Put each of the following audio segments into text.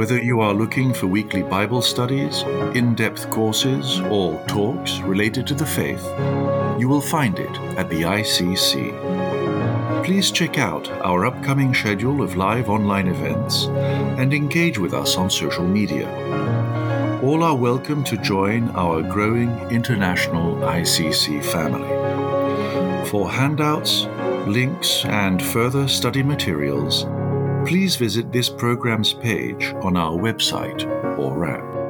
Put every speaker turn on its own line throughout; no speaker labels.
Whether you are looking for weekly Bible studies, in depth courses, or talks related to the faith, you will find it at the ICC. Please check out our upcoming schedule of live online events and engage with us on social media. All are welcome to join our growing international ICC family. For handouts, links, and further study materials, please visit this program's page on our website or app.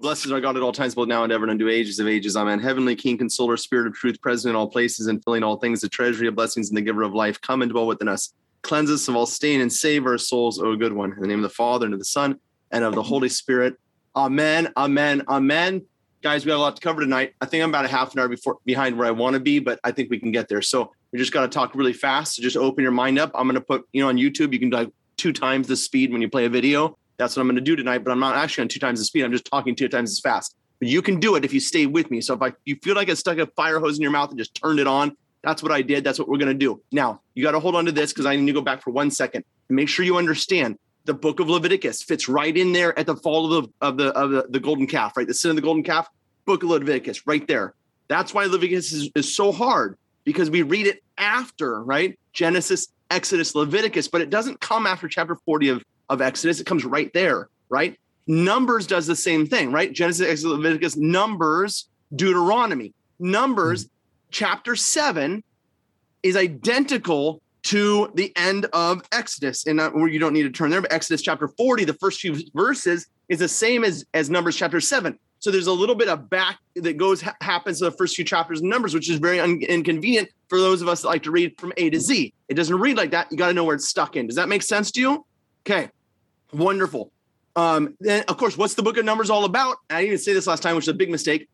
Blessed our God at all times, both now and ever, and unto ages of ages. Amen. Heavenly King, Consoler, Spirit of Truth, present in all places and filling all things, the treasury of blessings and the giver of life, come and dwell within us. Cleanse us of all stain and save our souls, O good one. In the name of the Father, and of the Son, and of the Holy Spirit. Amen. Amen. Amen guys, we got a lot to cover tonight. I think I'm about a half an hour before behind where I want to be, but I think we can get there. So we just got to talk really fast. So just open your mind up. I'm going to put, you know, on YouTube, you can do two times the speed when you play a video. That's what I'm going to do tonight, but I'm not actually on two times the speed. I'm just talking two times as fast. But you can do it if you stay with me. So if I, you feel like I stuck a fire hose in your mouth and just turned it on, that's what I did. That's what we're going to do. Now, you got to hold on to this because I need to go back for one second and make sure you understand the book of Leviticus fits right in there at the fall of the of the of the, the golden calf, right? The sin of the golden calf book of Leviticus right there. That's why Leviticus is, is so hard because we read it after, right? Genesis, Exodus, Leviticus, but it doesn't come after chapter 40 of, of Exodus. It comes right there, right? Numbers does the same thing, right? Genesis, Exodus, Leviticus, Numbers, Deuteronomy. Numbers, hmm. chapter 7 is identical to the end of Exodus. And where you don't need to turn there, but Exodus chapter 40, the first few verses is the same as, as Numbers chapter 7. So there's a little bit of back that goes ha- happens in the first few chapters of Numbers, which is very un- inconvenient for those of us that like to read from A to Z. It doesn't read like that. You got to know where it's stuck in. Does that make sense to you? Okay, wonderful. Um, then of course, what's the book of Numbers all about? I didn't say this last time, which is a big mistake.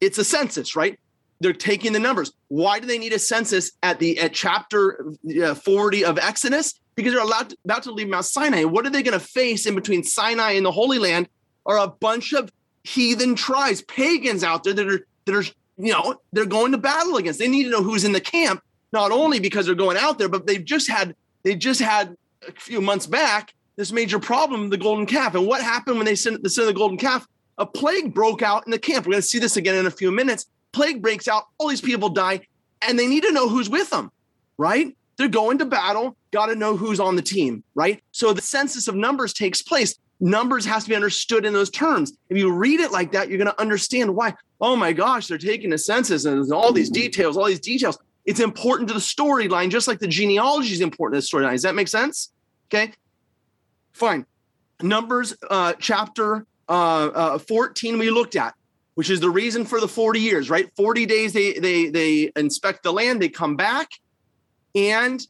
It's a census, right? They're taking the numbers. Why do they need a census at the at chapter uh, 40 of Exodus? Because they're allowed to, about to leave Mount Sinai. What are they going to face in between Sinai and the Holy Land? Are a bunch of heathen tribes, pagans out there that are that are you know they're going to battle against. They need to know who's in the camp, not only because they're going out there, but they've just had they just had a few months back this major problem, the golden calf. And what happened when they sent the sin of the golden calf? A plague broke out in the camp. We're going to see this again in a few minutes. Plague breaks out, all these people die, and they need to know who's with them, right? They're going to battle, got to know who's on the team, right? So the census of numbers takes place numbers has to be understood in those terms. If you read it like that, you're going to understand why. Oh my gosh, they're taking a census and all these details, all these details. It's important to the storyline, just like the genealogy is important to the storyline. Does that make sense? Okay, fine. Numbers uh, chapter uh, uh, 14 we looked at, which is the reason for the 40 years, right? 40 days they they they inspect the land, they come back, and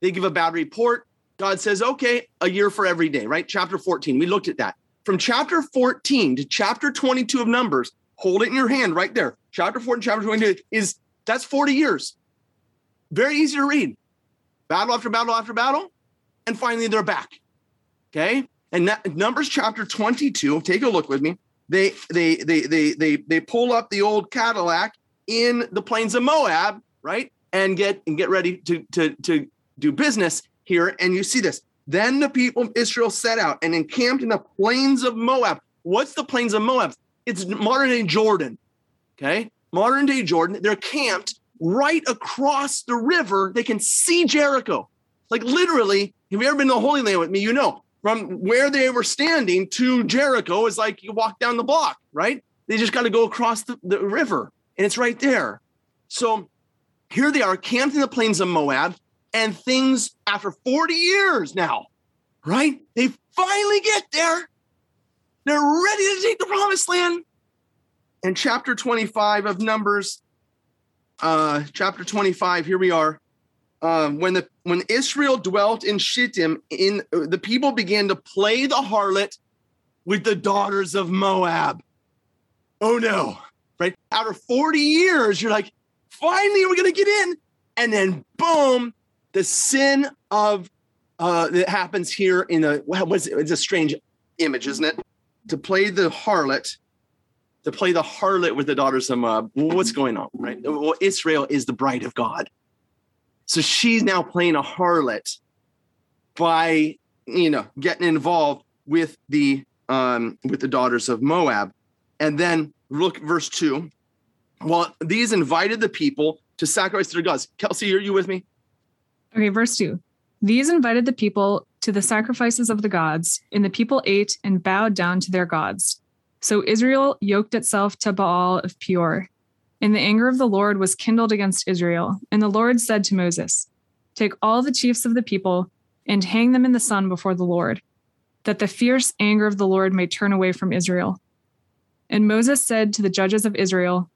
they give a bad report God says, okay, a year for every day, right? Chapter 14. We looked at that. From chapter 14 to chapter 22 of Numbers, hold it in your hand right there. Chapter 14, chapter 22 is that's 40 years. Very easy to read. Battle after battle after battle. And finally, they're back. Okay. And that, Numbers chapter 22, take a look with me. They they they they they they pull up the old Cadillac in the plains of Moab, right? And get and get ready to to to do business here, and you see this. Then the people of Israel set out and encamped in the plains of Moab. What's the plains of Moab? It's modern day Jordan. Okay. Modern day Jordan. They're camped right across the river. They can see Jericho. Like literally, have you ever been to the Holy Land with me? You know, from where they were standing to Jericho is like you walk down the block, right? They just got to go across the, the river and it's right there. So here they are camped in the plains of Moab and things after 40 years now, right? They finally get there. They're ready to take the promised land. In chapter 25 of Numbers, uh, chapter 25, here we are. Um, when the when Israel dwelt in Shittim, in the people began to play the harlot with the daughters of Moab. Oh no! Right after forty years, you're like, finally, we're gonna get in, and then boom, the sin of uh, that happens here in the what's it? it's a strange image, isn't it? To play the harlot, to play the harlot with the daughters of Moab. What's going on, right? Well, Israel is the bride of God so she's now playing a harlot by, you know, getting involved with the um, with the daughters of Moab. And then look verse two. Well, these invited the people to sacrifice their gods. Kelsey, are you with me?
Okay, verse two. These invited the people to the sacrifices of the gods, and the people ate and bowed down to their gods. So Israel yoked itself to Baal of Peor, and the anger of the Lord was kindled against Israel. And the Lord said to Moses, Take all the chiefs of the people and hang them in the sun before the Lord, that the fierce anger of the Lord may turn away from Israel. And Moses said to the judges of Israel,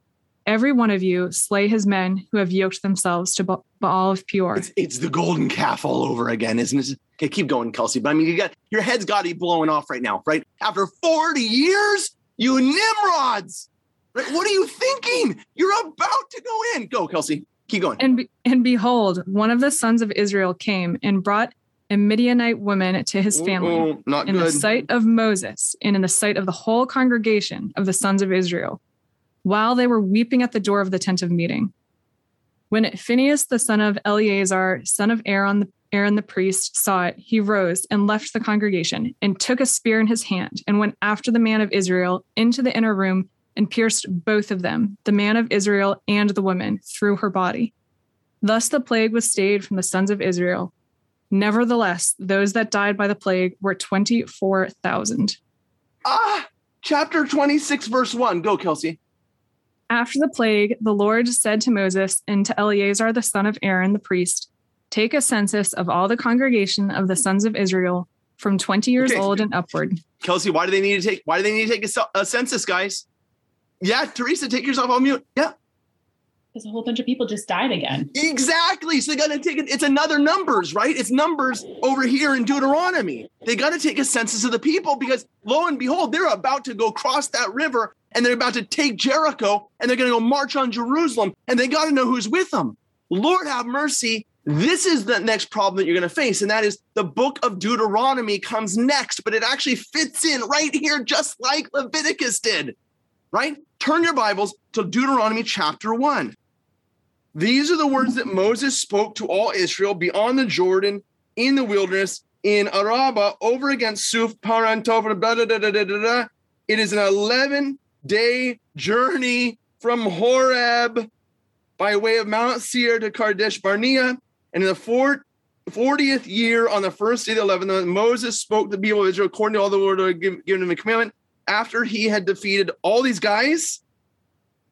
Every one of you slay his men who have yoked themselves to Baal of Peor.
It's, it's the golden calf all over again, isn't it? Okay, keep going, Kelsey. But I mean, you got your head's got to be blowing off right now, right? After 40 years, you Nimrods, Right? What are you thinking? You're about to go in. Go, Kelsey. Keep going.
And be, and behold, one of the sons of Israel came and brought a Midianite woman to his family
Ooh, not
in
good.
the sight of Moses and in the sight of the whole congregation of the sons of Israel, while they were weeping at the door of the tent of meeting. When Phinehas, the son of Eleazar, son of Aaron the, Aaron the priest, saw it, he rose and left the congregation and took a spear in his hand and went after the man of Israel into the inner room and pierced both of them, the man of Israel and the woman, through her body. Thus the plague was stayed from the sons of Israel. Nevertheless, those that died by the plague were 24,000.
Ah, chapter 26, verse 1. Go, Kelsey.
After the plague, the Lord said to Moses and to Eleazar the son of Aaron the priest, Take a census of all the congregation of the sons of Israel from 20 years
Okay.
old and upward.
Kelsey, why do they need to take why do they need to take a, a census, guys? Yeah, Teresa, take yourself on mute. Yeah,
because a whole bunch of people just died again.
exactly. So they got to take it. It's another numbers, right? It's numbers over here in Deuteronomy. They got to take a census of the people because lo and behold, they're about to go cross that river and they're about to take Jericho and they're going to go march on Jerusalem and they got to know who's with them. Lord have mercy. This is the next problem that you're going to face, and that is the book of Deuteronomy comes next, but it actually fits in right here, just like Leviticus did. Right? Turn your Bibles to Deuteronomy chapter 1. These are the words that Moses spoke to all Israel beyond the Jordan in the wilderness in Araba over against Suf da, da. It is an 11 day journey from Horeb by way of Mount Seir to Kadesh Barnea. And in the four, 40th year, on the first day of the 11th, Moses spoke to the people of Israel according to all the had given him a commandment. After he had defeated all these guys,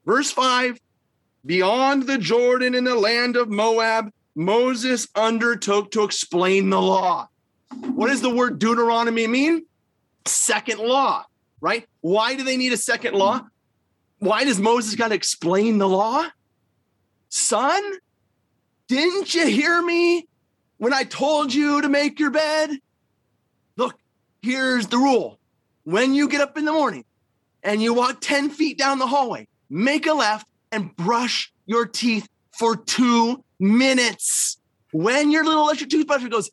verse 5 beyond the Jordan in the land of Moab, Moses undertook to explain the law. What does the word Deuteronomy mean? Second law, right? Why do they need a second law? Why does Moses got to explain the law? Son, didn't you hear me when I told you to make your bed? Look, here's the rule. When you get up in the morning and you walk 10 feet down the hallway, make a left and brush your teeth for two minutes. When your little electric toothbrush goes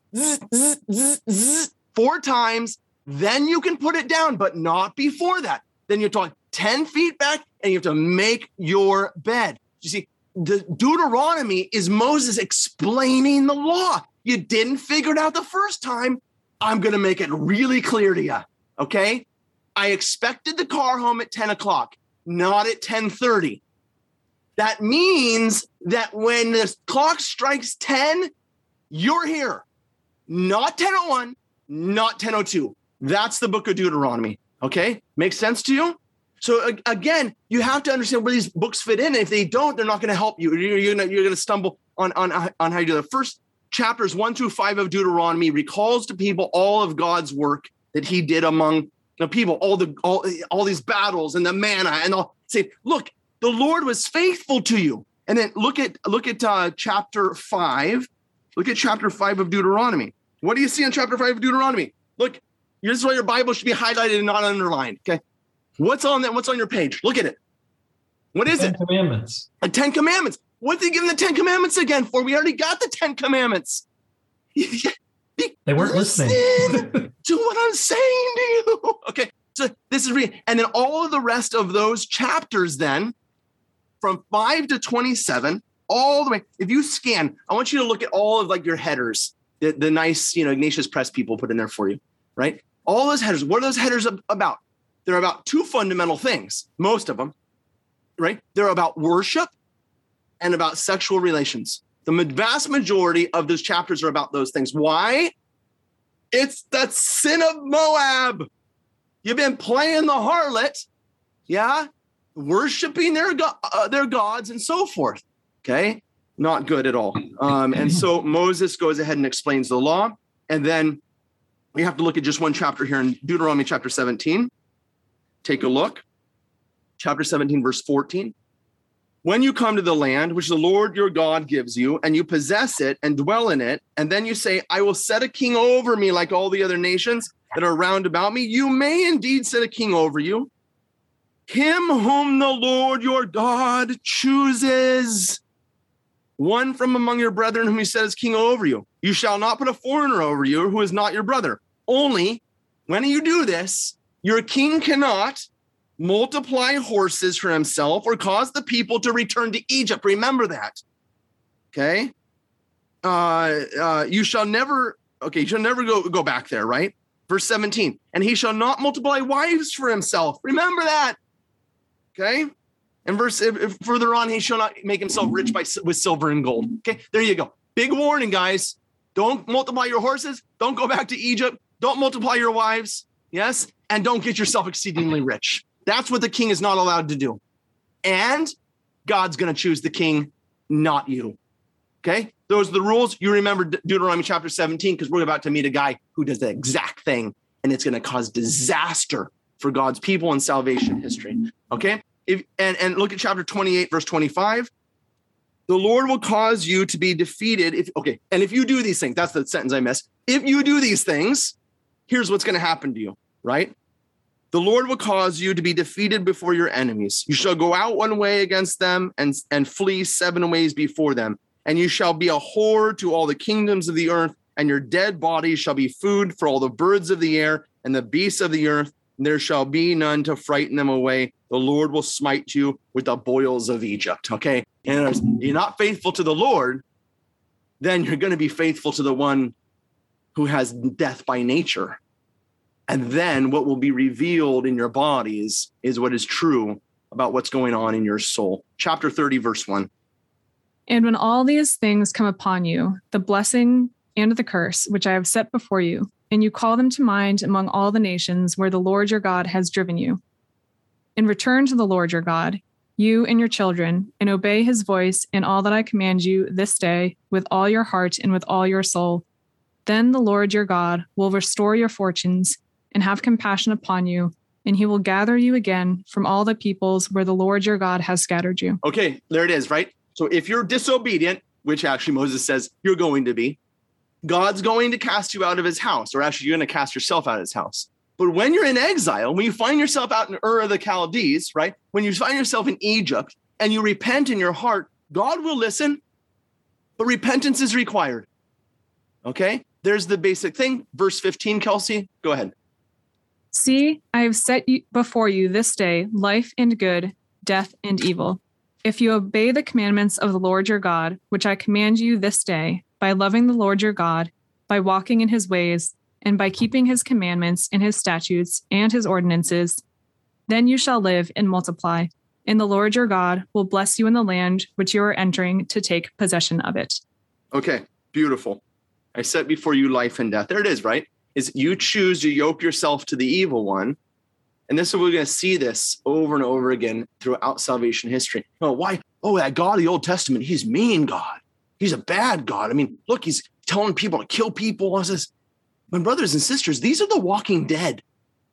four times, then you can put it down, but not before that. Then you talk 10 feet back and you have to make your bed. You see, the Deuteronomy is Moses explaining the law. You didn't figure it out the first time. I'm going to make it really clear to you. Okay. I expected the car home at 10 o'clock, not at 1030. That means that when the clock strikes 10, you're here. Not 1001, not 1002. That's the book of Deuteronomy. Okay. Makes sense to you? So again, you have to understand where these books fit in. And if they don't, they're not going to help you. You're, going you're to stumble on, on, on how you do. The first chapters one through five of Deuteronomy recalls to people all of God's work that he did among the people, all the all, all these battles and the manna and all say, look, the Lord was faithful to you. And then look at look at uh, chapter five, Look at chapter five of Deuteronomy. What do you see in chapter five of Deuteronomy? Look, this is why your Bible should be highlighted and not underlined. Okay. What's on that? What's on your page? Look at it. What is
Ten
it?
Commandments.
The Ten Commandments. What's he giving the Ten Commandments again for? We already got the Ten Commandments.
They weren't listening.
To what I'm saying to you. Okay. So this is real. And then all of the rest of those chapters, then from 5 to 27, all the way. If you scan, I want you to look at all of like your headers, the, the nice, you know, Ignatius Press people put in there for you, right? All those headers. What are those headers about? They're about two fundamental things, most of them, right? They're about worship and about sexual relations. The vast majority of those chapters are about those things. Why? It's the sin of Moab. You've been playing the harlot, yeah, worshiping their go- uh, their gods and so forth. Okay, not good at all. Um, and so Moses goes ahead and explains the law, and then we have to look at just one chapter here in Deuteronomy chapter 17. Take a look, chapter 17, verse 14. When you come to the land which the Lord your God gives you, and you possess it and dwell in it, and then you say, I will set a king over me like all the other nations that are round about me, you may indeed set a king over you. Him whom the Lord your God chooses, one from among your brethren whom he set as king over you. You shall not put a foreigner over you who is not your brother. Only when you do this, your king cannot multiply horses for himself or cause the people to return to Egypt. Remember that. Okay. Uh, uh, you shall never, okay, you shall never go, go back there, right? Verse 17, and he shall not multiply wives for himself. Remember that. Okay. And verse if, if further on, he shall not make himself rich by with silver and gold. Okay. There you go. Big warning, guys. Don't multiply your horses. Don't go back to Egypt. Don't multiply your wives. Yes. And don't get yourself exceedingly rich. That's what the king is not allowed to do. And God's going to choose the king, not you. Okay. Those are the rules. You remember De- Deuteronomy chapter 17 because we're about to meet a guy who does the exact thing and it's going to cause disaster for God's people and salvation history. Okay. If, and, and look at chapter 28, verse 25. The Lord will cause you to be defeated. If okay, and if you do these things, that's the sentence I missed. If you do these things, here's what's going to happen to you, right? The Lord will cause you to be defeated before your enemies. You shall go out one way against them and, and flee seven ways before them. And you shall be a whore to all the kingdoms of the earth, and your dead bodies shall be food for all the birds of the air and the beasts of the earth. There shall be none to frighten them away. The Lord will smite you with the boils of Egypt. Okay. And if you're not faithful to the Lord, then you're going to be faithful to the one who has death by nature. And then what will be revealed in your bodies is what is true about what's going on in your soul. Chapter 30, verse 1.
And when all these things come upon you, the blessing and the curse which I have set before you, and you call them to mind among all the nations where the Lord your God has driven you, and return to the Lord your God, you and your children, and obey his voice in all that I command you this day with all your heart and with all your soul, then the Lord your God will restore your fortunes and have compassion upon you, and he will gather you again from all the peoples where the Lord your God has scattered you.
Okay, there it is, right? So if you're disobedient, which actually Moses says you're going to be, God's going to cast you out of his house, or actually you're going to cast yourself out of his house. But when you're in exile, when you find yourself out in Ur of the Chaldees, right? When you find yourself in Egypt and you repent in your heart, God will listen, but repentance is required. Okay? There's the basic thing. Verse 15, Kelsey, go ahead.
See, I have set before you this day life and good, death and evil. If you obey the commandments of the Lord your God, which I command you this day, by loving the Lord your God, by walking in his ways, and by keeping his commandments and his statutes and his ordinances, then you shall live and multiply, and the Lord your God will bless you in the land which you are entering to take possession of it.
Okay, beautiful. I set before you life and death. There it is, right? Is you choose to yoke yourself to the evil one. And this is we're going to see this over and over again throughout salvation history. Oh, why? Oh, that God of the Old Testament, he's mean God. He's a bad God. I mean, look, he's telling people to kill people. I says, My brothers and sisters, these are the walking dead.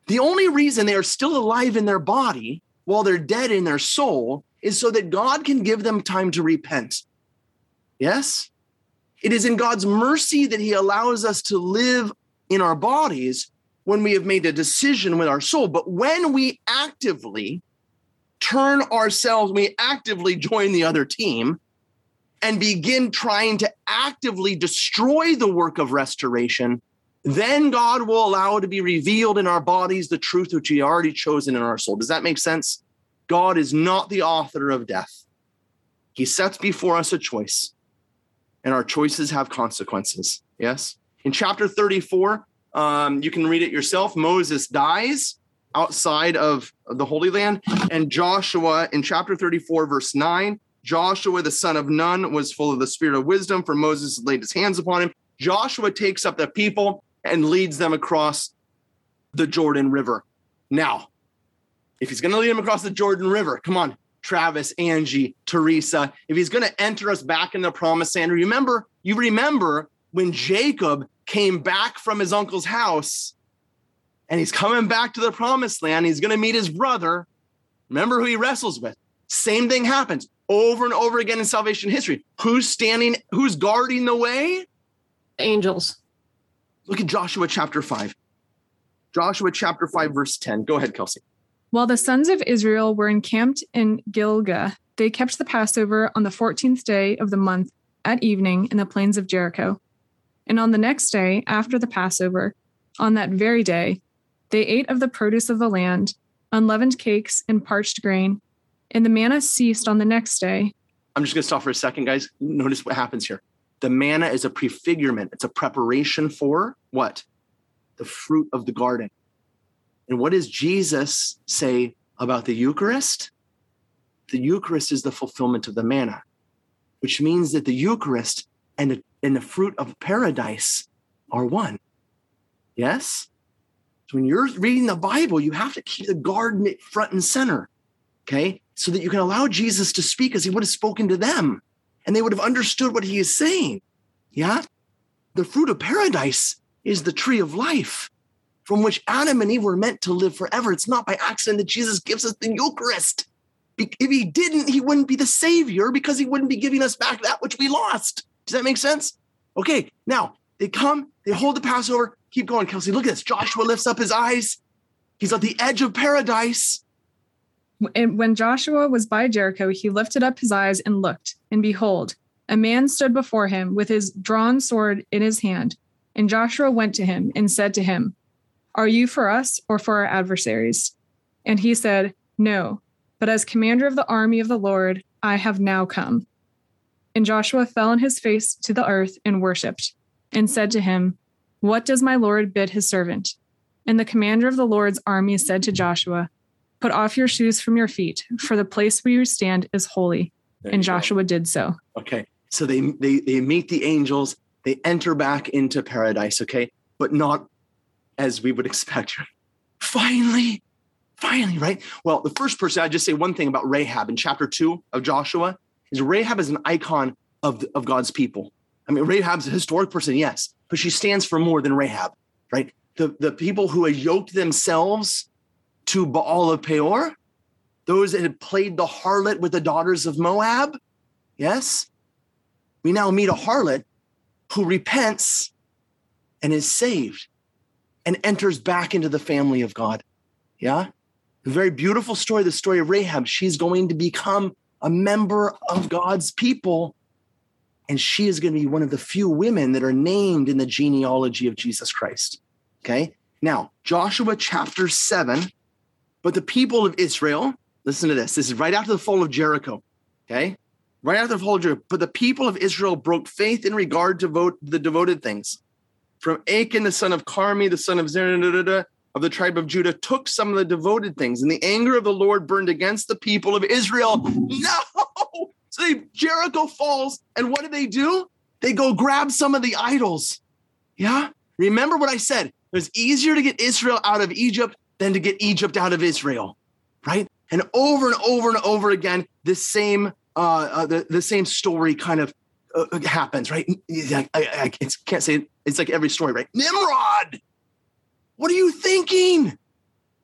The only reason they are still alive in their body while they're dead in their soul is so that God can give them time to repent. Yes? It is in God's mercy that He allows us to live in our bodies when we have made a decision with our soul. But when we actively turn ourselves, we actively join the other team and begin trying to actively destroy the work of restoration, then God will allow to be revealed in our bodies the truth which He already chosen in our soul. Does that make sense? God is not the author of death. He sets before us a choice, and our choices have consequences. Yes. In chapter 34, um, you can read it yourself. Moses dies outside of the Holy Land, and Joshua in chapter 34, verse 9. Joshua, the son of Nun, was full of the spirit of wisdom, for Moses laid his hands upon him. Joshua takes up the people and leads them across the Jordan River. Now, if he's going to lead them across the Jordan River, come on, Travis, Angie, Teresa, if he's going to enter us back in the promised land, remember, you remember when Jacob came back from his uncle's house and he's coming back to the promised land, he's going to meet his brother. Remember who he wrestles with. Same thing happens over and over again in salvation history. Who's standing, who's guarding the way?
Angels.
Look at Joshua chapter 5. Joshua chapter 5, verse 10. Go ahead, Kelsey.
While the sons of Israel were encamped in Gilgal, they kept the Passover on the 14th day of the month at evening in the plains of Jericho. And on the next day, after the Passover, on that very day, they ate of the produce of the land, unleavened cakes and parched grain, and the manna ceased on the next day.
I'm just going to stop for a second, guys. Notice what happens here. The manna is a prefigurement, it's a preparation for what? The fruit of the garden. And what does Jesus say about the Eucharist? The Eucharist is the fulfillment of the manna, which means that the Eucharist and the, and the fruit of paradise are one. Yes? So when you're reading the Bible, you have to keep the garden front and center, okay? So that you can allow Jesus to speak as he would have spoken to them and they would have understood what he is saying. Yeah? The fruit of paradise is the tree of life from which Adam and Eve were meant to live forever. It's not by accident that Jesus gives us the Eucharist. If he didn't, he wouldn't be the Savior because he wouldn't be giving us back that which we lost. Does that make sense? Okay, now they come, they hold the Passover. Keep going, Kelsey. Look at this. Joshua lifts up his eyes. He's at the edge of paradise.
And when Joshua was by Jericho, he lifted up his eyes and looked, and behold, a man stood before him with his drawn sword in his hand. And Joshua went to him and said to him, Are you for us or for our adversaries? And he said, No, but as commander of the army of the Lord, I have now come. And Joshua fell on his face to the earth and worshipped, and said to him, What does my Lord bid his servant? And the commander of the Lord's army said to Joshua, Put off your shoes from your feet, for the place where you stand is holy.
There
and
you go.
Joshua did so.
Okay. So they, they they meet the angels, they enter back into paradise, okay? But not as we would expect. Finally, finally, right? Well, the first person, I just say one thing about Rahab in chapter two of Joshua is Rahab is an icon of, of God's people. I mean, Rahab's a historic person, yes, but she stands for more than Rahab, right? The, the people who had yoked themselves to Baal of Peor, those that had played the harlot with the daughters of Moab, yes? We now meet a harlot who repents and is saved and enters back into the family of God. Yeah? A very beautiful story, the story of Rahab. She's going to become a member of God's people. And she is going to be one of the few women that are named in the genealogy of Jesus Christ. Okay. Now, Joshua chapter seven. But the people of Israel, listen to this. This is right after the fall of Jericho. Okay. Right after the fall of Jericho. But the people of Israel broke faith in regard to vote the devoted things. From Achan, the son of Carmi, the son of Zerah, of the tribe of Judah took some of the devoted things, and the anger of the Lord burned against the people of Israel. No! So Jericho falls, and what do they do? They go grab some of the idols. Yeah? Remember what I said. It was easier to get Israel out of Egypt than to get Egypt out of Israel, right? And over and over and over again, this same uh, uh the, the same story kind of uh, happens, right? I, I, I can't say it. It's like every story, right? Nimrod what are you thinking?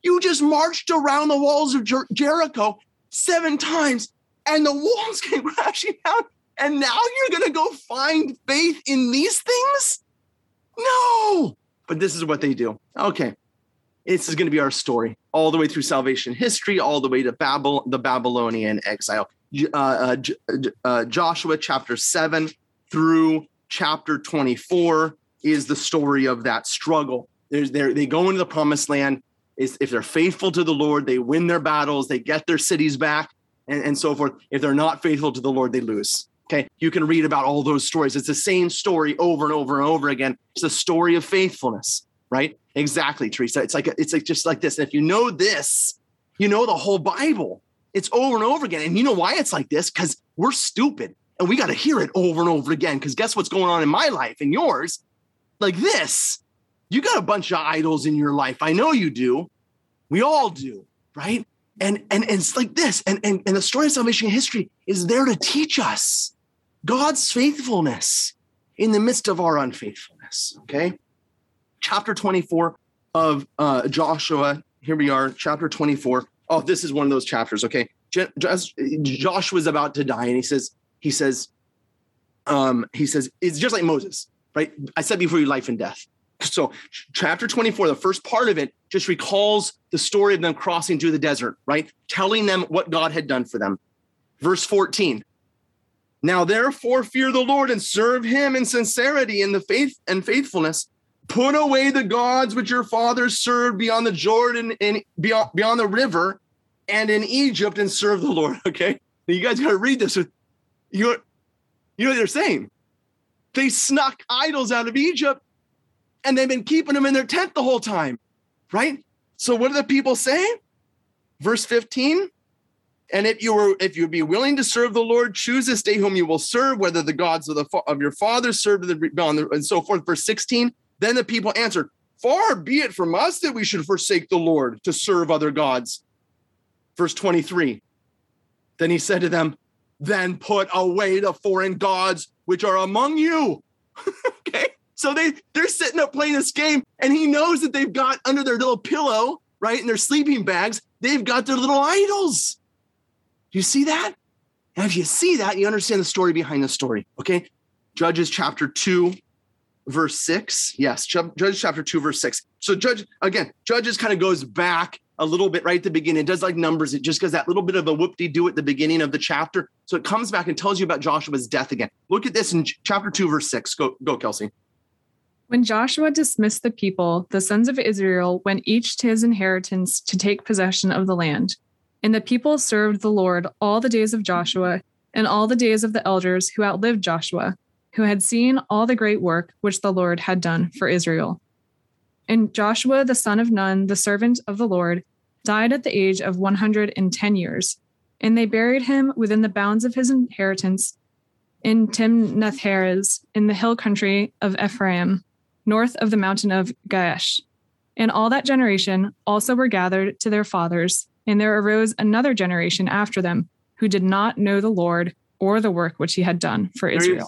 You just marched around the walls of Jer- Jericho seven times and the walls came crashing down And now you're going to go find faith in these things? No. But this is what they do. Okay. This is going to be our story all the way through salvation history, all the way to Babel, the Babylonian exile. Uh, uh, uh, Joshua chapter 7 through chapter 24 is the story of that struggle. There's, they go into the promised land. Is if they're faithful to the Lord, they win their battles, they get their cities back, and, and so forth. If they're not faithful to the Lord, they lose. Okay, you can read about all those stories. It's the same story over and over and over again. It's a story of faithfulness, right? Exactly, Teresa. It's like it's like just like this. And if you know this, you know the whole Bible. It's over and over again. And you know why it's like this? Because we're stupid and we got to hear it over and over again. Because guess what's going on in my life and yours? Like this. You got a bunch of idols in your life. I know you do. We all do, right? And and, and it's like this. And, and and the story of salvation history is there to teach us God's faithfulness in the midst of our unfaithfulness. Okay. Chapter 24 of uh, Joshua. Here we are, chapter 24. Oh, this is one of those chapters. Okay. Joshua's about to die, and he says, he says, um, he says, it's just like Moses, right? I said before you life and death. So, chapter 24, the first part of it just recalls the story of them crossing through the desert, right? Telling them what God had done for them. Verse 14 now, therefore, fear the Lord and serve him in sincerity and the faith and faithfulness. Put away the gods which your fathers served beyond the Jordan and beyond, beyond the river and in Egypt and serve the Lord. Okay. You guys got to read this. You, you know what they're saying? They snuck idols out of Egypt and they've been keeping them in their tent the whole time. Right. So what do the people say? Verse 15 and if you were, if you'd be willing to serve the Lord, choose this day whom you will serve, whether the gods of the of your fathers served the and so forth. Verse 16. Then the people answered, Far be it from us that we should forsake the Lord to serve other gods. Verse 23. Then he said to them, Then put away the foreign gods which are among you. okay. So they they're sitting up playing this game, and he knows that they've got under their little pillow, right, in their sleeping bags, they've got their little idols. Do you see that? And if you see that, you understand the story behind the story. Okay. Judges chapter 2, verse 6. Yes, Judges chapter 2, verse 6. So, Judge, again, Judges kind of goes back a little bit right at the beginning. It does like numbers. It just goes that little bit of a whoop de do at the beginning of the chapter. So it comes back and tells you about Joshua's death again. Look at this in chapter 2, verse 6. Go, go, Kelsey.
When Joshua dismissed the people, the sons of Israel went each to his inheritance to take possession of the land. And the people served the Lord all the days of Joshua and all the days of the elders who outlived Joshua, who had seen all the great work which the Lord had done for Israel. And Joshua, the son of Nun, the servant of the Lord, died at the age of 110 years, and they buried him within the bounds of his inheritance in Timnath Heres, in the hill country of Ephraim, north of the mountain of Gaash. And all that generation also were gathered to their fathers and there arose another generation after them who did not know the Lord or the work which he had done for Israel.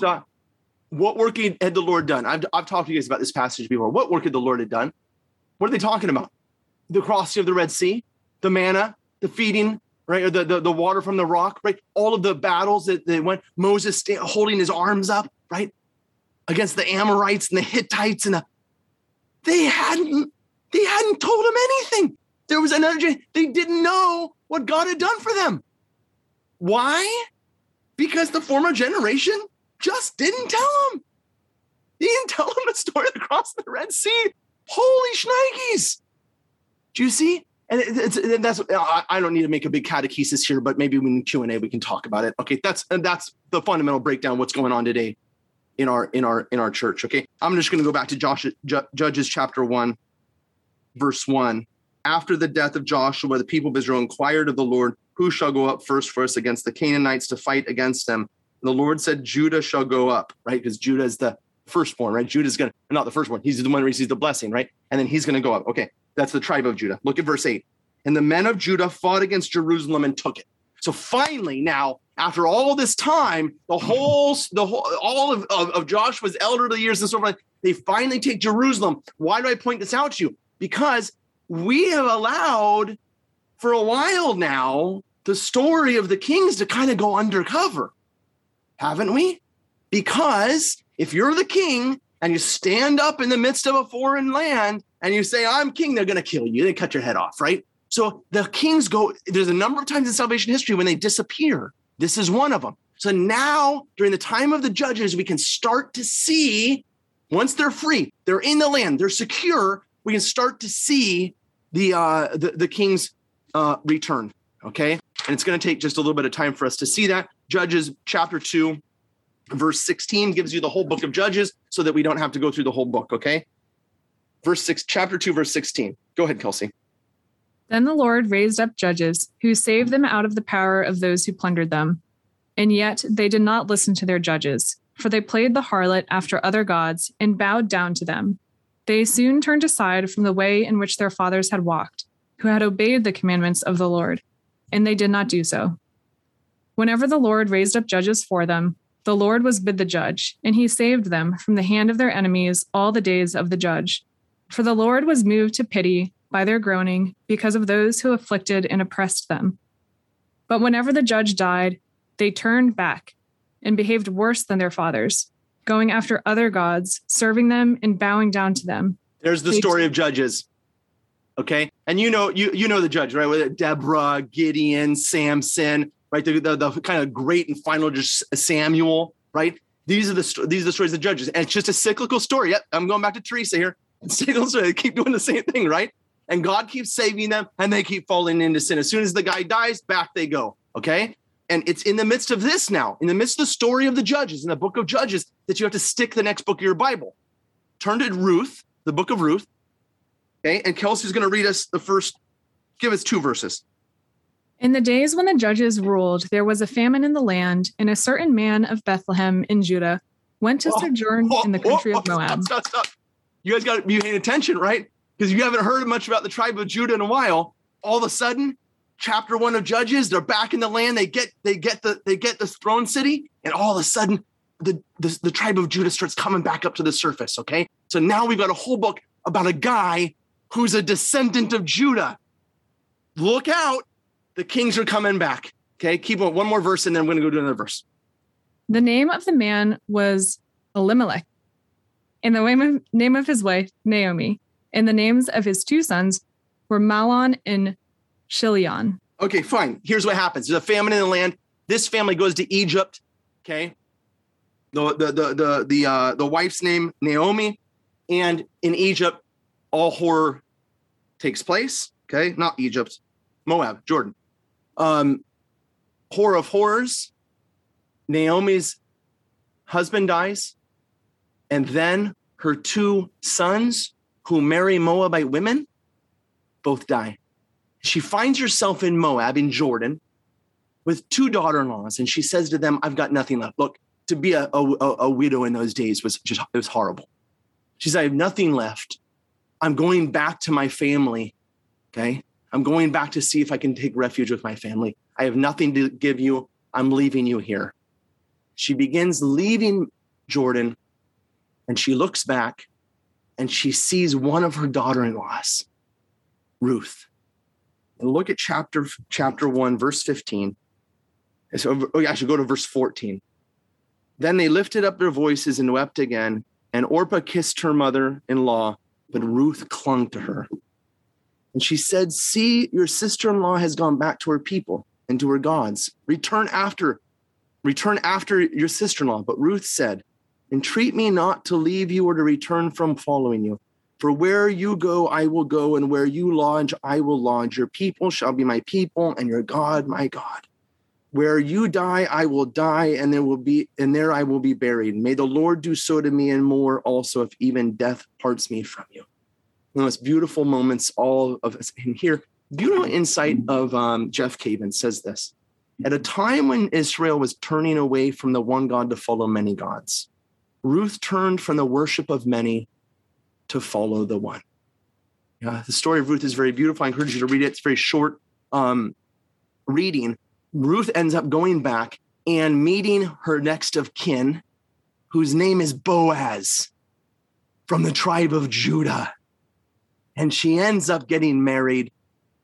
What work had the Lord done? I've, I've talked to you guys about this passage before. What work had the Lord had done? What are they talking about? The crossing of the Red Sea, the manna, the feeding, right? Or the, the, the water from the rock, right? All of the battles that they went, Moses holding his arms up, right? Against the Amorites and the Hittites and the, they hadn't, they hadn't told him anything. There was another They didn't know what God had done for them. Why? Because the former generation just didn't tell them. They didn't tell them the story of the Red Sea. Holy shnikes. Do you see? And it's, and that's I don't need to make a big catechesis here, but maybe in Q and A we can talk about it. Okay, that's that's the fundamental breakdown. What's going on today in our in our in our church? Okay, I'm just going to go back to Josh, Judges chapter one, verse one after the death of Joshua, the people of Israel inquired of the Lord, Who shall go up first for us against the Canaanites to fight against them? And the Lord said, Judah shall go up, right? Because Judah is the firstborn, right? Judah's going to, not the firstborn, he's the one who receives the blessing, right? And then he's going to go up. Okay, that's the tribe of Judah. Look at verse 8. And the men of Judah fought against Jerusalem and took it. So finally, now, after all this time, the whole, the whole, all of, of, of Joshua's elderly years and so forth, they finally take Jerusalem. Why do I point this out to you? Because we have allowed for a while now the story of the kings to kind of go undercover. haven't we? Because if you're the king and you stand up in the midst of a foreign land and you say, I'm king, they're going to kill you. They cut your head off, right? So the kings go, there's a number of times in salvation history when they disappear. This is one of them. So now, during the time of the judges, we can start to see, once they're free, they're in the land, they're secure, we can start to see the uh, the, the king's uh, return. Okay, and it's going to take just a little bit of time for us to see that. Judges chapter two, verse sixteen gives you the whole book of Judges, so that we don't have to go through the whole book. Okay, verse six, chapter two, verse sixteen. Go ahead, Kelsey.
Then the Lord raised up judges who saved them out of the power of those who plundered them. And yet they did not listen to their judges, for they played the harlot after other gods and bowed down to them. They soon turned aside from the way in which their fathers had walked, who had obeyed the commandments of the Lord, and they did not do so. Whenever the Lord raised up judges for them, the Lord was with the judge, and he saved them from the hand of their enemies all the days of the judge. For the Lord was moved to pity by their groaning because of those who afflicted and oppressed them. But whenever the judge died, they turned back and behaved worse than their fathers, going after other gods, serving them and bowing down to them.
There's the
They-
story of Judges. Okay, and you know you you know the judge right? With Deborah, Gideon, Samson, right? The, the, the kind of great and final just Samuel, right? These are the these are the stories of Judges, and it's just a cyclical story. Yep, I'm going back to Teresa here. It's cyclical story. They keep doing the same thing, right? And God keeps saving them, and they keep falling into sin. As soon as the guy dies, back they go. Okay, and it's in the midst of this now, in the midst of the story of the Judges, in the book of Judges, that you have to stick the next book of your Bible. Turn to Ruth, the book of Ruth. Okay, and Kelsey's going to read us the first, give us two verses.
In the days when the judges ruled, there was a famine in the land, and a certain man of Bethlehem in Judah went to
Oh,
sojourn in the
Oh,
country
oh,
of Moab.
Stop, stop, stop. You guys got to be paying attention, right? Because you haven't heard much about the tribe of Judah in a while. All of a sudden, chapter one of Judges, they're back in the land. They get they get the they get this throne city, and all of a sudden, the, the the tribe of Judah starts coming back up to the surface. Okay, so now we've got a whole book about a guy who's a descendant of Judah. Look out, the kings are coming back. Okay, keep on one more verse, and then we're gonna go to another verse.
The name of the man was Elimelech, and the name of his wife, Naomi, and the names of his two sons were Mahlon and Chilion.
Okay, fine. Here's what happens. There's a famine in the land. This family goes to Egypt. Okay. The the the the the uh the wife's name Naomi. And in Egypt, all horror takes place. Okay, not Egypt, Moab, Jordan. Um horror of horrors. Naomi's husband dies, and then her two sons who marry Moabite women both die she finds herself in Moab, in Jordan, with two daughter in laws. And she says to them, I've got nothing left. Look, to be a, a, a widow in those days was just, it was horrible. She said, I have nothing left. I'm going back to my family. Okay. I'm going back to see if I can take refuge with my family. I have nothing to give you. I'm leaving you here. She begins leaving Jordan and she looks back and she sees one of her daughter in laws, Ruth. And look at chapter chapter 1 verse 15 so oh, yeah, i should go to verse 14 then they lifted up their voices and wept again and orpah kissed her mother-in-law but ruth clung to her. And she said see your sister-in-law has gone back to her people and to her gods. Return after return after your sister-in-law. But ruth said entreat me not to leave you or to return from following you for where you go, I will go, and where you lodge, I will lodge. Your people shall be my people, and your God, my God. Where you die, I will die, and there will be, and there I will be buried. May the Lord do so to me and more also, if even death parts me from you. One of the most beautiful moments, all of us in here. Beautiful insight of um, Jeff Cavins says this. At a time when Israel was turning away from the one God to follow many gods, Ruth turned from the worship of many to follow the one. Yeah, the story of Ruth is very beautiful. I encourage you to read it. It's very short um, reading. Ruth ends up going back and meeting her next of kin, whose name is Boaz from the tribe of Judah. And she ends up getting married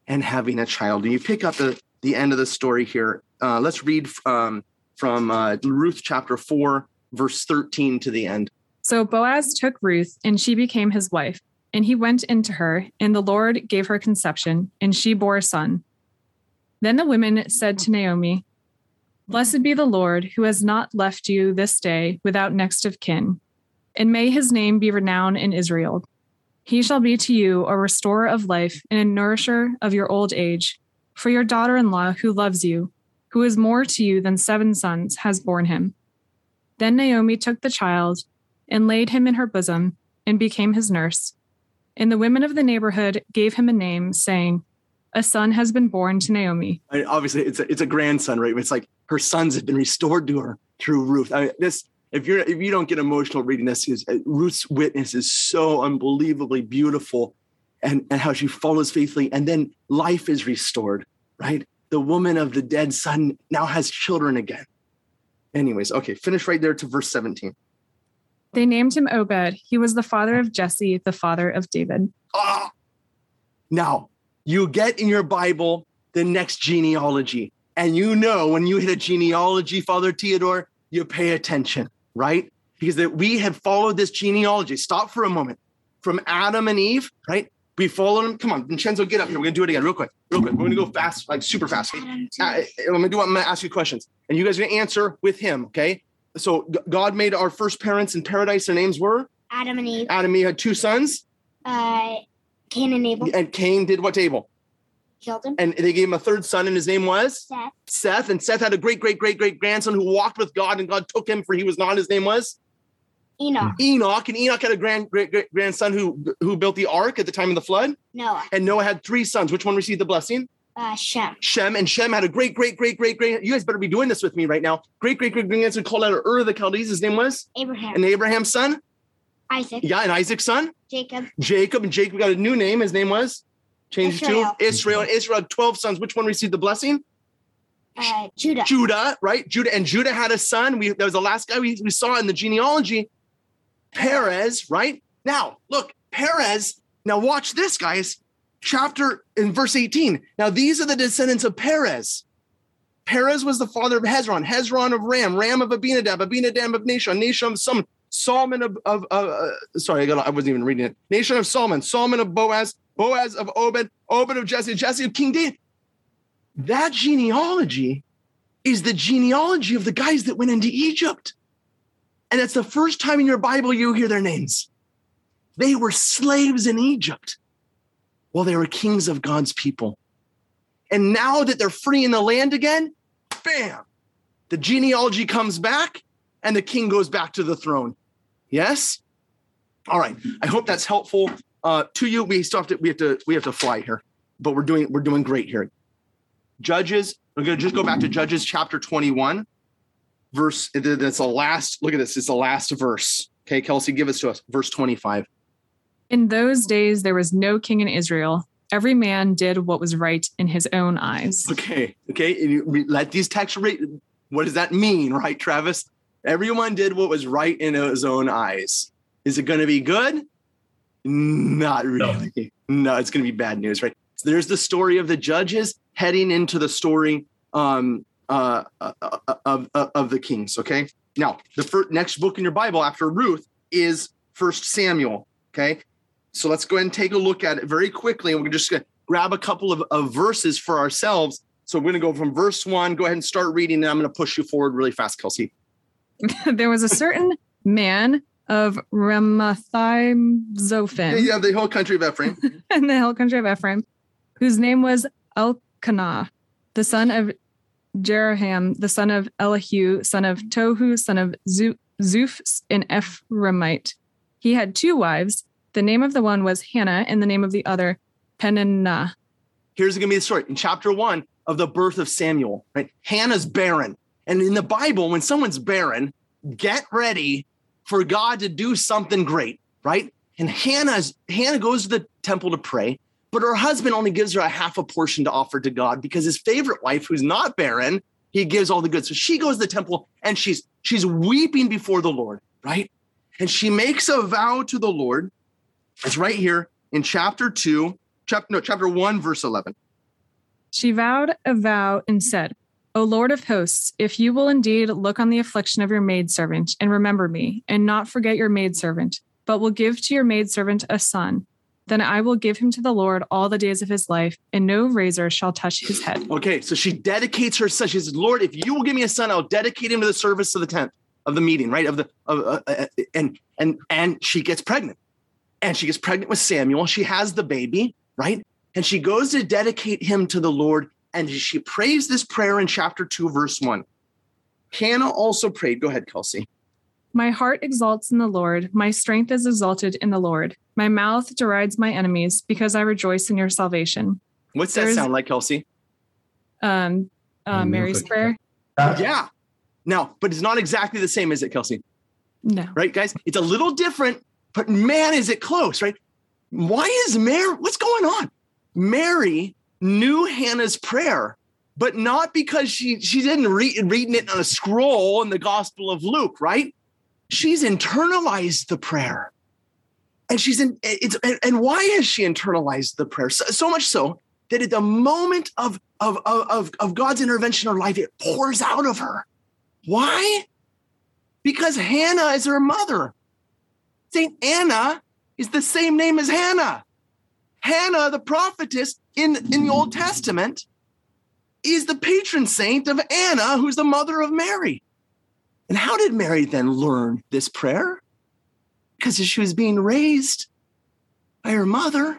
and having a child. And you pick up the, the end of the story here. Uh, let's read um, from uh, Ruth chapter 4, verse 13 to the end.
So Boaz took Ruth, and she became his wife. And he went into her, and the Lord gave her conception, and she bore a son. Then the women said to Naomi, Blessed be the Lord, who has not left you this day without next of kin, and may his name be renowned in Israel. He shall be to you a restorer of life and a nourisher of your old age. For your daughter in law, who loves you, who is more to you than seven sons, has borne him. Then Naomi took the child and laid him in her bosom and became his nurse. And the women of the neighborhood gave him a name, saying, A son has been born to Naomi.
I mean, obviously, it's a, it's a grandson, right? It's like her sons have been restored to her through Ruth. I mean, this if you're if you don't get emotional reading this, is uh, Ruth's witness is so unbelievably beautiful, and and how she follows faithfully, and then life is restored, right? The woman of the dead son now has children again. Anyways, okay, finish right there to verse 17.
They named him Obed. He was the father of Jesse, the father of David.
Ah, now you get in your Bible the next genealogy, and you know when you hit a genealogy, Father Theodore, you pay attention, right? Because that we have followed this genealogy. Stop for a moment. From Adam and Eve, right? We followed him. Come on, Vincenzo, get up here. We're gonna do it again, real quick, real quick. We're gonna go fast, like super fast. Uh, I'm gonna do. I'm gonna ask you questions, and you guys are gonna answer with him. Okay. So God made our first parents in paradise. Their names were
Adam and Eve,
Adam and Eve had two sons,
uh, Cain and Abel
and Cain did what to Abel?
killed him.
And they gave him a third son, and his name was
Seth,
Seth. And Seth had a great, great, great, great grandson who walked with God, and God took him for he was not. His name was
Enoch,
Enoch, and Enoch had a grand, great, great grandson who who built the ark at the time of the flood.
Noah,
And Noah had three sons. Which one received the blessing?
uh, Shem,
Shem. And Shem had a great, great, great, great, great. You guys better be doing this with me right now. Great, great, great grandson called out of Ur of the Chaldees. His name was
Abraham,
and Abraham's son.
Isaac,
Yeah, and Isaac's son.
Jacob,
Jacob. And Jacob got a new name. His name was changed
Israel.
to Israel. And Israel had twelve sons. Which one received the blessing?
uh, Judah,
Judah, right? Judah and Judah had a son. We that was the last guy we, we saw in the genealogy. Perez, right? Now, look, Perez. Now watch this, guys. Chapter in verse 18. Now, these are the descendants of Perez. Perez was the father of Hezron, Hezron of Ram, Ram of Abinadab, Abinadab of Nahshon, Nahshon of Solomon, Solomon of, of uh, sorry, I, got, I wasn't even reading it. Nahshon of Solomon, Solomon of Boaz, Boaz of Obed, Obed of Jesse, Jesse of King David. That genealogy is the genealogy of the guys that went into Egypt. And it's the first time in your Bible you hear their names. They were slaves in Egypt while they were kings of God's people. And now that they're free in the land again, bam, the genealogy comes back and the king goes back to the throne. Yes? All right. I hope that's helpful uh, to you. We still have to we have to we have to fly here, but we're doing we're doing great here. Judges, we're gonna just go back to Judges chapter 21, verse. That's the last. Look at this. It's the last verse. Okay, Kelsey, give us to us. Verse 25.
In those days, there was no king in Israel. Every man did what was right in his own eyes.
Okay, okay. And you let these texts read. What does that mean, right, Travis? Everyone did what was right in his own eyes. Is it going to be good? Not really. No, it's going to be bad news, right? So there's the story of the judges heading into the story um, uh, uh, uh, of, of the kings. Okay. Now, the first, next book in your Bible after Ruth is First Samuel. Okay. So let's go ahead and take a look at it very quickly. And we're just going to grab a couple of, of verses for ourselves. So we're going to go from verse one, go ahead and start reading, and I'm going to push you forward really fast, Kelsey.
there was a certain man of Ramathaim Zophim
Yeah, the whole country of Ephraim.
in the hill country of Ephraim, whose name was Elkanah, the son of Jeroham, the son of Elihu, son of Tohu, son of Zu- Zuph, an Ephraimite. He had two wives. The name of the one was Hannah, and the name of the other Peninnah.
Here's going to be the story in chapter one of the birth of Samuel, right? Hannah's barren. And in the Bible, when someone's barren, get ready for God to do something great, right? And Hannah's Hannah goes to the temple to pray, but her husband only gives her a half a portion to offer to God because his favorite wife, who's not barren, he gives all the good. So she goes to the temple and she's she's weeping before the Lord, right? And she makes a vow to the Lord. It's right here in chapter two, chapter no, chapter one, verse eleven.
She vowed a vow and said, O Lord of hosts, if you will indeed look on the affliction of your maidservant and remember me, and not forget your maidservant, but will give to your maidservant a son, then I will give him to the Lord all the days of his life, and no razor shall touch his head.
Okay, so she dedicates her son. She says, "Lord, if you will give me a son, I'll dedicate him to the service of the tent of the meeting, right? Of the of uh, uh, and and and she gets pregnant, and she gets pregnant with Samuel. She has the baby, right? And she goes to dedicate him to the Lord, and she prays this prayer in chapter two, verse one. Hannah also prayed. Go ahead, Kelsey.
My heart exalts in the Lord. My strength is exalted in the Lord. My mouth derides my enemies because I rejoice in your salvation.
What's that sound like, Kelsey?
Um, uh, Mary's prayer.
Uh,
Yeah. Now, but it's not exactly the same, is it, Kelsey?
No.
right, guys? It's a little different, but man, is it close, right? Why is Mary, what's going on? Mary knew Hannah's prayer, but not because she she didn't read reading it on a scroll in the Gospel of Luke, right? She's internalized the prayer. And she's in it's and, why has she internalized the prayer? So, so much so that at the moment of, of, of, of, of God's intervention in her life, it pours out of her. Why? because Hannah is her mother. Saint Anna is the same name as Hannah. Hannah, the prophetess in, in the Old Testament, is the patron saint of Anna, who's the mother of Mary. And how did Mary then learn this prayer? Because as she was being raised by her mother,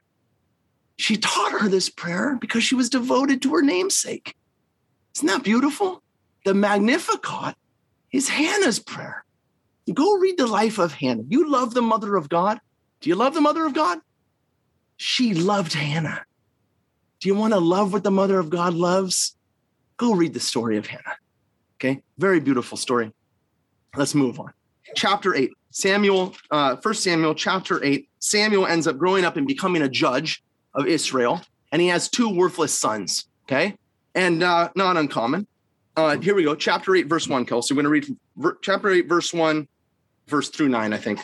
she taught her this prayer because she was devoted to her namesake. Isn't that beautiful? The Magnificat is Hannah's prayer. Go read the life of Hannah. You love the mother of God. Do you love the mother of God? She loved Hannah. Do you want to love what the mother of God loves? Go read the story of Hannah. Okay, very beautiful story. Let's move on. Chapter eight, Samuel, uh, Samuel, chapter eight. Samuel ends up growing up and becoming a judge of Israel, and he has two worthless sons. Okay, and uh, not uncommon. Uh, here we go. Chapter 8, verse 1, Kelsey. We're going to read ver- chapter 8, verse 1, verse through 9, I think.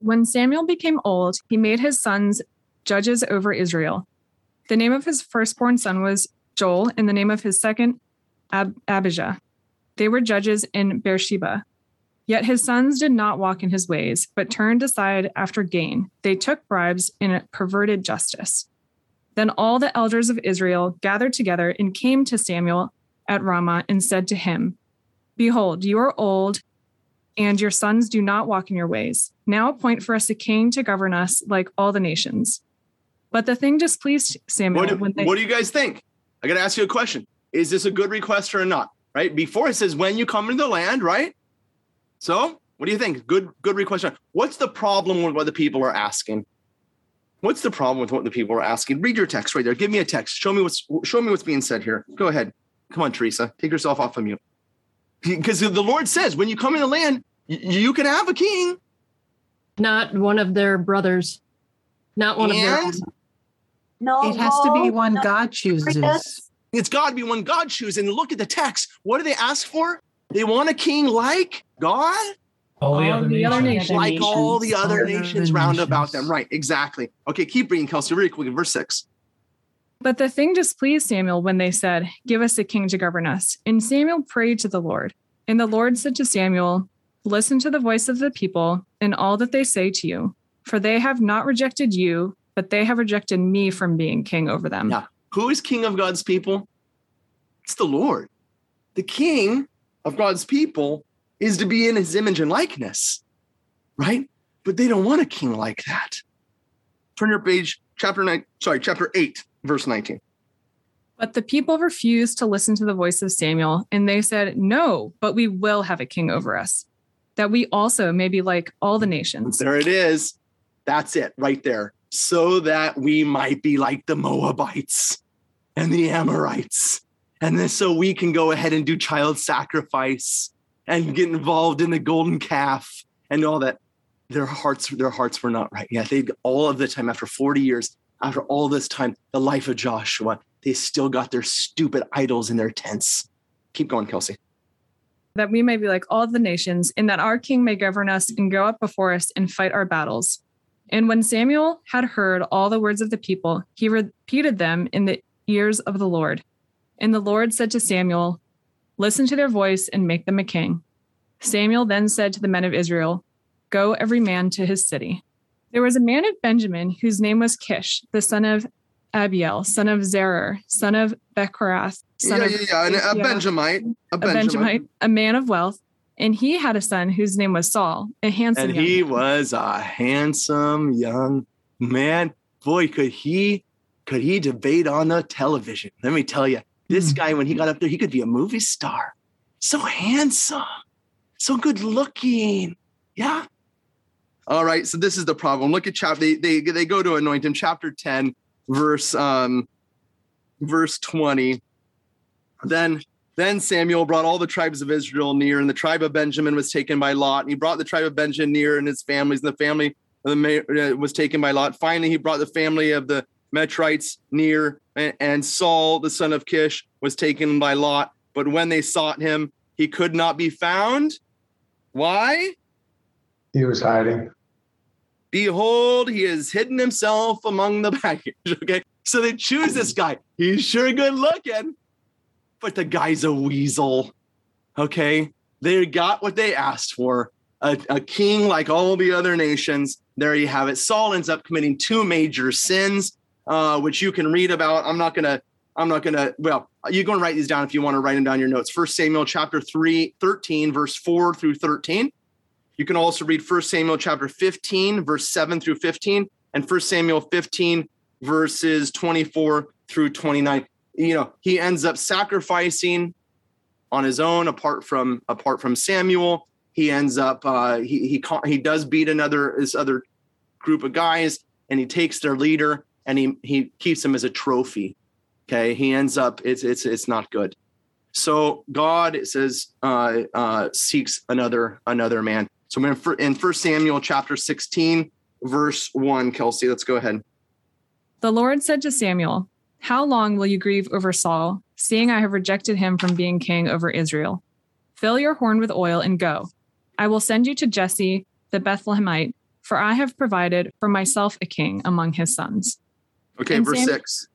When Samuel became old, he made his sons judges over Israel. The name of his firstborn son was Joel, and the name of his second, Ab- Abijah. They were judges in Beersheba. Yet his sons did not walk in his ways, but turned aside after gain. They took bribes and perverted justice. Then all the elders of Israel gathered together and came to Samuel at Ramah and said to him, Behold, you are old, and your sons do not walk in your ways. Now appoint for us a king to govern us like all the nations. But the thing displeased Samuel
What do,
when they
what do you guys think? I got to ask you a question. Is this a good request or not? Right? Before it says when you come into the land, right? So, what do you think? Good good request. What's the problem with what the people are asking? What's the problem with what the people are asking? Read your text right there. Give me a text. Show me what's show me what's being said here. Go ahead. Come on, Teresa. Take yourself off of mute. Because the Lord says, when you come in the land, y- you can have a king.
not one of their brothers, not one of their.
And?
No.
It has to be one
no.
God chooses.
It's got to be one God chooses. And look at the text. What do they ask for? They want a king like God,
All the
All
other
the other
nations.
nations.
like all the other
the other
nations round about them. Right, exactly. Okay, keep reading, Kelsey, really quick. Verse six.
But the thing displeased Samuel when they said, Give us a king to govern us. And Samuel prayed to the Lord. And the Lord said to Samuel, Listen to the voice of the people and all that they say to you, for they have not rejected you, but they have rejected me from being king over them.
Yeah. Who is king of God's people? It's the Lord. The king of God's people is to be in his image and likeness, right? But they don't want a king like that. Turn your page, chapter nine, sorry, chapter eight, verse 19.
But the people refused to listen to the voice of Samuel, and they said, No, but we will have a king over us, that we also may be like all the nations.
There it is. That's it right there. So that we might be like the Moabites and the Amorites. And then so we can go ahead and do child sacrifice and get involved in the golden calf and all that. Their hearts, their hearts were not right. Yeah, they all of the time after 40 years, after all this time, the life of Joshua, they still got their stupid idols in their tents. Keep going, Kelsey.
that we may be like all the nations, and that our king may govern us and go up before us and fight our battles. And when Samuel had heard all the words of the people, he repeated them in the ears of the Lord. And the Lord said to Samuel, Listen to their voice and make them a king. Samuel then said to the men of Israel, Go every man to his city. There was a man of Benjamin whose name was Kish, the son of Abiel, son of Zeror, son of Bechorath, son
yeah,
of
yeah, yeah. And a Benjamite. A
a
Benjamite.
Benjamite, a man of wealth. And he had a son whose name was Saul, a handsome
And he
man.
was a handsome young man. Boy, could he could he debate on the television. Let me tell you, this
Hmm.
guy, when he got up there, he could be a movie star. So handsome, so good looking. Yeah. All right. So this is the problem. Look at chapter. They they they go to anoint him. Chapter 10, verse um verse 20. Then then Samuel brought all the tribes of Israel near, and the tribe of Benjamin was taken by Lot. And he brought the tribe of Benjamin near and his families, and the family of the uh, was taken by Lot. Finally, he brought the family of the Matrites near, and, and Saul, the son of Kish, was taken by Lot. But when they sought him, he could not be found. Why?
He was hiding.
Behold, he has hidden himself among the baggage. Okay. So they choose this guy. He's sure good looking, but the guy's a weasel. Okay. They got what they asked for a, a king like all the other nations. There you have it. Saul ends up committing two major sins, uh, which you can read about. I'm not going to. I'm not going to, well, you go and write these down if you want to write them down your notes. First Samuel chapter 3, 13, verse 4 through 13. You can also read 1 Samuel chapter 15, verse 7 through 15, and 1 Samuel 15, verses 24 through 29. You know, he ends up sacrificing on his own apart from apart from Samuel. He ends up uh he he he does beat another this other group of guys and he takes their leader and he he keeps him as a trophy. Okay, he ends up it's it's it's not good. So God it says uh uh seeks another another man. So in fir- in First Samuel chapter 16, verse 1. Kelsey, let's go ahead.
The Lord said to Samuel, How long will you grieve over Saul, seeing I have rejected him from being king over Israel? Fill your horn with oil and go. I will send you to Jesse the Bethlehemite, for I have provided for myself a king among his sons.
Okay,
And
verse
Sam-
6.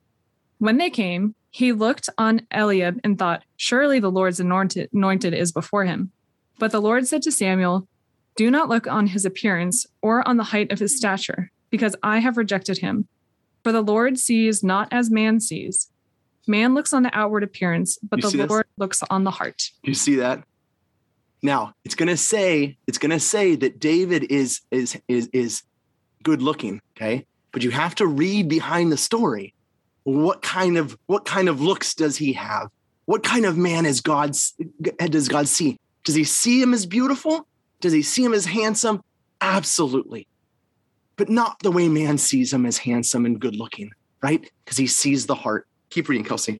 When they came, he looked on Eliab and thought, Surely the Lord's anointed, anointed is before him. But the Lord said to Samuel, Do not look on his appearance or on the height of his stature, because I have rejected him. For the Lord sees not as man sees. Man looks on the outward appearance, but
You
the
this?
Lord looks on the heart.
You see that? Now, it's going to say it's going to say that David is is is is good looking, okay? But you have to read behind the story. What kind of what kind of looks does he have? What kind of man is God's does God see? Does he see him as beautiful? Does he see him as handsome? Absolutely. But not the way man sees him as handsome and good looking, right? Because he sees the heart. Keep reading, Kelsey.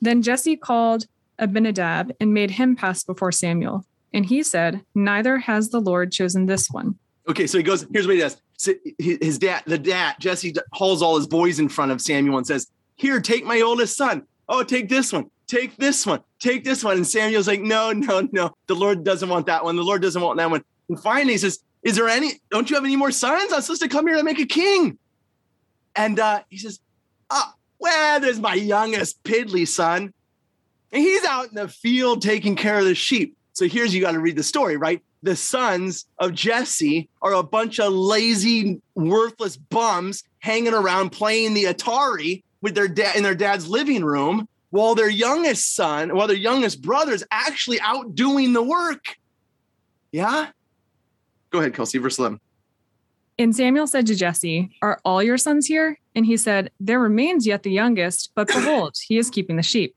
Then Jesse called Abinadab and made him pass before Samuel. And he said, Neither has the Lord chosen this one.
Okay, so he goes. Here's what he does. So his dad, the dad, Jesse hauls all his boys in front of Samuel and says, "Here, take my oldest son. Oh, take this one. Take this one. Take this one." And Samuel's like, "No, no, no. The Lord doesn't want that one. The Lord doesn't want that one." And finally, he says, "Is there any? Don't you have any more sons? I'm supposed to come here to make a king." And uh, he says, "Ah, well, there's my youngest piddly son, and he's out in the field taking care of the sheep." So here's you got to read the story, right? The sons of Jesse are a bunch of lazy, worthless bums hanging around playing the Atari with their dad in their dad's living room, while their youngest son, while their youngest brother's actually out doing the work. Yeah. Go ahead, Kelsey, verse 11.
And Samuel said to Jesse, Are all your sons here? And he said, There remains yet the youngest, but behold, he is keeping the sheep.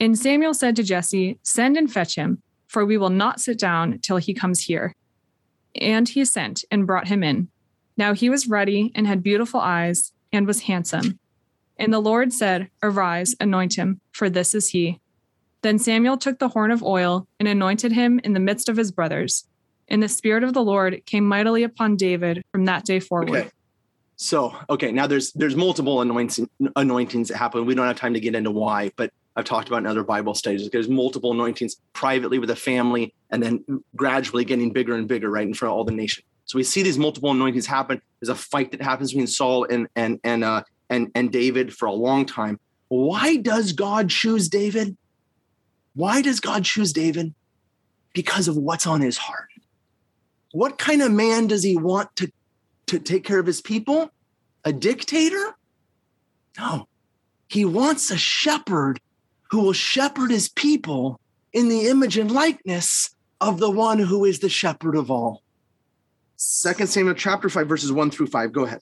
And Samuel said to Jesse, Send and fetch him, for we will not sit down till he comes here. And he sent and brought him in. Now he was ruddy and had beautiful eyes and was handsome. And the Lord said, Arise, anoint him, for this is he. Then Samuel took the horn of oil and anointed him in the midst of his brothers. And the Spirit of the Lord came mightily upon David from that day forward.
Okay. So, okay, now there's there's multiple anointing, anointings that happen. We don't have time to get into why, but I've talked about in other Bible studies. There's multiple anointings privately with a family, and then gradually getting bigger and bigger, right in front of all the nation. So we see these multiple anointings happen. There's a fight that happens between Saul and and and uh, and and David for a long time. why does God choose David? Why does God choose David? Because of what's on his heart. What kind of man does he want to, to take care of his people? A dictator? No. He wants a shepherd who will shepherd his people in the image and likeness of the one who is the shepherd of all. Second Samuel chapter 5, verses 1 through 5. Go ahead.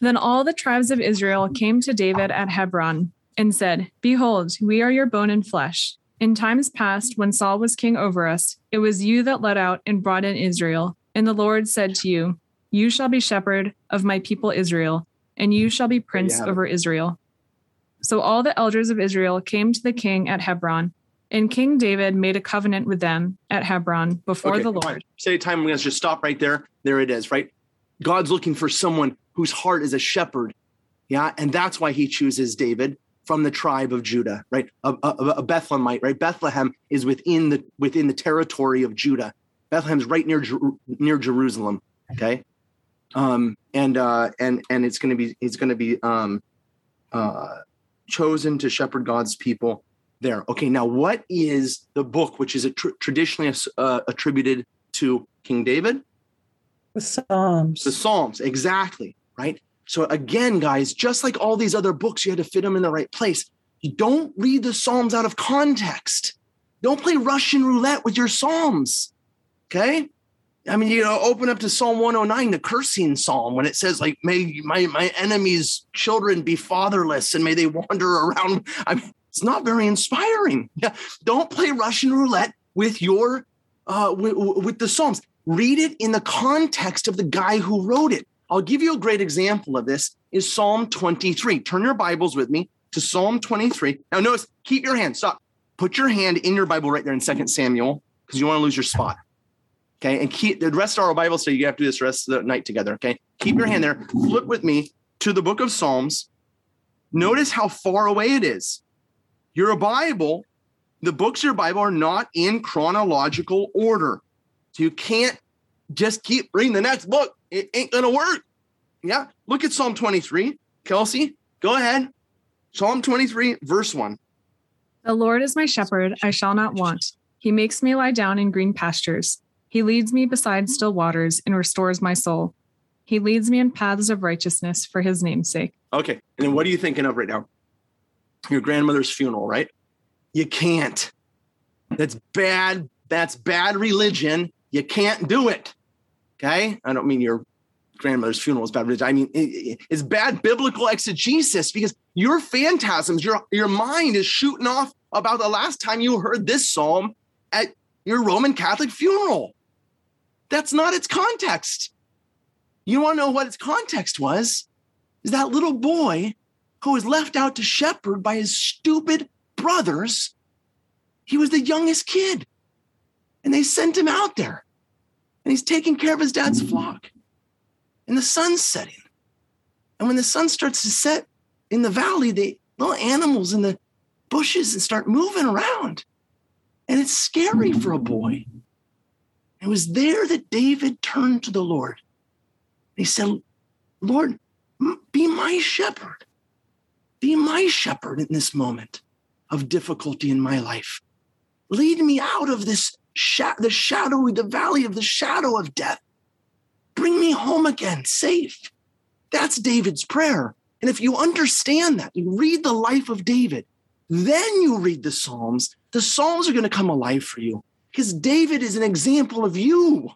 Then all the tribes of Israel came to David at Hebron and said, Behold, we are your bone and flesh. In times past, when Saul was king over us, it was you that led out and brought in Israel. And the Lord said to you, You shall be shepherd of my people Israel, and you shall be prince
it.
over Israel. So all the elders of Israel came to the king at Hebron, and King David made a covenant with them at Hebron before
Okay,
the. Lord.
Say time, we're going to just stop right there. There it is, right? God's looking for someone whose heart is a shepherd. Yeah. And that's why he chooses David from the tribe of Judah, right? A, a, a Bethlehemite, right? Bethlehem is within the within the territory of Judah. Bethlehem's right near near Jerusalem. Okay. Um, and uh, and and it's gonna be it's gonna be um uh chosen to shepherd God's people there. Okay, now what is the book which is attr- traditionally uh, attributed to King David?
The Psalms.
The Psalms, exactly, right? So again, guys, just like all these other books, you had to fit them in the right place. Don't read the Psalms out of context. Don't play Russian roulette with your Psalms. Okay? I mean, you know, open up to Psalm 109, the cursing psalm, when it says, like, may my my enemies' children be fatherless and may they wander around. I mean, it's not very inspiring. Yeah. Don't play Russian roulette with your uh with, with the Psalms. Read it in the context of the guy who wrote it. I'll give you a great example of this is Psalm 23. Turn your Bibles with me to Psalm 23. Now notice, keep your hand, stop. Put your hand in your Bible right there in 2 Samuel because you want to lose your spot. Okay. And keep the rest of our Bible study. You have to do this rest of the night together. Okay. Keep your hand there. Flip with me to the book of Psalms. Notice how far away it is. Your Bible, the books of your Bible are not in chronological order. So you can't just keep reading the next book. It ain't gonna work. Yeah. Look at Psalm 23. Kelsey, go ahead. Psalm 23, verse 1.
The Lord is my shepherd, I shall not want. He makes me lie down in green pastures. He leads me beside still waters and restores my soul. He leads me in paths of righteousness for his name's sake.
Okay. And then what are you thinking of right now? Your grandmother's funeral, right? You can't. That's bad. That's bad religion. You can't do it. Okay. I don't mean your grandmother's funeral is bad religion. I mean, it- it- it's bad biblical exegesis because your phantasms, your, your mind is shooting off about the last time you heard this psalm at your Roman Catholic funeral. That's not its context. You want to know what its context was? Is that little boy who was left out to shepherd by his stupid brothers. He was the youngest kid. And they sent him out there. And he's taking care of his dad's flock. And the sun's setting. And when the sun starts to set in the valley, the little animals in the bushes and start moving around. And it's scary for a boy. It was there that David turned to the Lord. He said, Lord, be my shepherd. Be my shepherd in this moment of difficulty in my life. Lead me out of this sha- the shadow, the valley of the shadow of death. Bring me home again, safe. That's David's prayer. And if you understand that, you read the life of David, then you read the Psalms, the Psalms are going to come alive for you because David is an example of you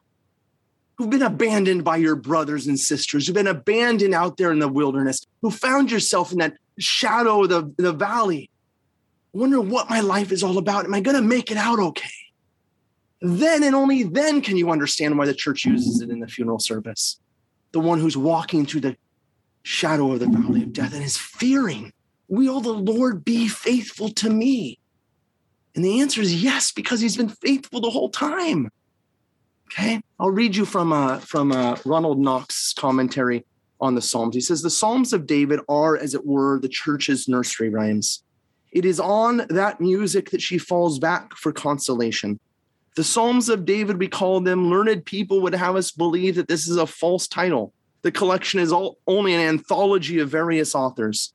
who've been abandoned by your brothers and sisters, who've been abandoned out there in the wilderness, who found yourself in that shadow of the, the valley. Wonder what my life is all about. Am I going to make it out okay? Then and only then can you understand why the church uses it in the funeral service. The one who's walking through the shadow of the valley of death and is fearing, Will the Lord be faithful to me? And the answer is yes, because he's been faithful the whole time. Okay, I'll read you from uh, from uh, Ronald Knox's commentary on the Psalms. He says the Psalms of David are, as it were, the church's nursery rhymes. It is on that music that she falls back for consolation. The Psalms of David, we call them. Learned people would have us believe that this is a false title. The collection is all, only an anthology of various authors.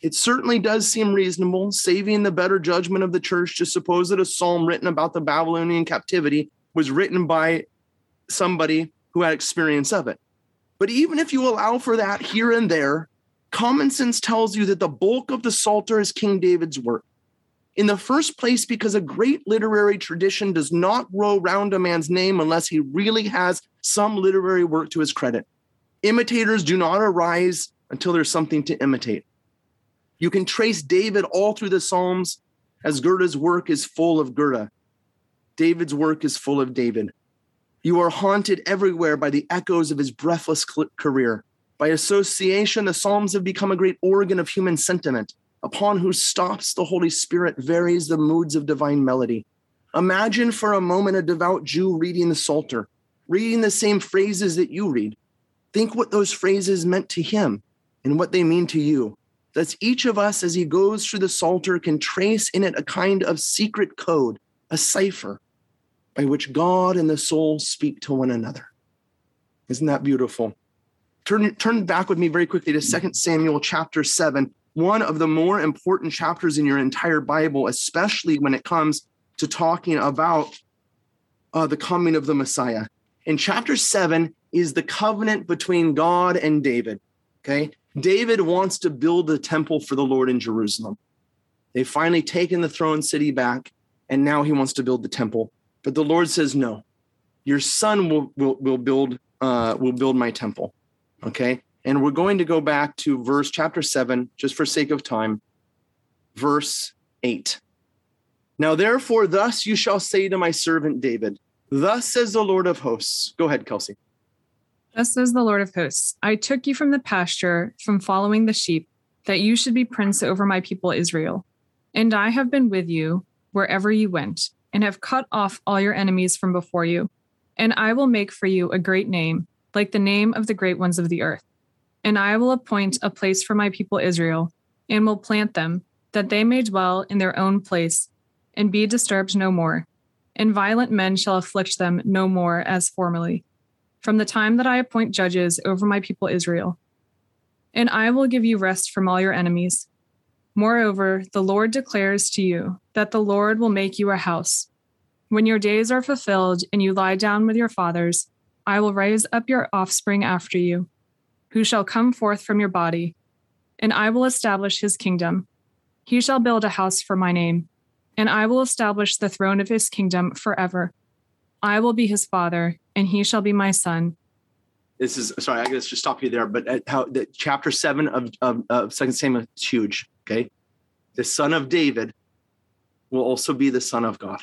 it certainly does seem reasonable, saving the better judgment of the church, to suppose that a psalm written about the Babylonian captivity was written by somebody who had experience of it. But even if you allow for that here and there, common sense tells you that the bulk of the Psalter is King David's work. In the first place, because a great literary tradition does not grow round a man's name unless he really has some literary work to his credit. Imitators do not arise until there's something to imitate. You can trace David all through the Psalms as Goethe's work is full of Goethe. David's work is full of David. You are haunted everywhere by the echoes of his breathless career. By association, the Psalms have become a great organ of human sentiment, upon whose stops the Holy Spirit varies the moods of divine melody. Imagine for a moment a devout Jew reading the Psalter, reading the same phrases that you read. Think what those phrases meant to him and what they mean to you. Thus, each of us, as he goes through the Psalter, can trace in it a kind of secret code, a cipher, by which God and the soul speak to one another. Isn't that beautiful? Turn, turn back with me very quickly to 2 Samuel chapter 7, one of the more important chapters in your entire Bible, especially when it comes to talking about uh, the coming of the Messiah. In chapter 7 is the covenant between God and David. Okay. David wants to build a temple for the Lord in Jerusalem. They've finally taken the throne city back, and now he wants to build the temple. But the Lord says, no, your son will, will, will build uh, will build my temple. Okay. And we're going to go back to verse chapter seven, just for sake of time, verse eight. Now, therefore, thus you shall say to my servant David, Thus says the Lord of hosts. Go ahead, Kelsey.
Thus says the Lord of hosts I took you from the pasture, from following the sheep, that you should be prince over my people Israel. And I have been with you wherever you went, and have cut off all your enemies from before you. And I will make for you a great name, like the name of the great ones of the earth. And I will appoint a place for my people Israel, and will plant them, that they may dwell in their own place, and be disturbed no more. And violent men shall afflict them no more as formerly, from the time that I appoint judges over my people Israel. And I will give you rest from all your enemies Moreover, the Lord declares to you that the Lord will make you a house. When your days are fulfilled and you lie down with your fathers, I will raise up your offspring after you, who shall come forth from your body, and I will establish his kingdom. He shall build a house for my name, and I will establish the throne of his kingdom forever. I will be his father, and he shall be my son.
This is sorry, I guess just stop you there. But uh, how the chapter seven of, of, of Second Samuel is huge Okay. The son of David will also be the son of God,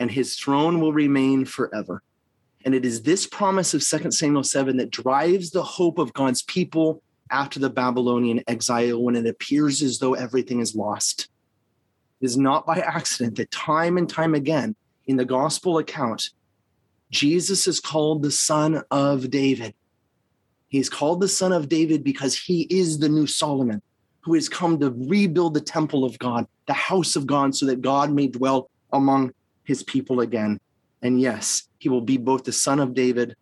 and his throne will remain forever. And it is this promise of 2 Samuel 7 that drives the hope of God's people after the Babylonian exile when it appears as though everything is lost. It is not by accident that time and time again in the gospel account, Jesus is called the son of David. He's called the son of David because he is the new Solomon who has come to rebuild the temple of God, the house of God, so that God may dwell among his people again. And yes, he will be both the son of David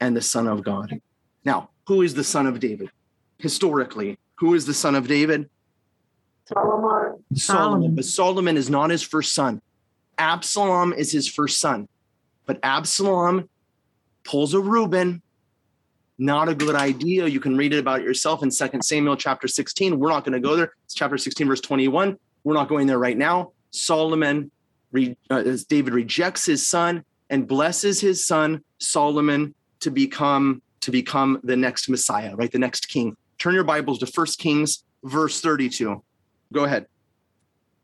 and the son of God. Now, who is the son of David? Historically, who is the son of David?
Solomon.
Solomon. But Solomon is not his first son. Absalom is his first son. But Absalom pulls a Reuben not a good idea. You can read it about it yourself in Second Samuel chapter 16. We're not going to go there. It's chapter 16, verse 21. We're not going there right now. Solomon, re, uh, David rejects his son and blesses his son Solomon to become to become the next Messiah, right? The next king. Turn your Bibles to First Kings, verse 32. Go ahead.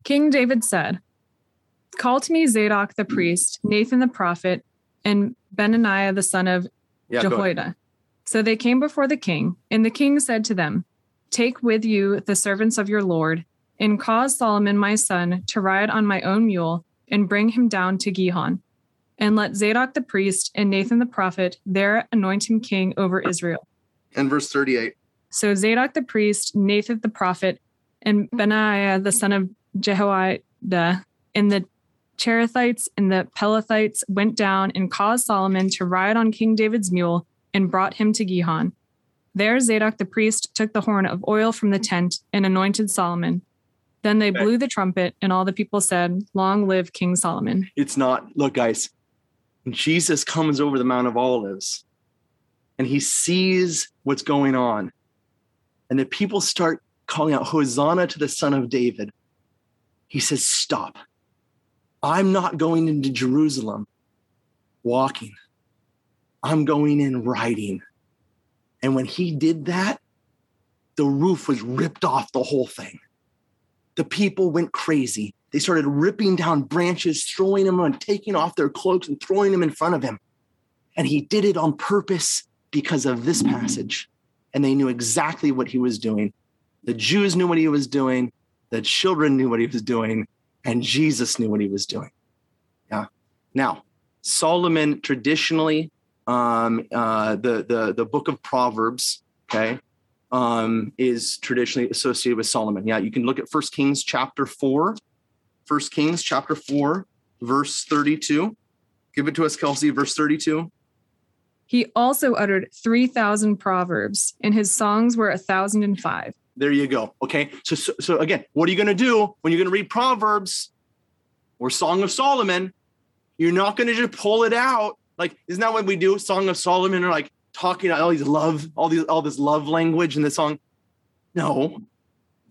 King David said, Call to me Zadok the priest, Nathan the prophet, and Benaiah the son of yeah, Jehoiada so they came before the king, and the king said to them, Take with you the servants of your Lord, and cause Solomon my son to ride on my own mule, and bring him down to Gihon. And let Zadok the priest and Nathan the prophet there anoint him king over Israel.
And verse 38.
So Zadok the priest, Nathan the prophet, and Benaiah the son of Jehoiada, and the Cherethites and the Pelethites went down and caused Solomon to ride on King David's mule and brought him to Gihon. There, Zadok the priest took the horn of oil from the tent and anointed Solomon. Then they
Okay.
blew the trumpet, and all the people said, Long live King Solomon.
It's not, look, guys, Jesus comes over the Mount of Olives and he sees what's going on. And the people start calling out, Hosanna to the Son of David. He says, Stop. I'm not going into Jerusalem walking, I'm going in riding. And when he did that, the roof was ripped off the whole thing. The people went crazy. They started ripping down branches, throwing them and taking off their cloaks and throwing them in front of him. And he did it on purpose because of this passage. And they knew exactly what he was doing. The Jews knew what he was doing, the children knew what he was doing, and Jesus knew what he was doing. Yeah. Now, Solomon traditionally, um, uh, the, the, the book of Proverbs, okay, um, is traditionally associated with Solomon. Yeah, you can look at First Kings chapter 4. First Kings chapter 4, verse 32. Give it to us, Kelsey, verse 32.
He also uttered 3,000 proverbs, and his songs were 1,005.
There you go. Okay. So, so, so again, what are you going to do when you're going to read Proverbs or Song of Solomon? You're not going to just pull it out. Like, isn't that what we do? Song of Solomon or like talking all these love, all these, all this love language in the song. No,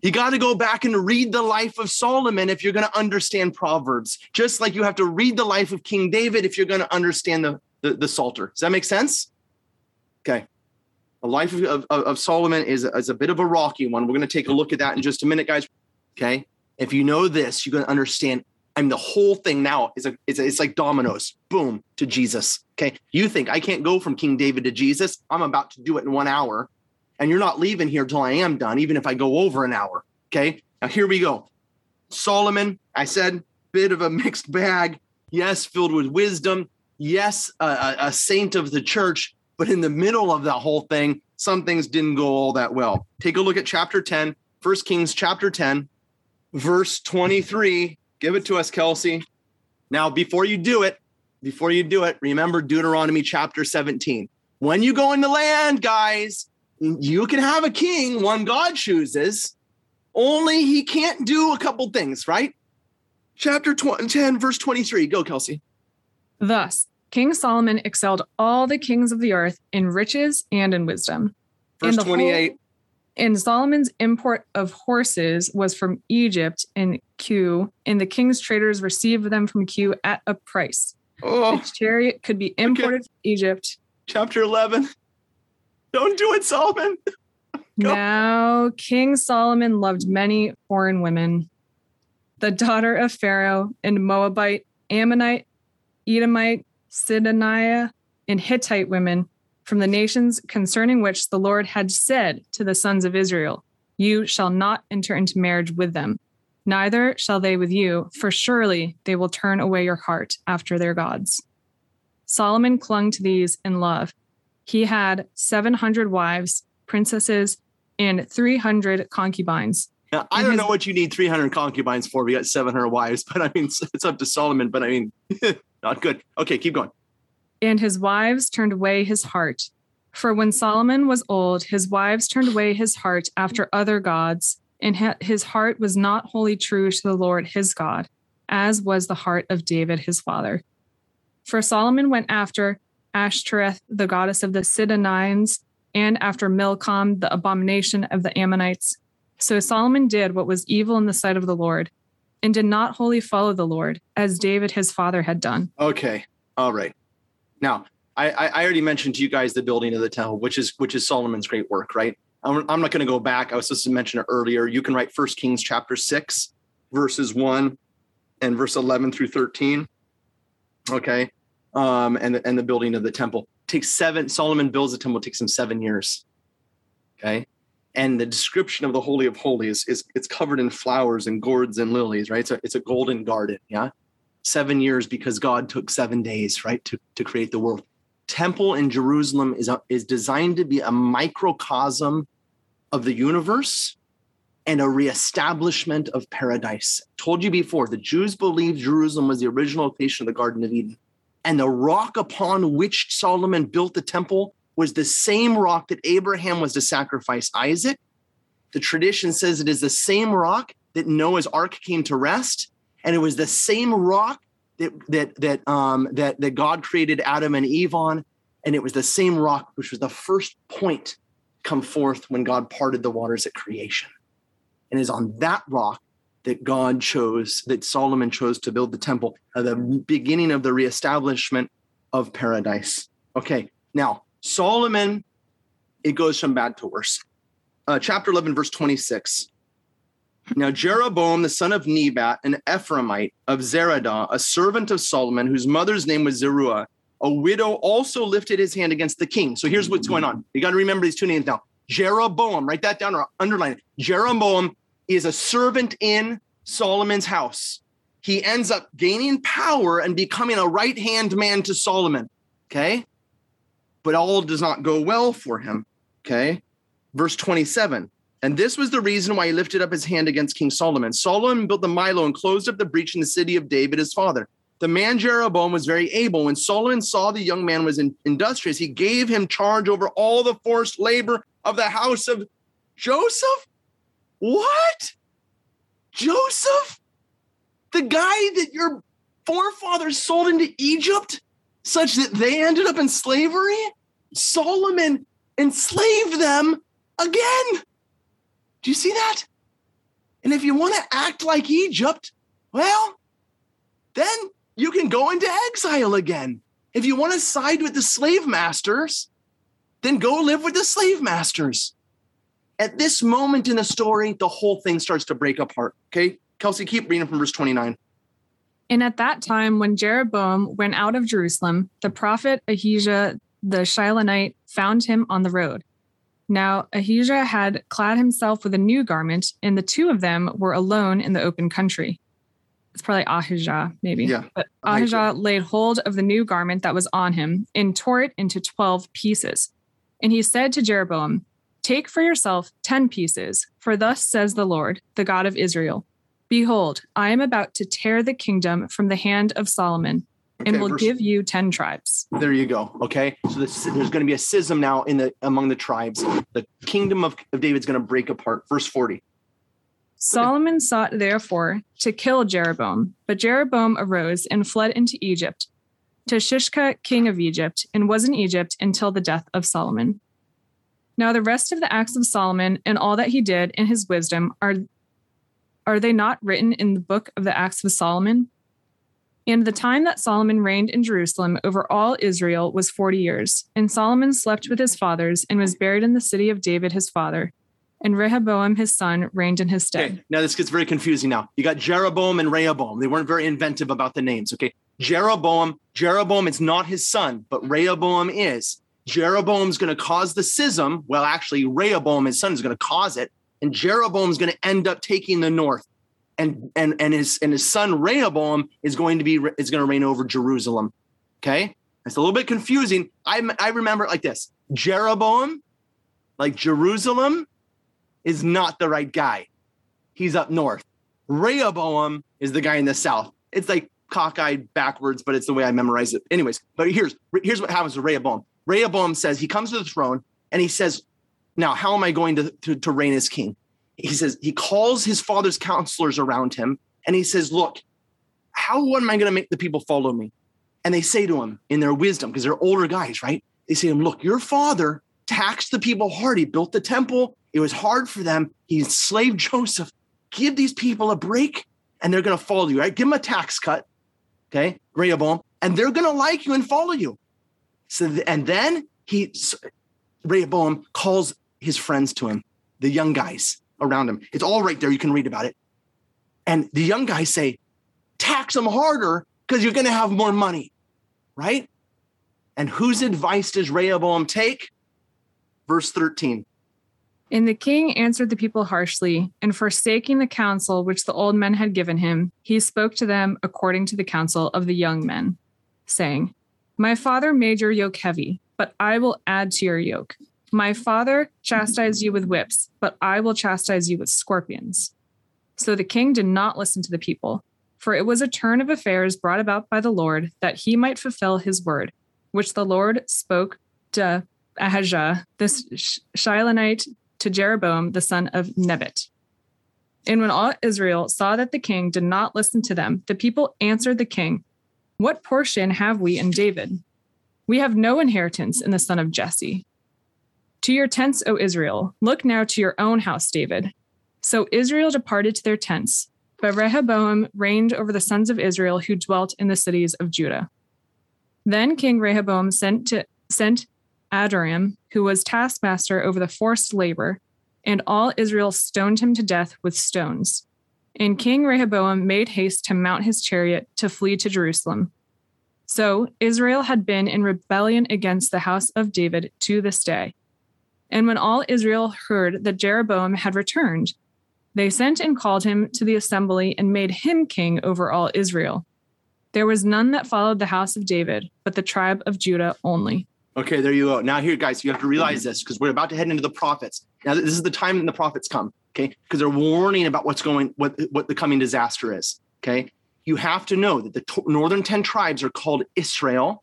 you got to go back and read the life of Solomon if you're going to understand Proverbs, just like you have to read the life of King David if you're going to understand the, the, the Psalter. Does that make sense? Okay. The life of, of, of Solomon is, is a bit of a rocky one. We're going to take a look at that in just a minute, guys. Okay. If you know this, you're going to understand. I mean, the whole thing now is a, it's, a, it's like dominoes, boom, to Jesus. Okay. You think I can't go from King David to Jesus? I'm about to do it in one hour. And you're not leaving here till I am done, even if I go over an hour. Okay. Now, here we go. Solomon, I said, bit of a mixed bag. Yes, filled with wisdom. Yes, a, a, a saint of the church. But in the middle of that whole thing, some things didn't go all that well. Take a look at chapter 10, 1 Kings chapter 10, verse 23. Give it to us, Kelsey. Now, before you do it, before you do it, remember Deuteronomy chapter 17. When you go in the land, guys, you can have a king, one God chooses, only he can't do a couple things, right? Chapter 10, verse 23. Go, Kelsey.
Thus, King Solomon excelled all the kings of the earth in riches and in wisdom.
Verse
the whole-
28.
And Solomon's import of horses was from Egypt in Kue, and the king's traders received them from Kue at a price.
Oh,
chariot could be imported from Egypt.
chapter 11. Don't do it, Solomon. Go.
Now, King Solomon loved many foreign women. The daughter of Pharaoh and Moabite, Ammonite, Edomite, Sidonian, and Hittite women from the nations concerning which the Lord had said to the sons of Israel, You shall not enter into marriage with them, neither shall they with you, for surely they will turn away your heart after their gods. Solomon clung to these in love. He had 700 wives, princesses, and 300 concubines.
Now, I don't
his-
know what you need 300 concubines for. We got 700 wives, but I mean, it's up to Solomon, but I mean, not good. Okay, keep going.
And his wives turned away his heart. For when Solomon was old, his wives turned away his heart after other gods, and his heart was not wholly true to the Lord his God, as was the heart of David his father. For Solomon went after Ashtoreth, the goddess of the Sidonians, and after Milcom, the abomination of the Ammonites. So Solomon did what was evil in the sight of the Lord, and did not wholly follow the Lord, as David his father had done.
Okay. All right. Now, I, I already mentioned to you guys the building of the temple, which is which is Solomon's great work, right? I'm, I'm not going to go back. I was supposed to mention it earlier. You can write First Kings chapter six, verses one and verse 11 through 13. Okay. Um, and and the building of the temple takes seven. Solomon builds the temple. Takes him seven years. Okay. And the description of the Holy of Holies is it's covered in flowers and gourds and lilies, right? So it's a golden garden. Yeah seven years because God took seven days, right, to, to create the world. Temple in Jerusalem is, a, is designed to be a microcosm of the universe and a reestablishment of paradise. Told you before, the Jews believed Jerusalem was the original location of the Garden of Eden. And the rock upon which Solomon built the temple was the same rock that Abraham was to sacrifice Isaac. The tradition says it is the same rock that Noah's ark came to rest, and it was the same rock that that that um, that that God created Adam and Eve on, and it was the same rock which was the first point come forth when God parted the waters at creation, and is on that rock that God chose that Solomon chose to build the temple at the beginning of the reestablishment of paradise. Okay, now Solomon, it goes from bad to worse. Uh, chapter 11, verse 26. Now, Jeroboam, the son of Nebat, an Ephraimite of Zeredah, a servant of Solomon, whose mother's name was Zeruah, a widow, also lifted his hand against the king. So here's what's going on. You got to remember these two names now. Jeroboam, write that down or underline it. Jeroboam is a servant in Solomon's house. He ends up gaining power and becoming a right hand man to Solomon. Okay. But all does not go well for him. Okay. Verse 27 and this was the reason why he lifted up his hand against King Solomon. Solomon built the Millo and closed up the breach in the city of David, his father. The man Jeroboam was very able. When Solomon saw the young man was in, industrious, he gave him charge over all the forced labor of the house of Joseph. What? Joseph? The guy that your forefathers sold into Egypt such that they ended up in slavery? Solomon enslaved them again. Do you see that? And if you want to act like Egypt, well, then you can go into exile again. If you want to side with the slave masters, then go live with the slave masters. At this moment in the story, the whole thing starts to break apart. Okay. Kelsey, keep reading from verse 29.
And at that time, when Jeroboam went out of Jerusalem, the prophet Ahijah the Shilonite found him on the road. Now Ahijah had clad himself with a new garment, and the two of them were alone in the open country. It's probably Ahijah, maybe.
Yeah.
But Ahijah laid hold of the new garment that was on him and tore it into 12 pieces. And he said to Jeroboam, Take for yourself 10 pieces, for thus says the Lord, the God of Israel Behold, I am about to tear the kingdom from the hand of Solomon and
Okay,
will
verse-
give you 10 tribes.
There you go. Okay. So this, there's going to be a schism now in the among the tribes. The kingdom of, of David's going to break apart. Verse 40.
Solomon sought therefore to kill Jeroboam, but Jeroboam arose and fled into Egypt, to Shishka, king of Egypt, and was in Egypt until the death of Solomon. Now the rest of the acts of Solomon and all that he did in his wisdom are are they not written in the book of the acts of Solomon? And the time that Solomon reigned in Jerusalem over all Israel was 40 years. And Solomon slept with his fathers and was buried in the city of David his father. And Rehoboam his son reigned in his stead.
Okay. Now this gets very confusing now. You got Jeroboam and Rehoboam. They weren't very inventive about the names. Okay. Jeroboam, Jeroboam is not his son, but Rehoboam is. Jeroboam's going to cause the schism. Well, actually, Rehoboam, his son, is going to cause it. And Jeroboam's going to end up taking the north. And, and and his and his son Rehoboam is going to be is going to reign over Jerusalem. Okay, it's a little bit confusing. I I remember it like this: Jeroboam, like Jerusalem, is not the right guy. He's up north. Rehoboam is the guy in the south. It's like cockeyed backwards, but it's the way I memorize it. Anyways, but here's here's what happens with Rehoboam. Rehoboam says he comes to the throne and he says, "Now, how am I going to, to, to reign as king?" He says he calls his father's counselors around him and he says, "Look, how am I going to make the people follow me?" And they say to him in their wisdom, because they're older guys, right? They say to him, "Look, your father taxed the people hard. He built the temple. It was hard for them. He enslaved Joseph. Give these people a break, and they're going to follow you. Right? Give them a tax cut." okay, Rehoboam, and they're going to like you and follow you. So, th- and then he, Rehoboam calls his friends to him, the young guys around him. It's all right there. You can read about it. And the young guys say, tax them harder because you're going to have more money, right? And whose advice does Rehoboam take? Verse 13.
And the king answered the people harshly, and forsaking the counsel which the old men had given him, he spoke to them according to the counsel of the young men, saying, My father made your yoke heavy, but I will add to your yoke. My father chastised you with whips, but I will chastise you with scorpions. So the king did not listen to the people, for it was a turn of affairs brought about by the Lord that he might fulfill his word, which the Lord spoke to Ahijah, this Sh- Shilonite, to Jeroboam, the son of Nebat. And when all Israel saw that the king did not listen to them, the people answered the king, What portion have we in David? We have no inheritance in the son of Jesse. To your tents, O Israel, look now to your own house, David. So Israel departed to their tents, but Rehoboam reigned over the sons of Israel who dwelt in the cities of Judah. Then King Rehoboam sent to sent Adoram, who was taskmaster over the forced labor, and all Israel stoned him to death with stones. And King Rehoboam made haste to mount his chariot to flee to Jerusalem. So Israel had been in rebellion against the house of David to this day. And when all Israel heard that Jeroboam had returned, they sent and called him to the assembly and made him king over all Israel. There was none that followed the house of David, but the tribe of Judah only.
Okay, there you go. Now, here, guys, you have to realize this because we're about to head into the prophets. Now, this is the time when the prophets come, okay? Because they're warning about what's going, what what the coming disaster is. Okay, you have to know that the t- northern ten tribes are called Israel,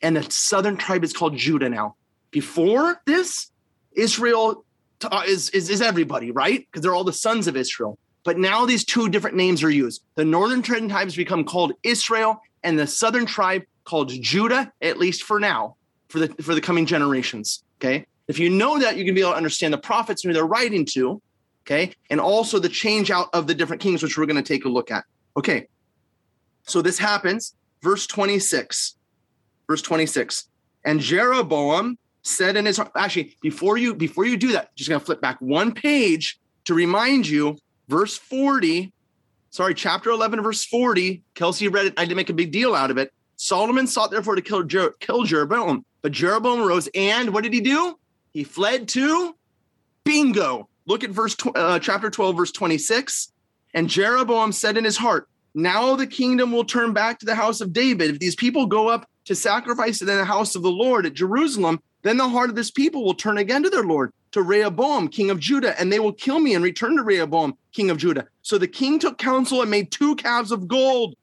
and the southern tribe is called Judah. Now, before this, Israel uh, is is, is everybody, right? Because they're all the sons of Israel. But now these two different names are used. The northern tribes become called Israel, and the southern tribe called Judah, at least for now for the for the coming generations. Okay. If you know that, you can be able to understand the prophets and who they're writing to. Okay. And also the change out of the different kings, which we're going to take a look at. Okay. So this happens, verse 26. Verse 26. And Jeroboam said in his heart, actually, before you before you do that, just gonna flip back one page to remind you, verse 40. Sorry, chapter 11, verse 40. Kelsey read it. I didn't make a big deal out of it. Solomon sought therefore to kill, Jer- kill Jeroboam, but Jeroboam rose and what did he do? He fled to bingo. Look at verse tw- uh, chapter 12, verse 26. And Jeroboam said in his heart, Now the kingdom will turn back to the house of David. If these people go up to sacrifice in the house of the Lord at Jerusalem, then the heart of this people will turn again to their Lord, to Rehoboam, king of Judah, and they will kill me and return to Rehoboam, king of Judah. So the king took counsel and made two calves of gold.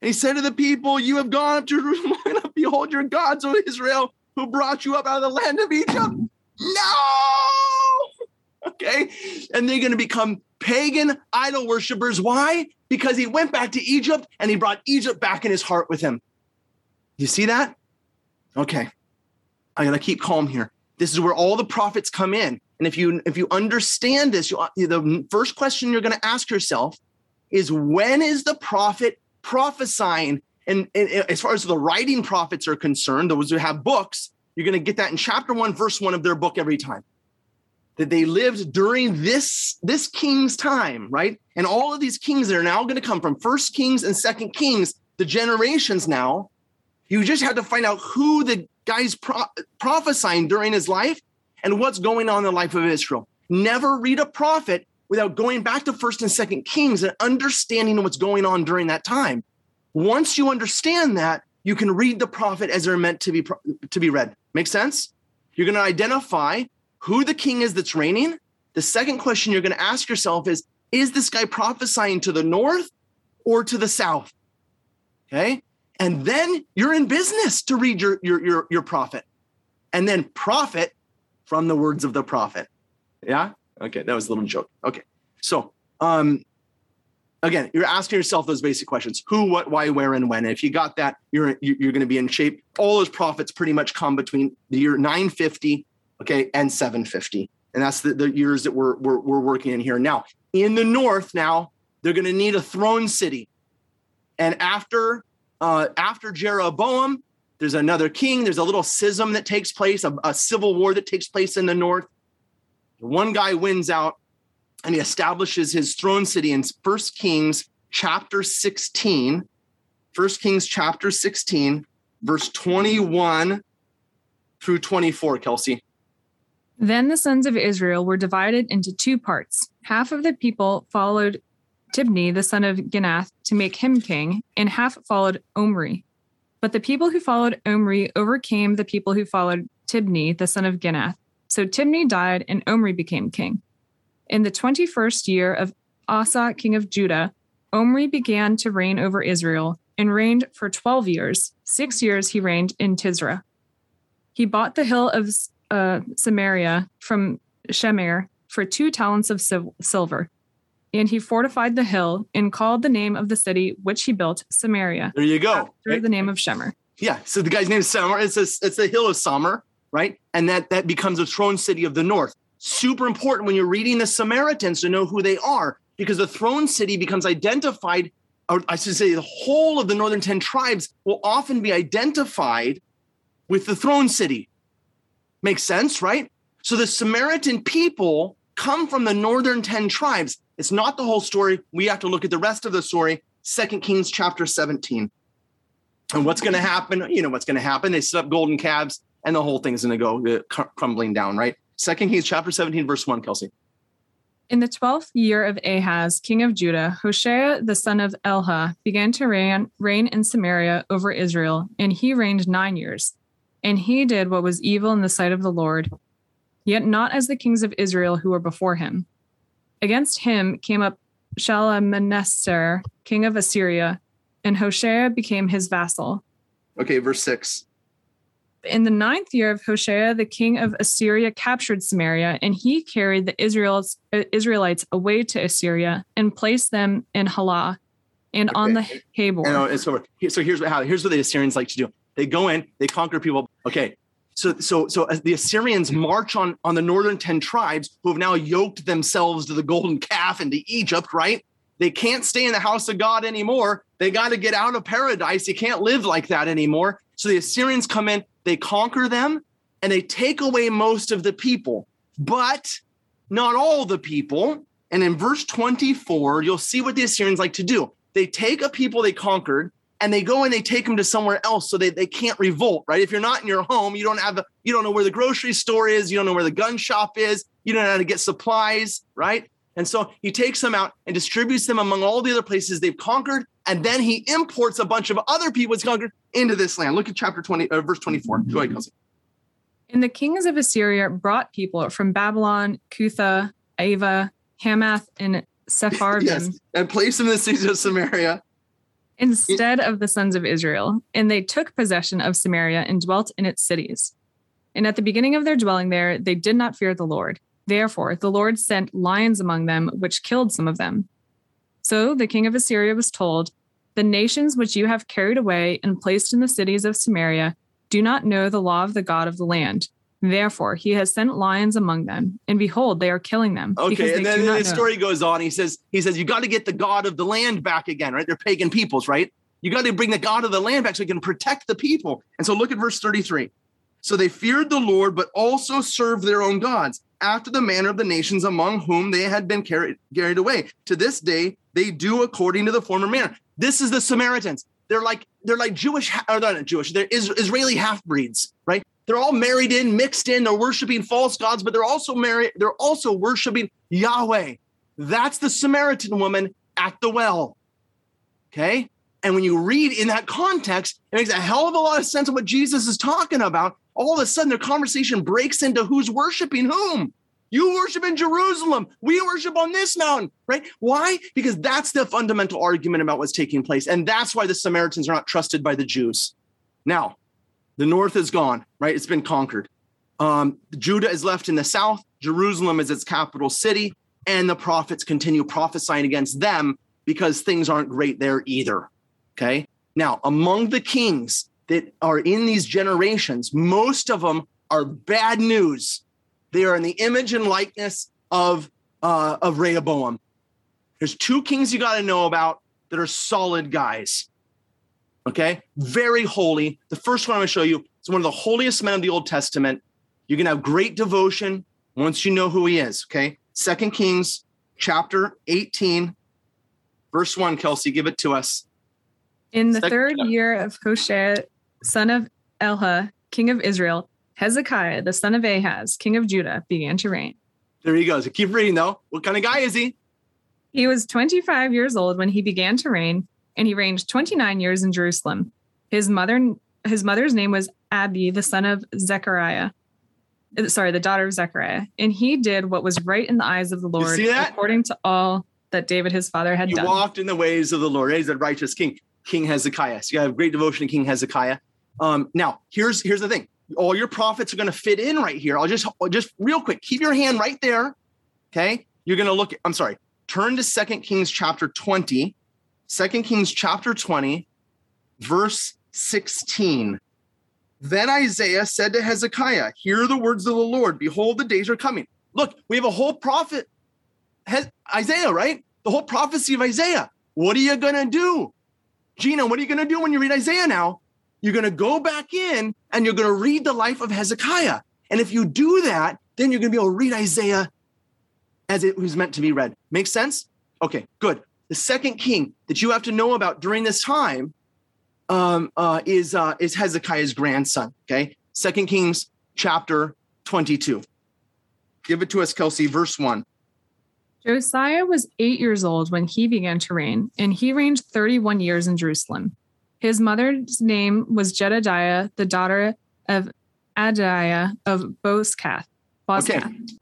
And he said to the people, You have gone up to Jerusalem, behold your gods, O Israel, who brought you up out of the land of Egypt. No! Okay. And they're going to become pagan idol worshippers. Why? Because he went back to Egypt and he brought Egypt back in his heart with him. You see that? Okay. I gotta keep calm here. This is where all the prophets come in. And if you if you understand this, you, uh, the first question you're to ask yourself is when is the prophet prophesying? And, and as far as the writing prophets are concerned, those who have books, you're to get that in chapter one, verse one of their book every time. That they lived during this this king's time, right? And all of these kings that are now going to come from First Kings and Second Kings, the generations now. You just have to find out who the guy's pro- prophesying during his life and what's going on in the life of Israel. Never read a prophet without going back to First and Second Kings and understanding what's going on during that time. Once you understand that, you can read the prophet as they're meant to be to be read. Make sense? You're going to identify who the king is that's reigning. The second question you're going to ask yourself is is this guy prophesying to the north or to the south? Okay? And then you're in business to read your your your, your prophet. And then profit from the words of the prophet. Yeah? Okay, that was a little joke. Okay. So, um again, you're asking yourself those basic questions: who, what, why, where, and when. And if you got that, you're you're going to be in shape. All those profits pretty much come between the year 950, okay, and 750, and that's the, the years that we're, we're we're working in here now. In the north, now they're going to need a throne city, and after uh, after Jeroboam, there's another king. There's a little schism that takes place, a, a civil war that takes place in the north. One guy wins out and he establishes his throne city in First Kings chapter 16. First Kings chapter 16, verse 21 through 24, Kelsey.
Then the sons of Israel were divided into two parts. Half of the people followed Tibni, the son of Ginath, to make him king, and half followed Omri. But the people who followed Omri overcame the people who followed Tibni, the son of Ginath. So Tibni died, and Omri became king. In the 21st year of Asa, king of Judah, Omri began to reign over Israel and reigned for 12 years. Six years he reigned in Tisra. He bought the hill of uh, Samaria from Shemer for two talents of silver. And he fortified the hill and called the name of the city which he built Samaria
There you go.
after
right?
the name of Shemer.
Yeah. So the guy's name is Samar. It's a, it's the hill of Samar, right? And that that becomes a throne city of the north. Super important when you're reading the Samaritans to know who they are, because the throne city becomes identified, or I should say, the whole of the northern ten tribes will often be identified with the throne city. Makes sense, right? So the Samaritan people come from the northern 10 tribes. It's not the whole story. We have to look at the rest of the story, Second Kings chapter 17. And what's going to happen? You know what's going to happen. They set up golden calves, and the whole thing's going to go uh, crumbling down, right? Second Kings chapter 17, verse 1, Kelsey.
In the twelfth year of Ahaz, king of Judah, Hoshea the son of Elah began to reign, reign in Samaria over Israel, and he reigned nine years. And he did what was evil in the sight of the Lord, yet not as the kings of Israel who were before him. Against him came up Shalmaneser, king of Assyria, and Hoshea became his vassal.
Okay, verse 6.
In the ninth year of Hoshea, the king of Assyria captured Samaria, and he carried the Israelites, uh, Israelites away to Assyria and placed them in Halah and on the
Okay.
Habor.
And, uh, and so, so here's what how here's what the Assyrians like to do. They go in, they conquer people. Okay. So so so as the Assyrians march on on the northern 10 tribes who have now yoked themselves to the golden calf into Egypt, right? They can't stay in the house of God anymore. They got to get out of paradise. They can't live like that anymore. So the Assyrians come in, they conquer them, and they take away most of the people, but not all the people. And in verse 24, you'll see what the Assyrians like to do. They take a people they conquered and they go and they take them to somewhere else so they, they can't revolt, right? If you're not in your home, you don't have, a, you don't know where the grocery store is, you don't know where the gun shop is, you don't know how to get supplies, right? And so he takes them out and distributes them among all the other places they've conquered. And then he imports a bunch of other people he's conquered into this land. Look at chapter 20, uh, verse 24. Go ahead, Kelsey.
And the kings of Assyria brought people from Babylon, Cutha, Ava, Hamath, and Sepharvaim
Yes. And placed them in the cities of Samaria.
Instead of the sons of Israel. And they took possession of Samaria and dwelt in its cities. And at the beginning of their dwelling there, they did not fear the Lord. Therefore, the Lord sent lions among them, which killed some of them. So the king of Assyria was told, The nations which you have carried away and placed in the cities of Samaria do not know the law of the God of the land. Therefore, he has sent lions among them, and behold, they are killing them.
Okay, and then the
know.
story goes on. He says, he says, you got to get the God of the land back again, right? They're pagan peoples, right? You got to bring the God of the land back so you can protect the people. And so look at verse 33. So they feared the Lord, but also served their own gods after the manner of the nations among whom they had been carried, carried away. To this day, they do according to the former manner. This is the Samaritans. They're like they're like Jewish, or they're not Jewish. They're Is- Israeli half breeds, right? They're all married in, mixed in. They're worshiping false gods, but they're also married. They're also worshiping Yahweh. That's the Samaritan woman at the well. Okay. And when you read in that context, it makes a hell of a lot of sense of what Jesus is talking about. All of a sudden, their conversation breaks into who's worshiping whom. You worship in Jerusalem. We worship on this mountain, right? Why? Because that's the fundamental argument about what's taking place. And that's why the Samaritans are not trusted by the Jews. Now, the north is gone, right? It's been conquered. Um, Judah is left in the south. Jerusalem is its capital city. And the prophets continue prophesying against them because things aren't great there either. Okay. Now, among the kings that are in these generations, most of them are bad news. They are in the image and likeness of uh, of Rehoboam. There's two kings you got to know about that are solid guys. Okay, very holy. The first one I'm going to show you is one of the holiest men of the Old Testament. You're going to have great devotion once you know who he is. Okay, Second Kings chapter 18, verse one. Kelsey, give it to us.
In the
Second-
third year of Hoshea, son of Elah, king of Israel, Hezekiah, the son of Ahaz, king of Judah, began to reign.
There he goes. Keep reading though. What kind of guy is he?
He was 25 years old when he began to reign, and he reigned 29 years in Jerusalem. His mother, his mother's name was Abi, the son of Zechariah. uh, Sorry, the daughter of Zechariah. And he did what was right in the eyes of the Lord, according to all that David his father had done.
He
done.
walked in the ways of the Lord. He's a righteous king, King Hezekiah. So you have great devotion to King Hezekiah. Um, now, here's here's the thing. All your prophets are going to fit in right here. I'll just just real quick, keep your hand right there. Okay. You're going to look, I'm sorry, turn to Second Kings chapter 20. 2 Kings chapter 20, verse 16. Then Isaiah said to Hezekiah, Hear the words of the Lord. Behold, the days are coming. Look, we have a whole prophet, Hez- Isaiah, right? The whole prophecy of Isaiah. What are you going to do? Gina, what are you going to do when you read Isaiah now? You're going to go back in and you're going to read the life of Hezekiah. And if you do that, then you're going to be able to read Isaiah as it was meant to be read. Make sense? Okay, good. The second king that you have to know about during this time um, uh, is uh, is Hezekiah's grandson. Okay, Second Kings chapter twenty-two. Give it to us, Kelsey. Verse one.
Josiah was eight years old when he began to reign, and he reigned 31 years in Jerusalem. His mother's name was Jedediah, the daughter of Adiah of Bozkath.
Okay.
Bozkath.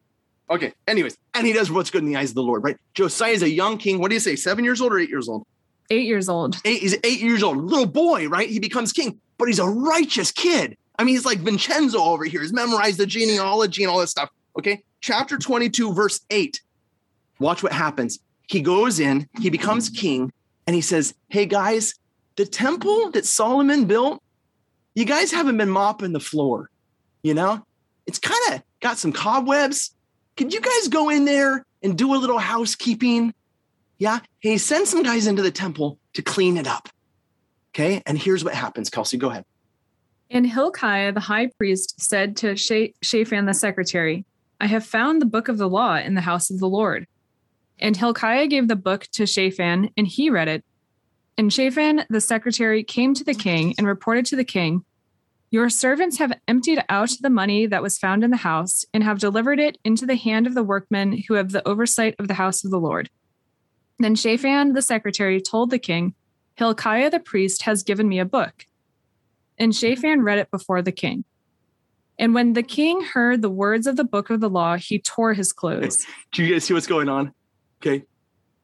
Okay. Anyways, and he does what's good in the eyes of the Lord, right? Josiah is a young king. What do you say? Seven years old or eight years old?
Eight years old.
Eight, he's eight years old, little boy, right? He becomes king, but he's a righteous kid. I mean, he's like Vincenzo over here. He's memorized the genealogy and all this stuff. Okay. Chapter 22, verse 8. Watch what happens. He goes in, he becomes king, and he says, Hey guys, the temple that Solomon built, you guys haven't been mopping the floor. You know, it's kind of got some cobwebs. Could you guys go in there and do a little housekeeping? Yeah. He sends some guys into the temple to clean it up. Okay. And here's what happens. Kelsey, go ahead.
And Hilkiah the high priest said to Sha- Shaphan the secretary, I have found the book of the law in the house of the Lord. And Hilkiah gave the book to Shaphan, and he read it. And Shaphan the secretary came to the oh, king and reported to the king, Your servants have emptied out the money that was found in the house, and have delivered it into the hand of the workmen who have the oversight of the house of the Lord. Then Shaphan the secretary told the king, Hilkiah the priest has given me a book. And Shaphan read it before the king. And when the king heard the words of the book of the law, he tore his clothes.
Do you guys see what's going on? Okay.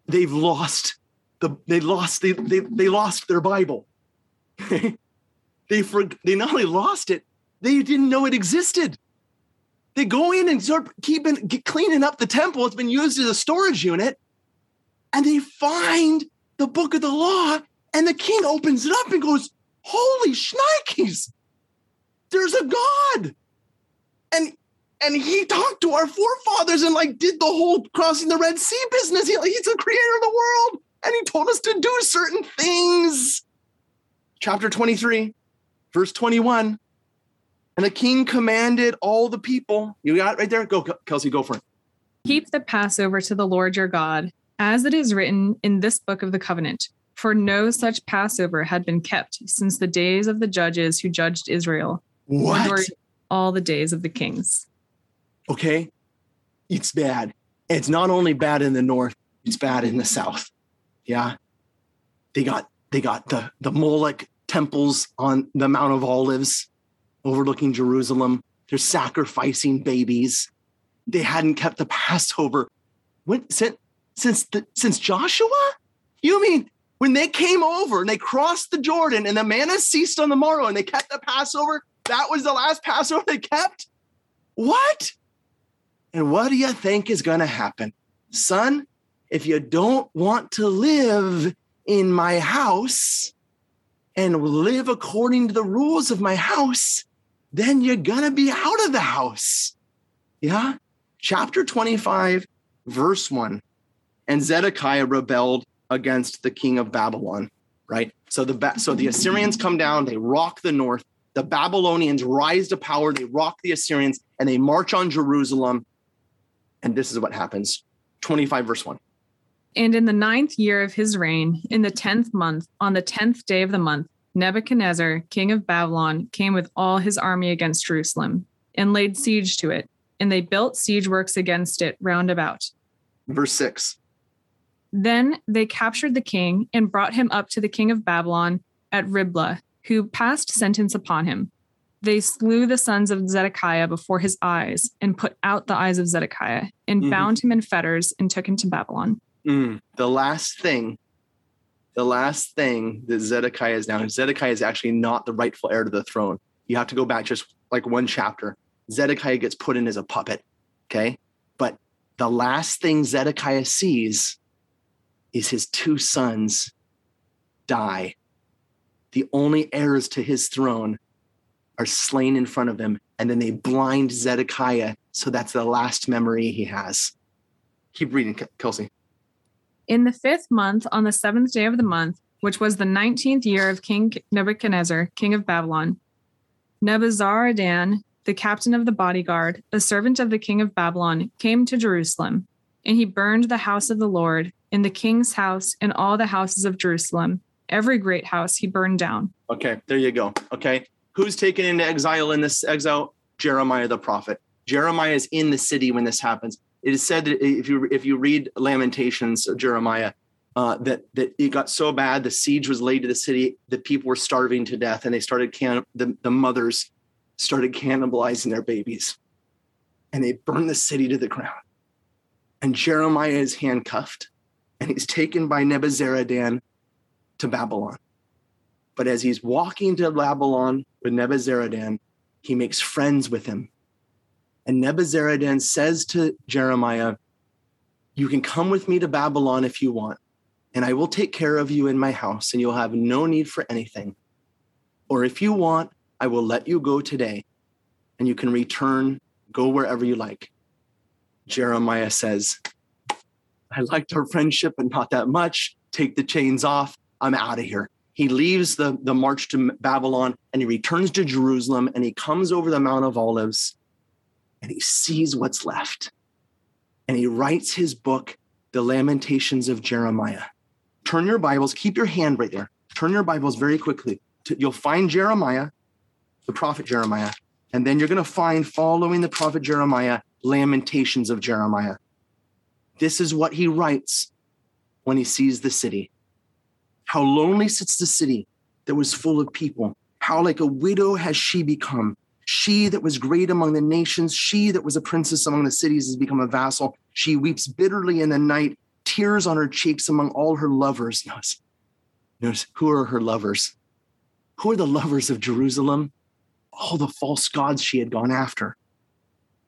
They've lost the they lost they they, they lost their Bible. they for, they not only lost it, they didn't know it existed. They go in and start keeping cleaning up the temple. It's been used as a storage unit, and they find the book of the law, and the king opens it up and goes, "Holy shnikes! There's a God!" And and he talked to our forefathers and like did the whole crossing the Red Sea business. He, he's the creator of the world, and he told us to do certain things. Chapter 23, verse 21. And the king commanded all the people. You got it right there? Go, Kelsey, go for it.
Keep the Passover to the Lord your God, as it is written in this book of the covenant. For no such Passover had been kept since the days of the judges who judged Israel,
What?
all the days of the kings.
okay, it's bad. It's not only bad in the north, it's bad in the south. Yeah. They got they got the the Moloch temples on the Mount of Olives overlooking Jerusalem. They're sacrificing babies. They hadn't kept the Passover. When since since the, since Joshua? You mean when they came over and they crossed the Jordan and the manna ceased on the morrow and they kept the Passover? That was the last Passover they kept? What? And what do you think is going to happen? Son, if you don't want to live in my house and live according to the rules of my house, then you're going to be out of the house. Yeah. Chapter 25, verse 1. And Zedekiah rebelled against the king of Babylon, right? So the so the Assyrians come down, they rock the north. The Babylonians rise to power, they rock the Assyrians, and they march on Jerusalem. And this is what happens 25, verse 1.
And in the ninth year of his reign, in the tenth month, on the tenth day of the month, Nebuchadnezzar, king of Babylon, came with all his army against Jerusalem and laid siege to it. And they built siege works against it round about.
Verse 6.
Then they captured the king and brought him up to the king of Babylon at Riblah, who passed sentence upon him. They slew the sons of Zedekiah before his eyes and put out the eyes of Zedekiah and
Mhm.
bound him in fetters and took him to Babylon.
Mm, the last thing, the last thing that Zedekiah is now, Zedekiah is actually not the rightful heir to the throne. You have to go back just like one chapter. Zedekiah gets put in as a puppet. Okay. But the last thing Zedekiah sees is his two sons die. The only heirs to his throne are slain in front of him. And then they blind Zedekiah. So that's the last memory he has. Keep reading, Kelsey.
In the fifth month, on the seventh day of the month, which was the nineteenth year of King Nebuchadnezzar, king of Babylon, Nebuzaradan, the captain of the bodyguard, a servant of the king of Babylon, came to Jerusalem, and he burned the house of the Lord, and the king's house, and all the houses of Jerusalem. Every great house he burned down.
Okay, there you go. Okay. Who's taken into exile in this exile? Jeremiah the prophet. Jeremiah is in the city when this happens. It is said that if you if you read Lamentations Jeremiah, uh, that that it got so bad, the siege was laid to the city, that people were starving to death, and they started can the, the mothers started cannibalizing their babies, and they burned the city to the ground. And Jeremiah is handcuffed, and he's taken by Nebuzaradan to Babylon. But as he's walking to Babylon with Nebuzaradan, he makes friends with him. And Nebuzaradan says to Jeremiah, You can come with me to Babylon if you want, and I will take care of you in my house, and you'll have no need for anything. Or if you want, I will let you go today, and you can return, go wherever you like. Jeremiah says, I liked our friendship, but not that much. Take the chains off. I'm out of here. He leaves the, the march to Babylon and he returns to Jerusalem and he comes over the Mount of Olives and he sees what's left. And he writes his book, The Lamentations of Jeremiah. Turn your Bibles, keep your hand right there. Turn your Bibles very quickly. You'll find Jeremiah, the prophet Jeremiah, and then you're going to find following the prophet Jeremiah, Lamentations of Jeremiah. This is what he writes when he sees the city. How lonely sits the city that was full of people. How like a widow has she become. She that was great among the nations, she that was a princess among the cities has become a vassal. She weeps bitterly in the night, tears on her cheeks among all her lovers. Notice, notice who are her lovers? Who are the lovers of Jerusalem? All the false gods she had gone after.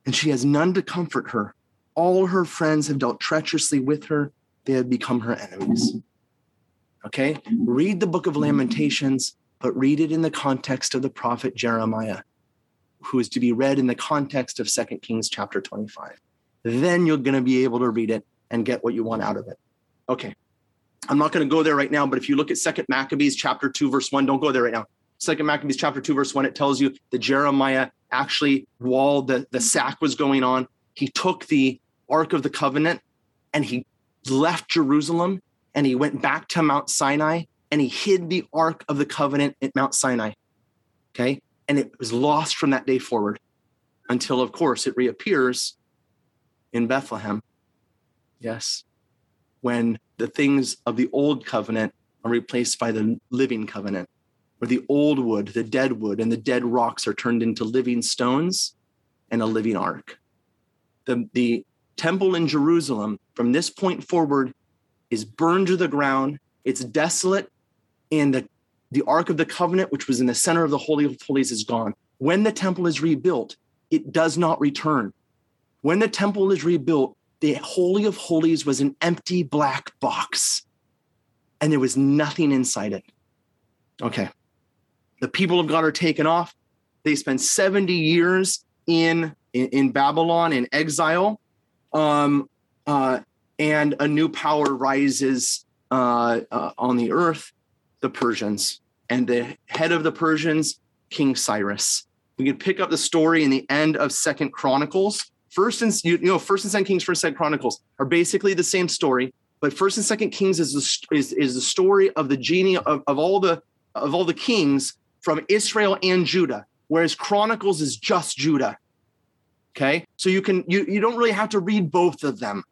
And she has none to comfort her. All her friends have dealt treacherously with her, they have become her enemies. Okay? Read the book of Lamentations, but read it in the context of the prophet Jeremiah, who is to be read in the context of 2 Kings chapter 25. Then you're going to be able to read it and get what you want out of it. Okay. I'm not going to go there right now, but if you look at 2 Maccabees chapter 2, verse 1, don't go there right now. 2 Maccabees chapter 2, verse 1, it tells you that Jeremiah actually, while the, the sack was going on, he took the Ark of the Covenant and he left Jerusalem and he went back to Mount Sinai and he hid the Ark of the Covenant at Mount Sinai. Okay. And it was lost from that day forward until, of course, it reappears in Bethlehem. Yes. When the things of the old covenant are replaced by the living covenant, where the old wood, the dead wood, and the dead rocks are turned into living stones and a living ark. The, the temple in Jerusalem, from this point forward, is burned to the ground. It's desolate, and the, the Ark of the Covenant, which was in the center of the Holy of Holies, is gone. When the temple is rebuilt, it does not return. When the temple is rebuilt, the Holy of Holies was an empty black box, and there was nothing inside it. Okay. The people of God are taken off. They spend 70 years in, in, in Babylon in exile. Um, uh, and a new power rises uh, uh, on the earth, the Persians. And the head of the Persians, King Cyrus. We can pick up the story in the end of Second Chronicles. First and you, know, First and Second Kings, First and Second Chronicles are basically the same story, but First and Second Kings is the is, is the story of the genie of, of all the of all the kings from Israel and Judah, whereas Chronicles is just Judah. Okay, so you can you you don't really have to read both of them.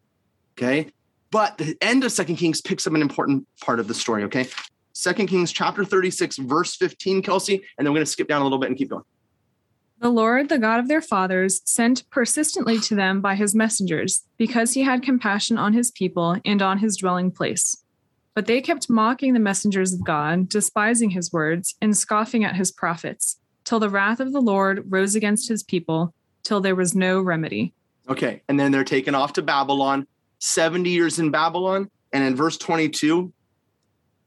Okay. But the end of Second Kings picks up an important part of the story. Okay. Second Kings chapter 36, verse 15, Kelsey. And then we're going to skip down a little bit and keep going.
The Lord, the God of their fathers, sent persistently to them by his messengers, because he had compassion on his people and on his dwelling place. But they kept mocking the messengers of God, despising his words, and scoffing at his prophets. till the wrath of the Lord rose against his people, till there was no remedy.
Okay. And then they're taken off to Babylon, 70 years in Babylon. And in verse 22,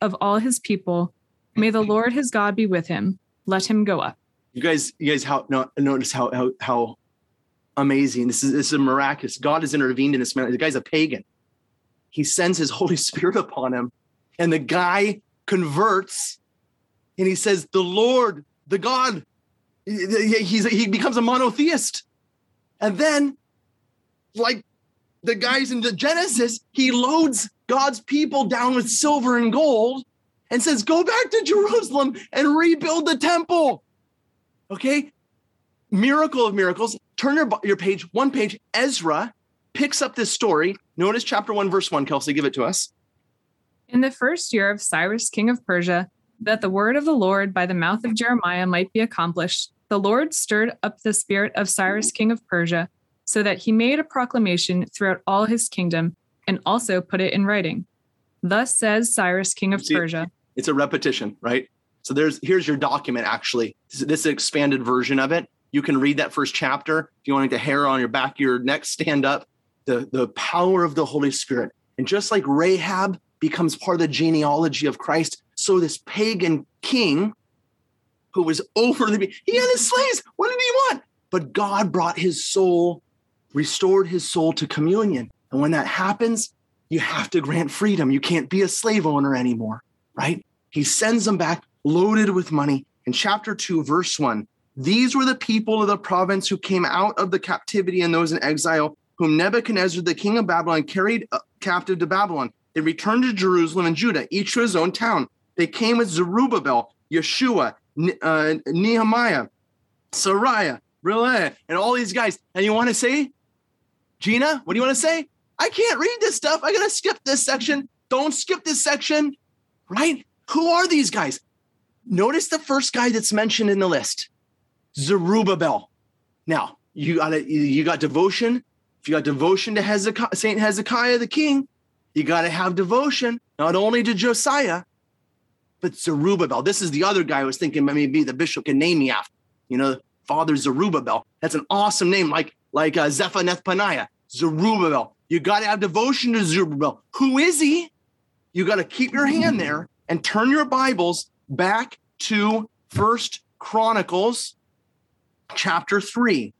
of all his people, may the mm-hmm. Lord his God be with him. Let him go up.
you guys, you guys how no, notice how how how amazing. This is this is a miraculous. God has intervened in this man. The guy's a pagan. He sends his Holy Spirit upon him, and the guy converts, and he says, "The Lord, the God." He- He's he becomes a monotheist, and then, like the guys in the Genesis, he loads God's people down with silver and gold, and says, "Go back to Jerusalem and rebuild the temple." Okay, miracle of miracles. Turn your your page, one page. Ezra picks up this story. Notice chapter one, verse one. Kelsey, give it to us.
In the first year of Cyrus, king of Persia, that the word of the Lord by the mouth of Jeremiah might be accomplished, the Lord stirred up the spirit of Cyrus, king of Persia, so that he made a proclamation throughout all his kingdom and also put it in writing. Thus says Cyrus, king of
See,
Persia.
It's a repetition, right? So there's here's your document. Actually, this, this expanded version of it. You can read that first chapter if you want the hair on your back of your neck stand up. The the power of the Holy Spirit, and just like Rahab becomes part of the genealogy of Christ, so this pagan king who was over the he had his slaves. What did he want? But God brought his soul, restored his soul to communion. And when that happens, you have to grant freedom. You can't be a slave owner anymore, right? He sends them back loaded with money. In chapter 2, verse 1, these were the people of the province who came out of the captivity and those in exile, whom Nebuchadnezzar, the king of Babylon, carried uh, captive to Babylon. They returned to Jerusalem and Judah, each to his own town. They came with Zerubbabel, Yeshua, uh, Nehemiah, Seraiah, Relay, and all these guys. And you want to say, Gina, what do you want to say? I can't read this stuff. I gotta skip this section. Don't skip this section, right? Who are these guys? Notice the first guy that's mentioned in the list, Zerubbabel. Now you got to you got devotion. If you got devotion to Hezekiah, Saint Hezekiah the king, you got to have devotion not only to Josiah, but Zerubbabel. This is the other guy I was thinking maybe the bishop can name me after. You know, Father Zerubbabel. That's an awesome name, like like uh, Zephaniah Zerubbabel. You got to have devotion to Zerubbabel. Who is he? You got to keep your hand there and turn your Bibles back to First Chronicles chapter 3.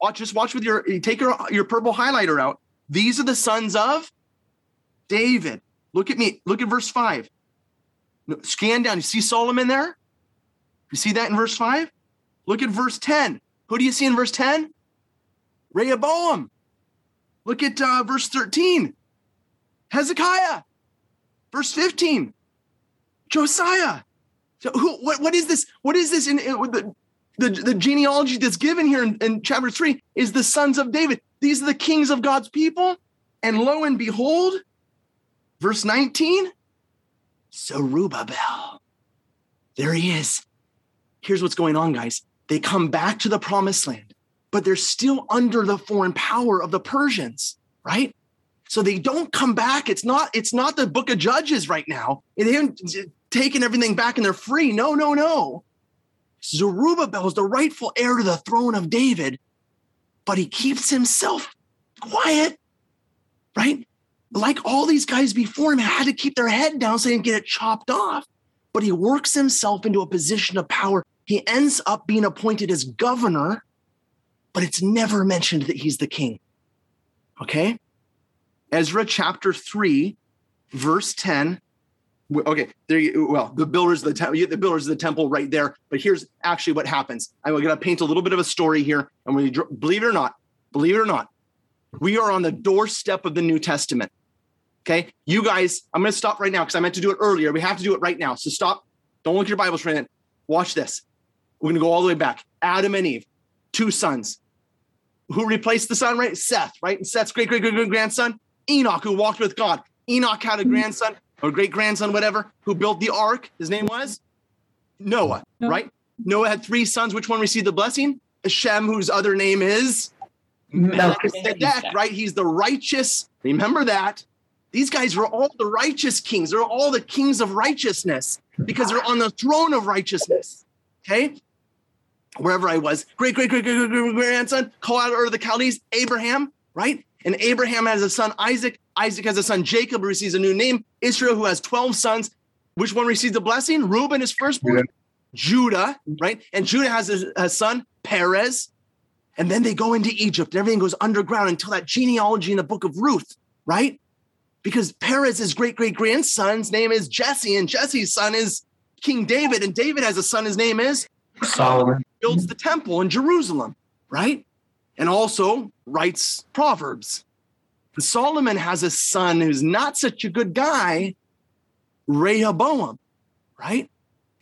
Watch just watch with your take your, your purple highlighter out. These are the sons of David. Look at me. Look at verse 5. Scan down. You see Solomon there? You see that in verse 5? Look at verse 10. Who do you see in verse 10? Rehoboam. Look at uh, verse 13. Hezekiah. Verse 15. Josiah. So who what, what is this? What is this in, in the, the the genealogy that's given here in, in chapter 3 is the sons of David. These are the kings of God's people. And lo and behold, verse 19, Zerubbabel. There he is. Here's what's going on, guys. They come back to the promised land, but they're still under the foreign power of the Persians, right? So they don't come back. It's not, it's not the book of Judges right now. They haven't taken everything back and they're free. No, no, no. Zerubbabel is the rightful heir to the throne of David, but he keeps himself quiet, right? Like all these guys before him had to keep their head down so they didn't get it chopped off. But he works himself into a position of power. He ends up being appointed as governor, but it's never mentioned that he's the king. Okay? Ezra chapter 3, verse 10 okay there you well the builders of the temple the builders of the temple right there but here's actually what happens. I'm going to paint a little bit of a story here and we believe it or not believe it or not we are on the doorstep of the new testament. Okay? You guys i'm going to stop right now because i meant to do it earlier. We have to do it right now so stop. Don't look at your bibles for a minute. Watch this. We're going to go all the way back. Adam and Eve, two sons. Who replaced the son, right? Seth, right? And Seth's great, great, great, great grandson, Enoch, who walked with God. Enoch had a mm-hmm. grandson or great grandson, whatever, who built the ark. His name was Noah,
Noah.
right? Noah had three sons. Which one received the blessing? Shem, whose other name is Melchizedek, right? He's the righteous. Remember that. These guys were all the righteous kings. They're all the kings of righteousness because they're on the throne of righteousness. Okay. Wherever I was, great, great, great, great, great, great grandson, call out of the Chaldees, Abraham, right? And Abraham has a son, Isaac. Isaac has a son, Jacob, who receives a new name. Israel, who has 12 sons. Which one receives the blessing? Reuben is firstborn. Judah, right? And Judah has a, a son, Perez. And then they go into Egypt. and Everything goes underground until that genealogy in the book of Ruth, right? Because Perez's great great grandson's name is Jesse, and Jesse's son is King David, and David has a son. His name is
Solomon.
builds the temple in Jerusalem, right? And also writes Proverbs. And Solomon has a son who's not such a good guy, Rehoboam, right?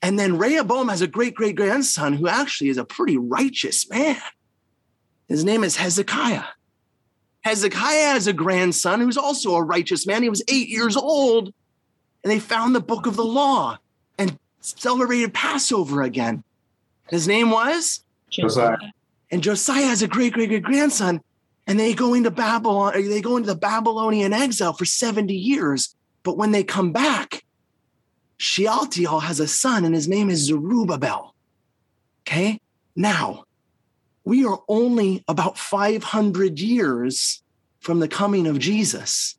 And then Rehoboam has a great great grandson who actually is a pretty righteous man. His name is Hezekiah. Hezekiah has a grandson who's also a righteous man. He was eight years old, and they found the book of the law and celebrated Passover again. His name was
Josiah.
and Josiah has a great, great, great grandson. And they go into Babylon, they go into the Babylonian exile for 70 years. But when they come back, Shealtiel has a son, and his name is Zerubbabel. Okay. Now, we are only about 500 years from the coming of Jesus.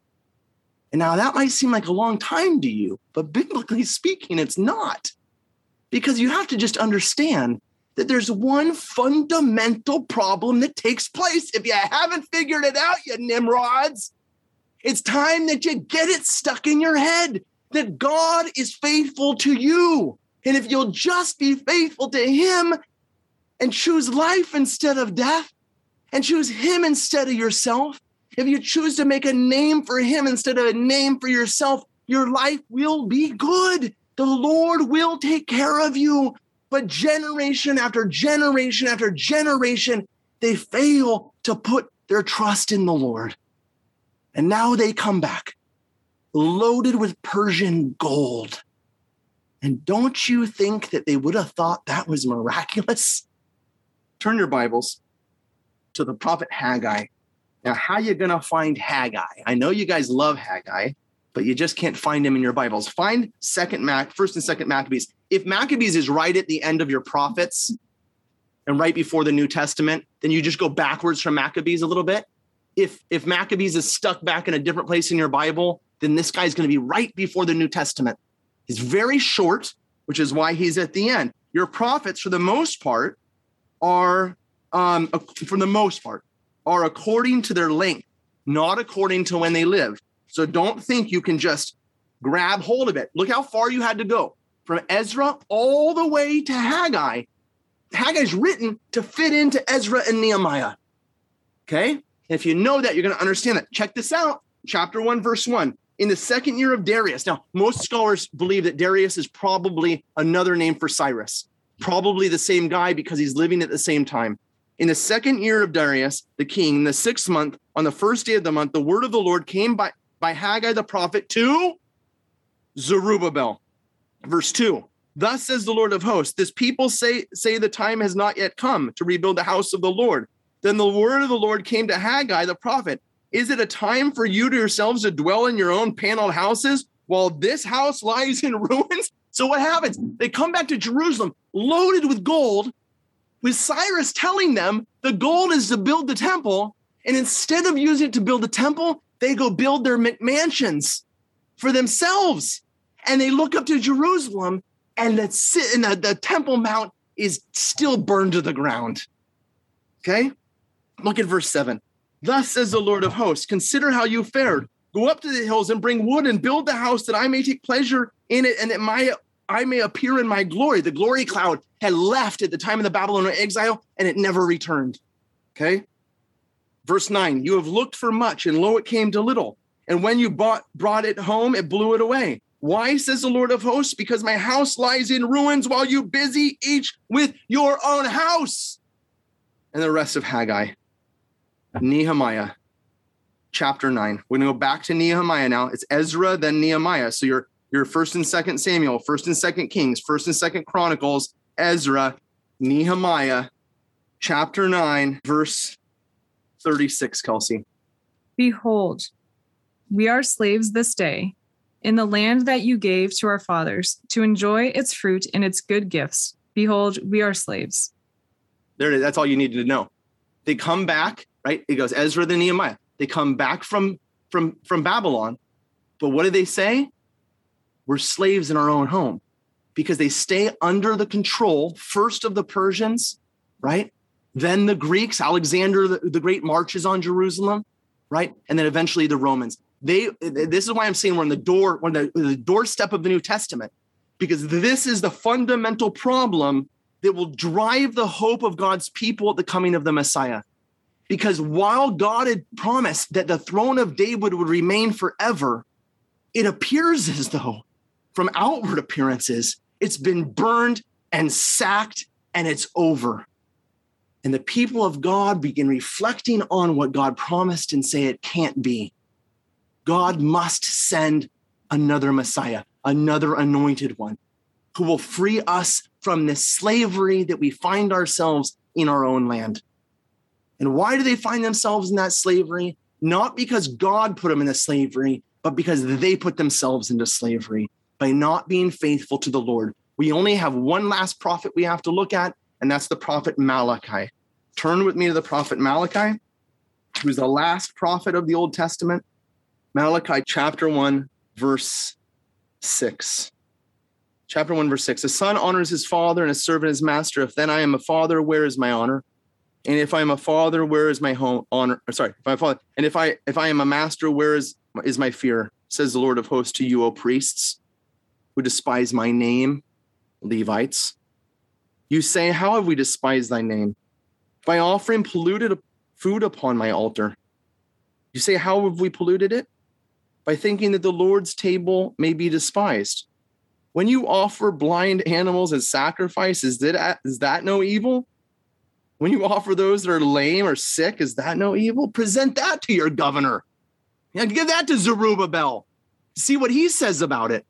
And now that might seem like a long time to you, but biblically speaking, it's not. Because you have to just understand that there's one fundamental problem that takes place. If you haven't figured it out, you Nimrods, it's time that you get it stuck in your head that God is faithful to you. And if you'll just be faithful to Him and choose life instead of death and choose Him instead of yourself, if you choose to make a name for Him instead of a name for yourself, your life will be good. The Lord will take care of you. But generation after generation after generation, they fail to put their trust in the Lord. And now they come back loaded with Persian gold. And don't you think that they would have thought that was miraculous? Turn your Bibles to the prophet Haggai. Now, how you going to find Haggai? I know you guys love Haggai, but you just can't find him in your Bibles. Find second Mac, first and second Maccabees. If Maccabees is right at the end of your prophets and right before the New Testament, then you just go backwards from Maccabees a little bit. If if Maccabees is stuck back in a different place in your Bible, then this guy's going to be right before the New Testament. He's very short, which is why he's at the end. Your prophets, for the most part, are um, for the most part are according to their length, not according to when they lived. So don't think you can just grab hold of it. Look how far you had to go from Ezra all the way to Haggai. Haggai's written to fit into Ezra and Nehemiah. Okay? If you know that, you're going to understand that. Check this out. Chapter 1, verse 1. In the second year of Darius. Now, most scholars believe that Darius is probably another name for Cyrus, probably the same guy because he's living at the same time. In the second year of Darius, the king, in the sixth month, on the first day of the month, the word of the Lord came by, by Haggai the prophet to Zerubbabel. Verse 2 Thus says the Lord of hosts, this people say, say the time has not yet come to rebuild the house of the Lord. Then the word of the Lord came to Haggai the prophet. Is it a time for you to yourselves to dwell in your own paneled houses while this house lies in ruins? So what happens? They come back to Jerusalem loaded with gold, with Cyrus telling them the gold is to build the temple. And instead of using it to build the temple, they go build their mansions for themselves. And they look up to Jerusalem, and the, and the, the Temple Mount is still burned to the ground. Okay? Look at verse 7. Thus says the Lord of hosts, consider how you fared. Go up to the hills and bring wood and build the house that I may take pleasure in it and that my I may appear in my glory. The glory cloud had left at the time of the Babylonian exile and it never returned. Okay. Verse 9 You have looked for much, and lo, it came to little. And when you bought, brought it home, it blew it away. Why, says the Lord of hosts? Because my house lies in ruins while you busy each with your own house. And the rest of Haggai. Nehemiah, chapter 9. We're going to go back to Nehemiah now. It's Ezra, then Nehemiah. So you're your first and second Samuel, first and second Kings, first and second Chronicles, Ezra, Nehemiah, chapter 9, verse 36, Kelsey.
Behold, we are slaves this day in the land that you gave to our fathers to enjoy its fruit and its good gifts. Behold, we are slaves.
There it is. That's all you needed to know. They come back, right? It goes Ezra the Nehemiah. They come back from from from Babylon. But what do they say? We're slaves in our own home because they stay under the control first of the Persians, right? Then the Greeks, Alexander the, the Great marches on Jerusalem, right? And then eventually the Romans. They this is why I'm saying we're on the door, when the, the doorstep of the New Testament, because this is the fundamental problem that will drive the hope of God's people at the coming of the Messiah. Because while God had promised that the throne of David would remain forever, it appears as though, from outward appearances, it's been burned and sacked and it's over. And the people of God begin reflecting on what God promised and say it can't be. God must send another Messiah, another anointed one who will free us from this slavery that we find ourselves in our own land. And why do they find themselves in that slavery? Not because God put them in the slavery, but because they put themselves into slavery by not being faithful to the Lord. We only have one last prophet we have to look at, and that's the prophet Malachi. Turn with me to the prophet Malachi, who's the last prophet of the Old Testament. Malachi chapter 1, verse 6. Chapter 1, verse 6. A son honors his father and a servant his master. If then I am a father, where is my honor? And if I am a father, where is my home honor? Or sorry, if I'm a father, and if I if I am a master, where is is my fear? Says the Lord of hosts to you, O priests, who despise my name, Levites. You say, How have we despised thy name? By offering polluted food upon my altar. You say, How have we polluted it? By thinking that the Lord's table may be despised. When you offer blind animals as sacrifice, is that, is that no evil? When you offer those that are lame or sick, is that no evil? Present that to your governor. Yeah, give that to Zerubbabel. See what he says about it.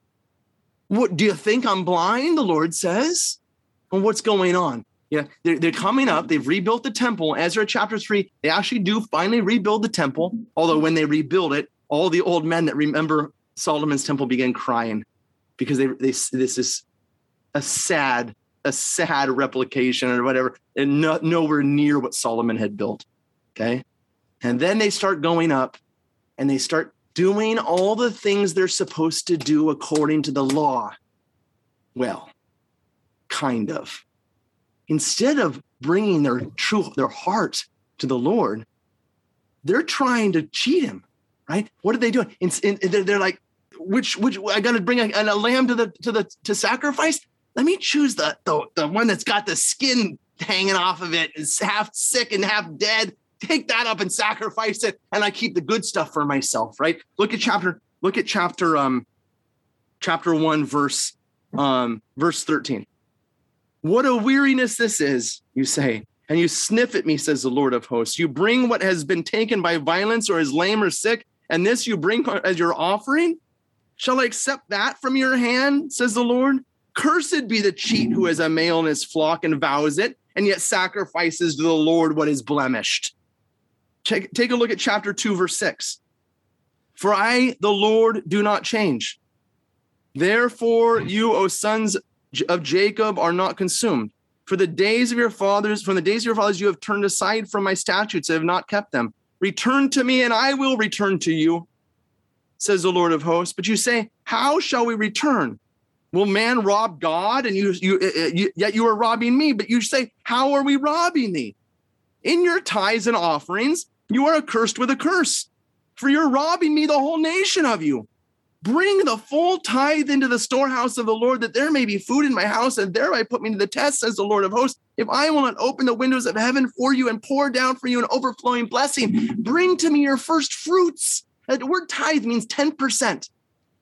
What do you think I'm blind? The Lord says. And what's going on? Yeah, they're, they're coming up. They've rebuilt the temple. Ezra chapter three, they actually do finally rebuild the temple. Although when they rebuild it, all the old men that remember Solomon's temple began crying because they, they this is a sad, a sad replication or whatever, and no, nowhere near what Solomon had built. Okay. And then they start going up and they start doing all the things they're supposed to do according to the law. Well, kind of. Instead of bringing their true their heart to the lord they're trying to cheat him right? What are they doing? In, in, they're, they're, like which which i gotta bring a, a, lamb to the to the to sacrifice? Let me choose the, the the one that's got the skin hanging off of it is half sick and half dead. Take that up and sacrifice it and i keep the good stuff for myself right? Look at chapter look at chapter um chapter 1 verse um verse 13 what a weariness this is, you say. And you sniff at me, says the Lord of hosts. You bring what has been taken by violence or is lame or sick, and this you bring as your offering? Shall I accept that from your hand, says the Lord? Cursed be the cheat who has a male in his flock and vows it, and yet sacrifices to the Lord what is blemished. Take, take a look at chapter 2, verse 6. For I, the Lord, do not change. Therefore, you, O sons of Jacob are not consumed. For the days of your fathers, from the days of your fathers, you have turned aside from my statutes and have not kept them. Return to me, and I will return to you, says the Lord of hosts. But you say, How shall we return? Will man rob God? And you, you, uh, uh, you yet you are robbing me. But you say, How are we robbing thee? In your tithes and offerings, you are accursed with a curse, for you're robbing me, the whole nation of you. Bring the full tithe into the storehouse of the Lord, that there may be food in my house, and thereby put me to the test, says the Lord of hosts. If I will not open the windows of heaven for you and pour down for you an overflowing blessing, bring to me your first fruits. The word tithe means 10%.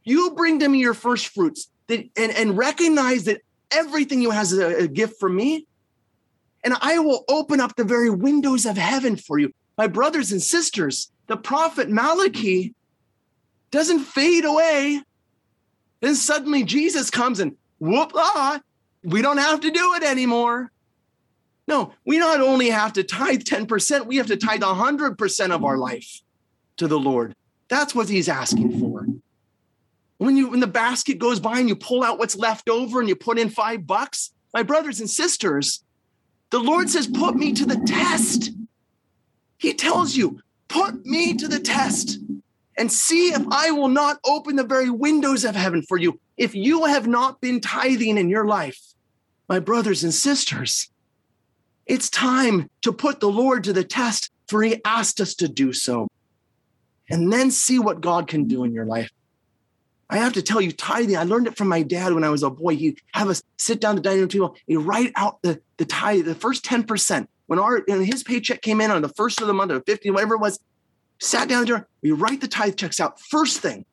You bring to me your first fruits that, and, and recognize that everything you has a, a gift from me. And I will open up the very windows of heaven for you. My brothers and sisters, the prophet Malachi doesn't fade away. Then suddenly Jesus comes and whoop, ah, we don't have to do it anymore. No, we not only have to tithe 10%, we have to tithe 100% of our life to the Lord. That's what he's asking for. When you when the basket goes by and you pull out what's left over and you put in 5 bucks, my brothers and sisters, the Lord says put me to the test. He tells you, put me to the test and see if I will not open the very windows of heaven for you. If you have not been tithing in your life, my brothers and sisters, it's time to put the Lord to the test, for he asked us to do so. And then see what God can do in your life. I have to tell you, tithing, I learned it from my dad when I was a boy. He'd have us sit down at the dining room table, he'd write out the, the tithe, the first 10%. When our when his paycheck came in on the first of the month or 50, whatever it was, sat down we write the tithe checks out first thing.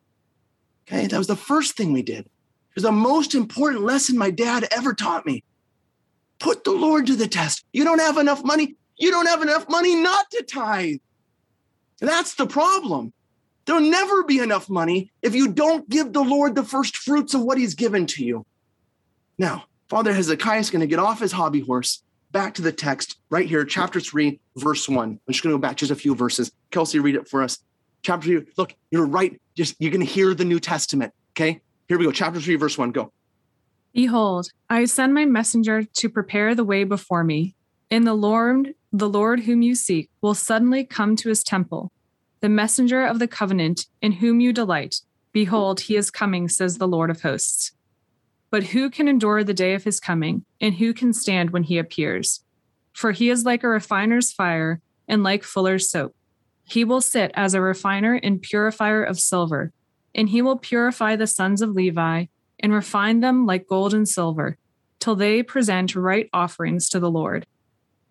Okay, that was the first thing we did. It was the most important lesson my dad ever taught me. Put the Lord to the test. You don't have enough money. You don't have enough money not to tithe. That's the problem. There'll never be enough money if you don't give the Lord the first fruits of what he's given to you. Now, Father Hezekiah is going to get off his hobby horse, back to the text right here, chapter 3, verse 1. I'm just going to go back just a few verses. Kelsey, read it for us. Chapter 3, look, you're right. Just you're going to hear the New Testament. Okay, here we go. Chapter 3, verse 1. Go.
Behold, I send my messenger to prepare the way before me. And the Lord, the Lord whom you seek, will suddenly come to his temple. The messenger of the covenant in whom you delight. Behold, he is coming, says the Lord of hosts. But who can endure the day of his coming, and who can stand when he appears? For he is like a refiner's fire and like fuller's soap. He will sit as a refiner and purifier of silver, and he will purify the sons of Levi and refine them like gold and silver, till they present right offerings to the Lord.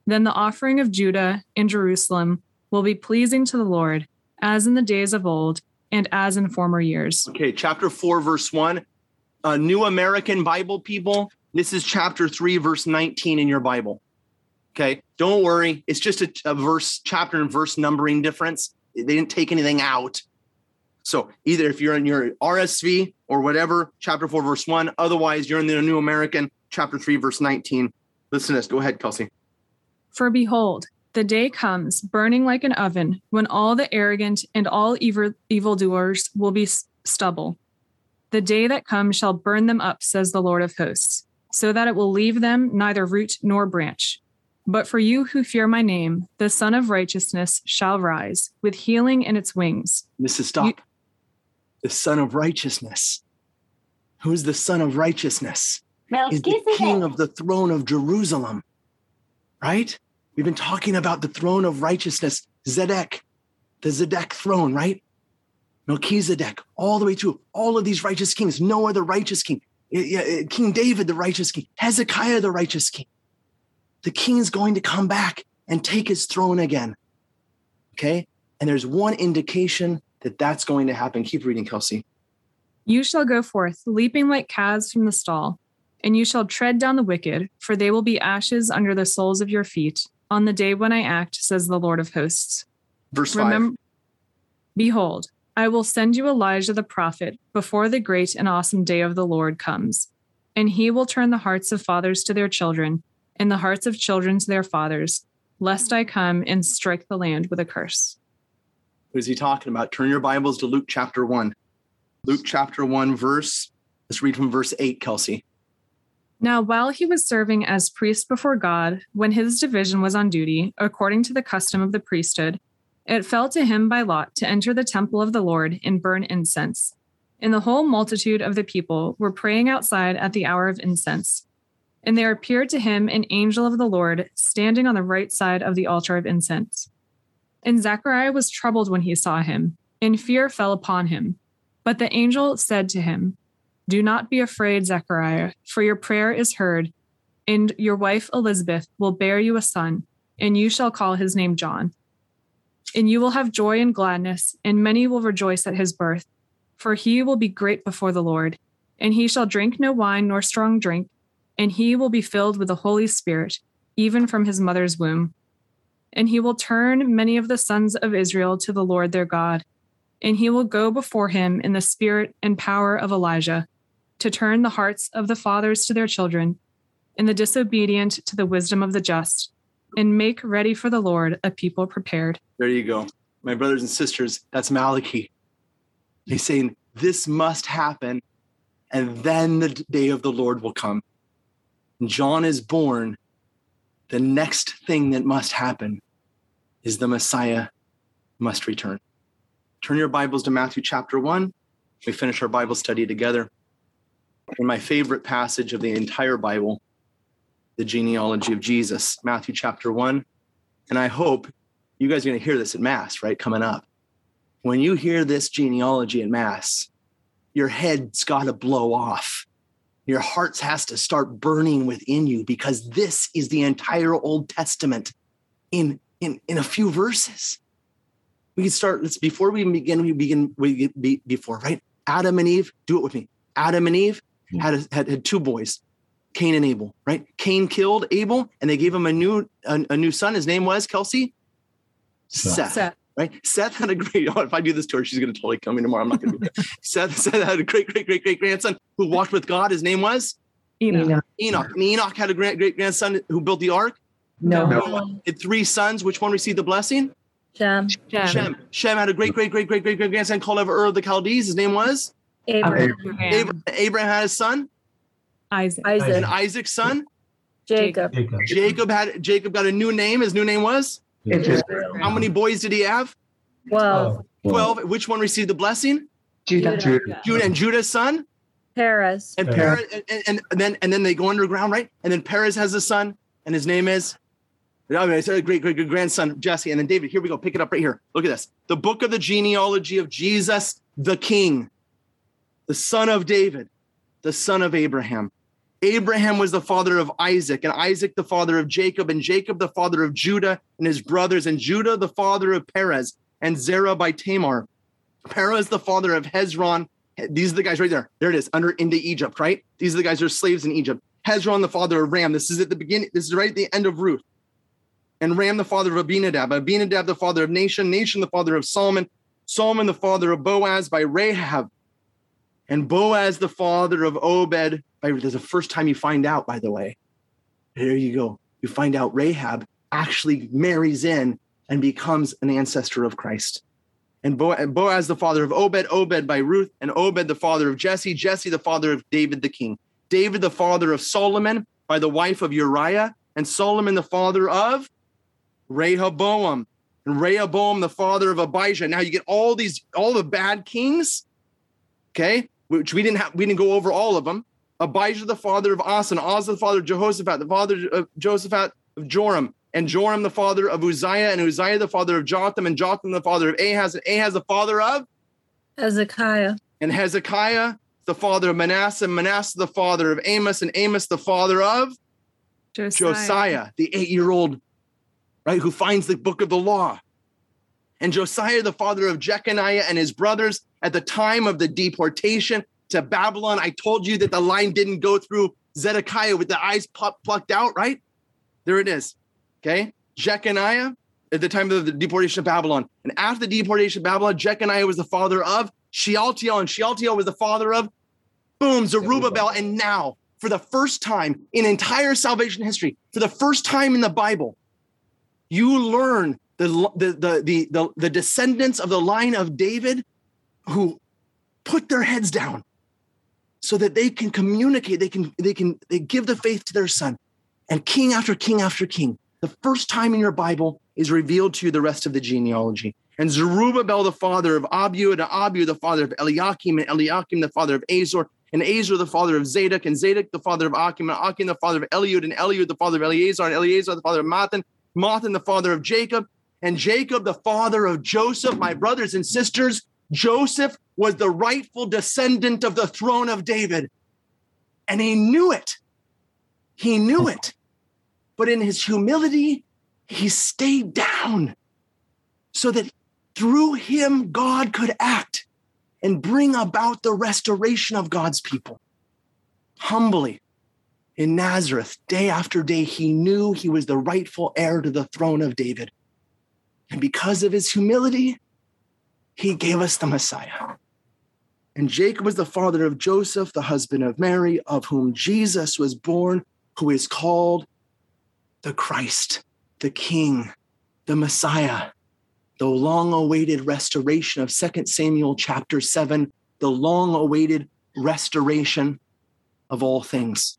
Then the offering of Judah and Jerusalem will be pleasing to the Lord, as in the days of old and as in former years.
Okay, chapter 4, verse 1. Uh, New American Bible people, this is chapter 3, verse 19 in your Bible. Okay, don't worry. It's just a, a verse, chapter and verse numbering difference. They didn't take anything out. So either if you're in your RSV or whatever, chapter 4, verse 1. Otherwise, you're in the New American, chapter 3, verse 19. Listen to this. Go ahead, Kelsey.
For behold, the day comes, burning like an oven, when all the arrogant and all evil evildoers will be stubble. The day that comes shall burn them up, says the Lord of hosts, so that it will leave them neither root nor branch. But for you who fear my name, the Sun of Righteousness shall rise with healing in its wings.
This is stop. You, the Son of Righteousness. Who's the Son of Righteousness? He's the King of the throne of Jerusalem, right? We've been talking about the throne of righteousness, Zedek, the Zedek throne, right? Melchizedek, all the way through all of these righteous kings. Noah, the righteous king. Uh, king David, the righteous king. Hezekiah, the righteous king. The king is going to come back and take his throne again. Okay. And there's one indication that that's going to happen. Keep reading, Kelsey.
You shall go forth, leaping like calves from the stall, and you shall tread down the wicked, for they will be ashes under the soles of your feet on the day when I act, says the Lord of hosts.
Verse 5. Remember,
Behold, I will send you Elijah the prophet before the great and awesome day of the Lord comes, and he will turn the hearts of fathers to their children, and the hearts of children to their fathers, lest I come and strike the land with a curse.
Who is he talking about? Turn your Bibles to Luke chapter 1. Luke chapter 1, verse, let's read from verse 8, Kelsey.
Now, while he was serving as priest before God, when his division was on duty, according to the custom of the priesthood, it fell to him by lot to enter the temple of the Lord and burn incense. And the whole multitude of the people were praying outside at the hour of incense. And there appeared to him an angel of the Lord standing on the right side of the altar of incense. And Zechariah was troubled when he saw him, and fear fell upon him. But the angel said to him, Do not be afraid, Zechariah, for your prayer is heard, and your wife Elizabeth will bear you a son, and you shall call his name John and you will have joy and gladness, and many will rejoice at his birth. For he will be great before the Lord, and he shall drink no wine nor strong drink, and he will be filled with the Holy Spirit, even from his mother's womb. And he will turn many of the sons of Israel to the Lord their God, and he will go before him in the spirit and power of Elijah, to turn the hearts of the fathers to their children, and the disobedient to the wisdom of the just, and make ready for the Lord a people prepared.
There you go. My brothers and sisters, that's Malachi. He's saying this must happen, and then the day of the Lord will come. John is born. The next thing that must happen is the Messiah must return. Turn your Bibles to Matthew chapter 1. We finish our Bible study together. In my favorite passage of the entire Bible, the genealogy of Jesus, Matthew chapter 1. And I hope you guys are going to hear this at Mass, right? Coming up. When you hear this genealogy at Mass, your head's got to blow off. Your heart has to start burning within you because this is the entire Old Testament in, in, in a few verses. We can start, let's before we begin, we begin we be, before, right? Adam and Eve, do it with me. Adam and Eve had, a, had, had two boys, Cain and Abel, right? Cain killed Abel and they gave him a new a, a new son. His name was Kelsey? Seth.
Seth.
Right? Seth had a great, oh, if I do this to her, she's going to totally come in tomorrow. I'm not going to do it. Seth, Seth had a great, great, great, great grandson who walked with God. His name was
Enoch.
Enoch. And Enoch had a great, great grandson who built the ark.
No.
Noah had three sons. Which one received the blessing?
Shem,
Shem.
Shem. Shem had a great, great, great, great, great, great grandson called of Ur of the Chaldees. His name was
Abraham,
Abraham.
Abraham. Abraham had a son,
Isaac.
and Isaac's son.
Jacob,
Jacob.
Jacob had Jacob got a new name. His new name was. How many boys did he have?
Twelve.
Twelve. Which one received the blessing?
Judah,
Judah and Judah's son.
Perez,
And
Perez.
Perez, and, and, and then and then they go underground, right? And then Perez has a son, and his name is. Oh, I mean, it's a great, great, great grandson, Jesse. And then David, here we go. Pick it up right here. Look at this. The book of the genealogy of Jesus, the King, the son of David, the son of Abraham. Abraham was the father of Isaac, and Isaac the father of Jacob, and Jacob the father of Judah and his brothers, and Judah the father of Perez, and Zerah by Tamar. Perez the father of Hezron. These are the guys right there. There it is, under into Egypt, right? These are the guys who are slaves in Egypt. Hezron the father of Ram. This is at the beginning. This is right at the end of Ruth. And Ram the father of Abinadab. Abinadab the father of Nahshon. Nahshon the father of Solomon. Solomon the father of Boaz by Rahab. And Boaz the father of Obed. There's the first time you find out, by the way. There you go. You find out Rahab actually marries in and becomes an ancestor of Christ. And Boaz the father of Obed, Obed by Ruth, and Obed the father of Jesse, Jesse the father of David the king, David the father of Solomon by the wife of Uriah, and Solomon the father of Rehoboam, and Rehoboam the father of Abijah. Now you get all these, all the bad kings, okay, which we didn't have, we didn't go over all of them. Abijah the father of Asa, Asa the father of Jehoshaphat, the father of Josaphat of Joram, and Joram the father of Uzziah, and Uzziah the father of Jotham, and Jotham the father of Ahaz, and Ahaz the father of,
Hezekiah,
and Hezekiah the father of Manasseh, and Manasseh the father of Amos, and Amos the father of
Josiah.
Josiah, the eight-year-old, right, who finds the book of the law. And Josiah, the father of Jeconiah and his brothers, at the time of the deportation to Babylon, I told you that the line didn't go through Zedekiah with the eyes plucked out, right? There it is. Okay. Jeconiah at the time of the deportation of Babylon. And after the deportation of Babylon, Jeconiah was the father of Shealtiel, and Shealtiel was the father of, boom, Zerubbabel. And now, for the first time in entire salvation history, for the first time in the Bible, you learn the, the, the, the, the, descendants of the line of David who put their heads down so that they can communicate, they can, they can they give the faith to their son. And king after king after king, the first time in your Bible is revealed to you the rest of the genealogy. And Zerubbabel, the father of Abiud, and Abiud, the father of Eliakim, and Eliakim, the father of Azor, and Azor, the father of Zadok, and Zadok, the father of Achim, and Achim, the father of Eliud, and Eliud, the father of Eleazar, and Eleazar, the father of Mathan, Mathan, the father of Jacob, and Jacob, the father of Joseph. My brothers and sisters, Joseph was the rightful descendant of the throne of David. And he knew it. He knew it. But in his humility, he stayed down so that through him, God could act. and bring about the restoration of God's people. Humbly, in Nazareth, day after day, he knew he was the rightful heir to the throne of David. And because of his humility, he gave us the Messiah. And Jacob was the father of Joseph, the husband of Mary, of whom Jesus was born, who is called the Christ, the King, the Messiah, the long awaited restoration of 2 Samuel chapter 7, the long awaited restoration of all things.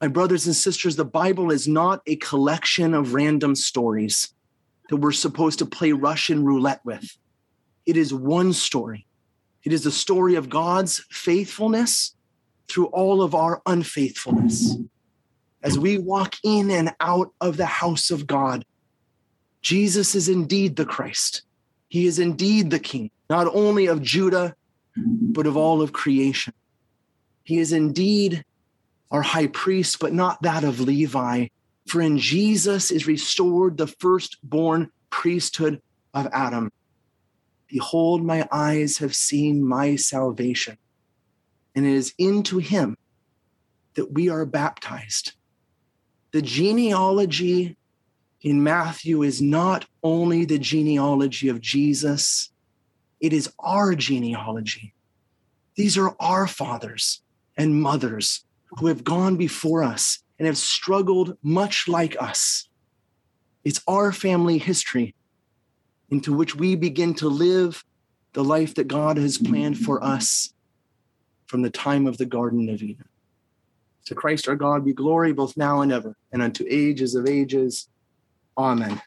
My brothers and sisters, the Bible is not a collection of random stories that we're supposed to play Russian roulette with. It is one story. It is the story of God's faithfulness through all of our unfaithfulness. As we walk in and out of the house of God, Jesus is indeed the Christ. He is indeed the King, not only of Judah, but of all of creation. He is indeed our high priest, but not that of Levi. For in Jesus is restored the firstborn priesthood of Adam. Behold, my eyes have seen my salvation. And it is into him that we are baptized. The genealogy in Matthew is not only the genealogy of Jesus, it is our genealogy. These are our fathers and mothers who have gone before us and have struggled much like us. It's our family history into which we begin to live the life that God has planned for us from the time of the Garden of Eden. To Christ our God be glory both now and ever, and unto ages of ages. Amen.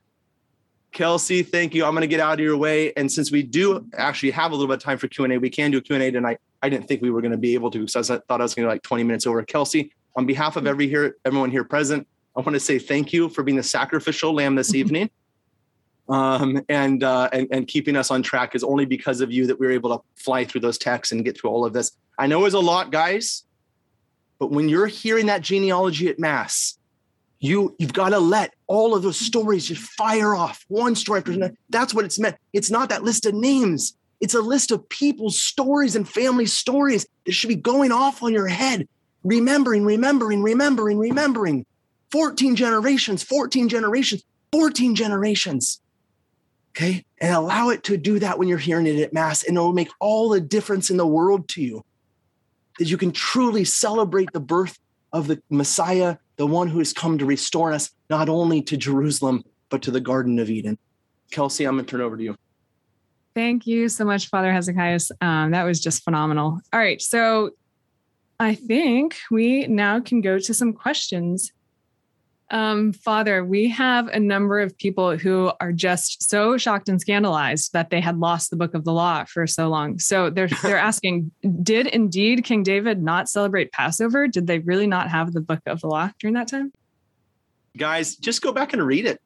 Kelsey, thank you. I'm going to get out of your way. And since we do actually have a little bit of time for Q&A, we can do a Q&A tonight. I didn't think we were going to be able to because I thought I was going to be like 20 minutes over. Kelsey, on behalf of every here, everyone here present, I want to say thank you for being the sacrificial lamb this evening. Um, and, uh, and and keeping us on track is only because of you that we were able to fly through those texts and get through all of this. I know it's a lot, guys, but when you're hearing that genealogy at mass, you you've got to let all of those stories just fire off one story after another. That's what it's meant. It's not that list of names. It's a list of people's stories and family stories that should be going off on your head, remembering, remembering, remembering, remembering. 14 generations, 14 generations, 14 generations. Okay. And allow it to do that when you're hearing it at Mass, and it'll make all the difference in the world to you. That you can truly celebrate the birth of the Messiah, the one who has come to restore us, not only to Jerusalem, but to the Garden of Eden. Kelsey, I'm going to turn over to you.
Thank you so much, Father Hezekiah. Um, that was just phenomenal. All right. So I think we now can go to some questions. Um, Father, we have a number of people who are just so shocked and scandalized that they had lost the book of the law for so long. So they're they're asking, did indeed King David not celebrate Passover? Did they really not have the book of the law during that time?
Guys, just go back and read it.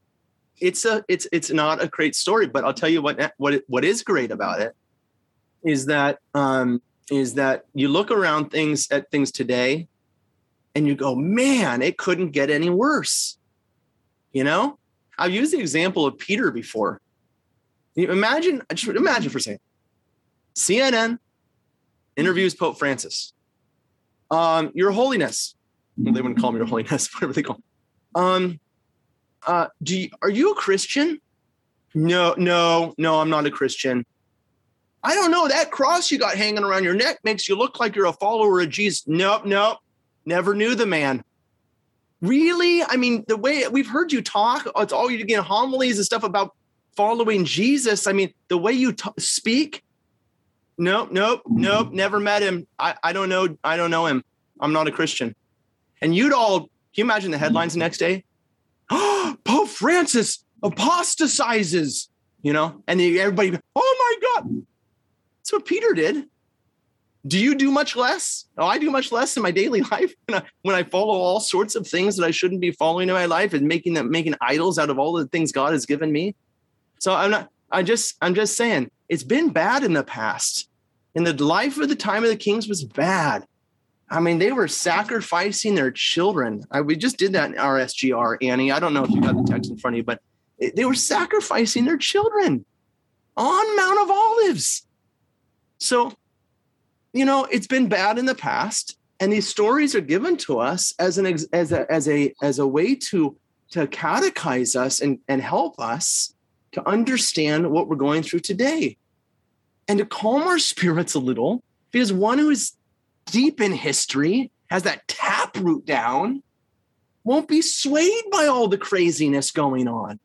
It's a it's it's not a great story, but I'll tell you what what what is great about it is that um is that you look around things at things today and you go, man, it couldn't get any worse. You know, I've used the example of Peter before. Imagine, just imagine for a second. CNN interviews Pope Francis. Um, Your Holiness. Well, they wouldn't call me Your Holiness, whatever they call. Um, uh, do you, are you a Christian? No, no, no, I'm not a Christian. I don't know. That cross you got hanging around your neck makes you look like you're a follower of Jesus. Nope, nope. Never knew the man. Really? I mean, the way we've heard you talk, oh, it's all you get homilies and stuff about following Jesus. I mean, the way you t- speak. Nope, nope, nope. Never met him. I, I don't know. I don't know him. I'm not a Christian. And you'd all, can you imagine the headlines the next day? Pope Francis apostatizes, you know, and everybody, oh my God. That's what Peter did do you do much less? Oh, I do much less in my daily life when I, when I follow all sorts of things that I shouldn't be following in my life and making them making idols out of all the things God has given me. So I'm not. I just I'm just saying it's been bad in the past. And the life of the time of the kings was bad. I mean, they were sacrificing their children. I, we just did that in RSGR, Annie. I don't know if you got the text in front of you, but they were sacrificing their children on Mount of Olives. So you know, it's been bad in the past, and these stories are given to us as an as a as a as a way to to catechize us and and help us to understand what we're going through today, and to calm our spirits a little, because one who is deep in history has that taproot down, won't be swayed by all the craziness going on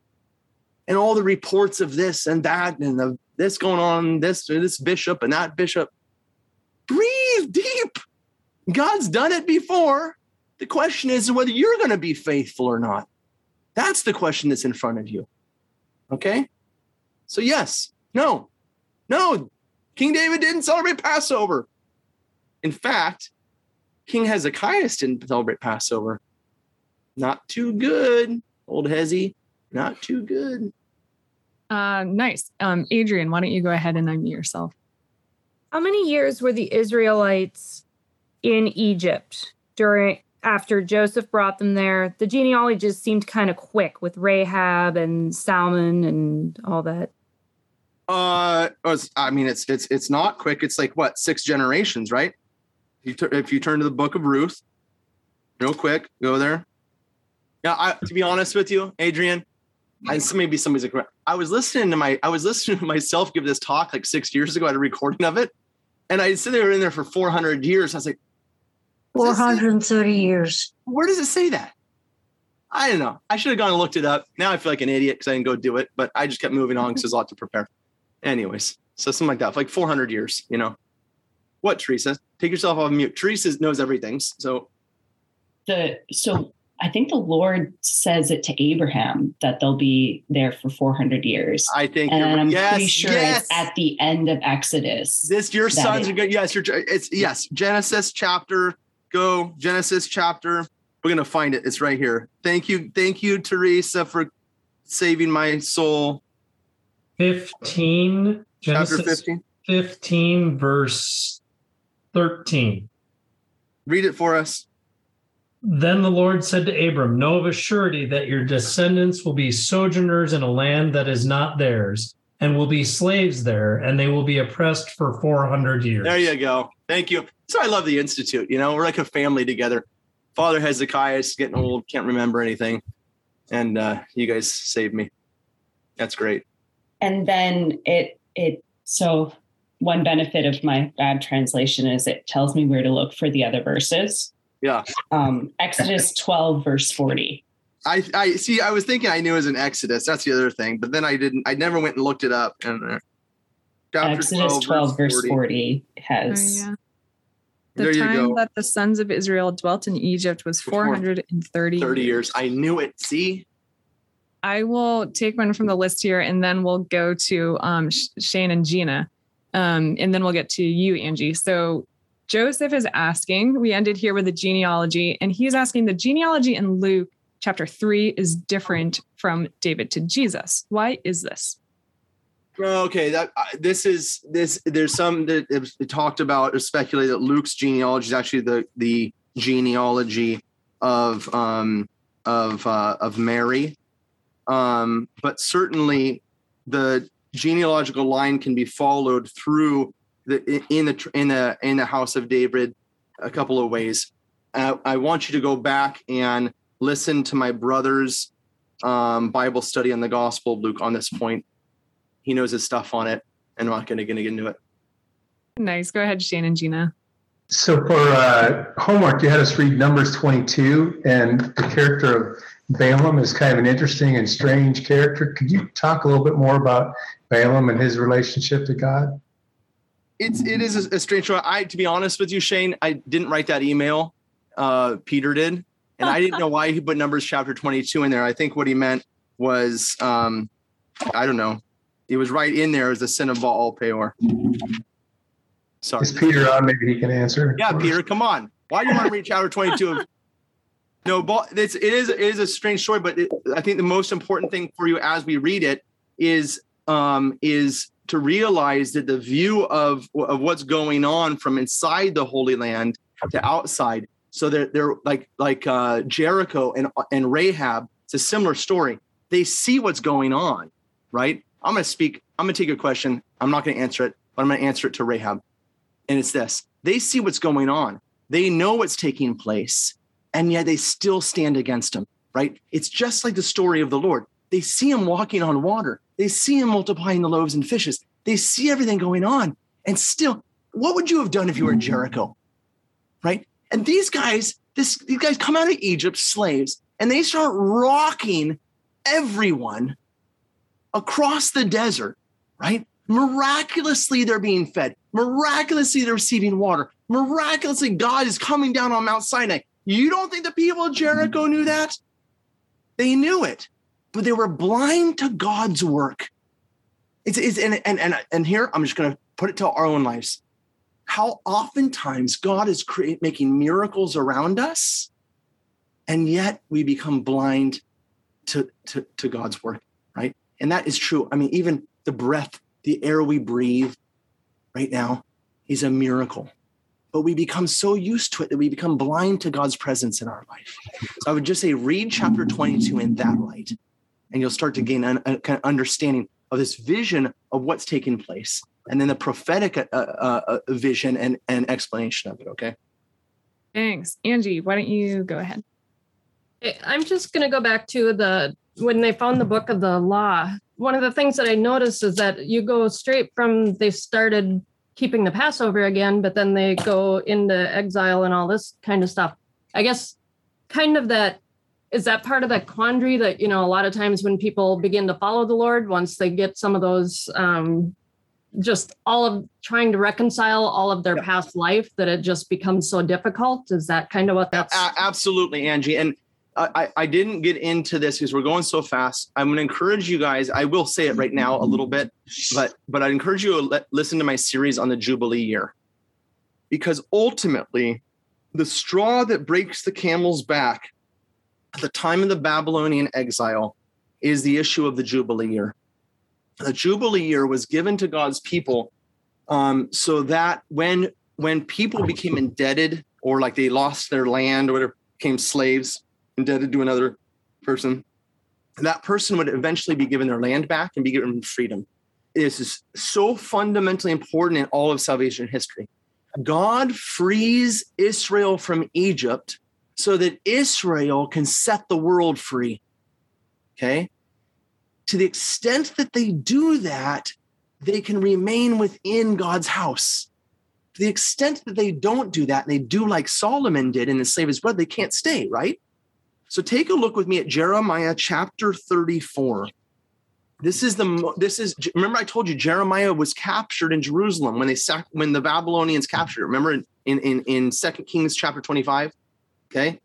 and all the reports of this and that and the, this going on, this this bishop and that bishop. Breathe deep. God's done it before. The question is whether you're going to be faithful or not. That's the question that's in front of you. Okay? So, yes, no, no, King David didn't celebrate Passover. In fact, King Hezekiah didn't celebrate Passover. Not too good, old Hezzy. Not too good.
Uh, nice. Um, Adrian, why don't you go ahead and unmute yourself?
How many years were the Israelites in Egypt during after Joseph brought them there? The genealogy just seemed kind of quick with Rahab and Salmon and all that.
Uh, I mean, it's it's it's not quick. It's like what six generations, right? You tur- if you turn to the book of Ruth, real quick, go there. Yeah, I, to be honest with you, Adrian, and so maybe somebody's like, I was listening to my, I was listening to myself give this talk like six years ago. I had a recording of it, and I said they were in there for 400 years. I was like,
430 years.
where does it say that? I don't know. I should have gone and looked it up. Now I feel like an idiot because I didn't go do it, but I just kept moving on because there's a lot to prepare. Anyways, so something like that, like 400 years, you know. What, Teresa? Take yourself off mute. Teresa knows everything. So
The so I think the Lord says it to Abraham that they'll be there for 400 years.
I think
and
you're
I'm
yes,
pretty sure
yes.
it's at the end of Exodus.
this your sons are good. Yes, you're it's yes, Genesis chapter. Go, Genesis chapter. We're gonna find it. It's right here. Thank you, thank you, Teresa, for saving my soul.
15,
Chapter
Genesis
15.
15, verse 13.
Read it for us.
Then the Lord said to Abram, Know of a surety that your descendants will be sojourners in a land that is not theirs, and will be slaves there, and they will be oppressed for 400 years.
There you go. Thank you. So I love the Institute. You know, we're like a family together. Father Hezekiah is getting old, can't remember anything. And uh, you guys saved me. That's great.
and then it it so one benefit of my bad translation is it tells me where to look for the other verses
Yeah.
um exodus 12 verse 40
I, I see. I was thinking I knew it was an Exodus. That's the other thing. But then I didn't. I never went and looked it up. And uh, chapter
exodus 12, verse 40,
Oh,
has
yeah. The
There you
time
go.
that the sons of Israel dwelt in Egypt was
Before
430
30 years. I knew it. See?
I will take one from the list here and then we'll go to um, Sh- Shane and Gina. Um, and then we'll get to you, Angie. So Joseph is asking, we ended here with the genealogy, and he's asking the genealogy in Luke chapter three is different from David to Jesus. Why is this?
Okay, that uh, this is this. There's some that it's talked about or speculated that Luke's genealogy is actually the the genealogy of um of uh, of Mary, um, but certainly the genealogical line can be followed through the in the in the in the house of David a couple of ways. Uh, I want you to go back and listen to my brother's um, Bible study on the Gospel of Luke on this point he knows his stuff on it and I'm not going to get into it.
Nice. Go ahead, Shane and Gina.
So for uh, homework, you had us read Numbers 22, and the character of Balaam is kind of an interesting and strange character. Could you talk a little bit more about Balaam and his relationship to God?
It's it is a, strange show. I to be honest with you, Shane, I didn't write that email. Uh, Peter did, and I didn't know why he put Numbers chapter 22 in there. I think what he meant was um, I don't know. It was right in there as the sin of Baal Peor. Sorry.
Is Peter on? Maybe he can answer.
Yeah, Peter, come on. Why do you want to read chapter 22 of No, but it's it is it is a strange story, but it, I think the most important thing for you as we read it is um is to realize that the view of of what's going on from inside the Holy Land to outside. So they're they're like like uh Jericho and and Rahab, it's a similar story. They see what's going on, right? I'm gonna speak, I'm gonna take a question. I'm not gonna answer it, but I'm gonna answer it to Rahab. And it's this they see what's going on. They know what's taking place, and yet they still stand against him, right? It's just like the story of the Lord. They see him walking on water, they see him multiplying the loaves and fishes, they see everything going on. And still, what would you have done if you were Jericho? Right? And these guys, this these guys come out of Egypt, slaves, and they start rocking everyone across the desert, right? Miraculously, they're being fed. Miraculously, they're receiving water. Miraculously, God is coming down on Mount Sinai. You don't think the people of Jericho knew that? They knew it, but they were blind to God's work. It's, it's and, and and and here I'm just going to put it to our own lives. How oftentimes God is create, making miracles around us, and yet we become blind to, to, to God's work, right? And that is true. I mean, even the breath, the air we breathe right now is a miracle. But we become so used to it that we become blind to God's presence in our life. So I would just say, read chapter 22 in that light, and you'll start to gain a, a kind of understanding of this vision of what's taking place, and then the prophetic uh, uh, uh, vision and, and explanation of it. Okay.
Thanks. Angie, why don't you go ahead?
I'm just going to go back to the when they found the book of the law. One of the things that I noticed is that you go straight from they started keeping the Passover again, but then they go into exile and all this kind of stuff. I guess kind of that is that part of that quandary that you know a lot of times when people begin to follow the Lord, once they get some of those um, just all of trying to reconcile all of their past life that it just becomes so difficult is that kind of what that's
A- absolutely angie and I, I didn't get into this because we're going so fast. I'm going to encourage you guys. I will say it right now a little bit, but but I encourage you to let, listen to my series on the Jubilee year, because ultimately, the straw that breaks the camel's back the time of the Babylonian exile is the issue of the Jubilee year. The Jubilee year was given to God's people um, so that when when people became indebted or like they lost their land or became slaves indebted to another person, that person would eventually be given their land back and be given freedom. This is so fundamentally important in all of salvation history. God frees Israel from Egypt so that Israel can set the world free. Okay. To the extent that they do that, they can remain within God's house. To the extent that they don't do that, and they do like Solomon did and enslave his brother, they can't stay, right? So take a look with me at Jeremiah chapter 34. This is the this is remember I told you Jeremiah was captured in Jerusalem when they sacked when the Babylonians captured. Remember in in in, in Second Kings chapter 25? Okay.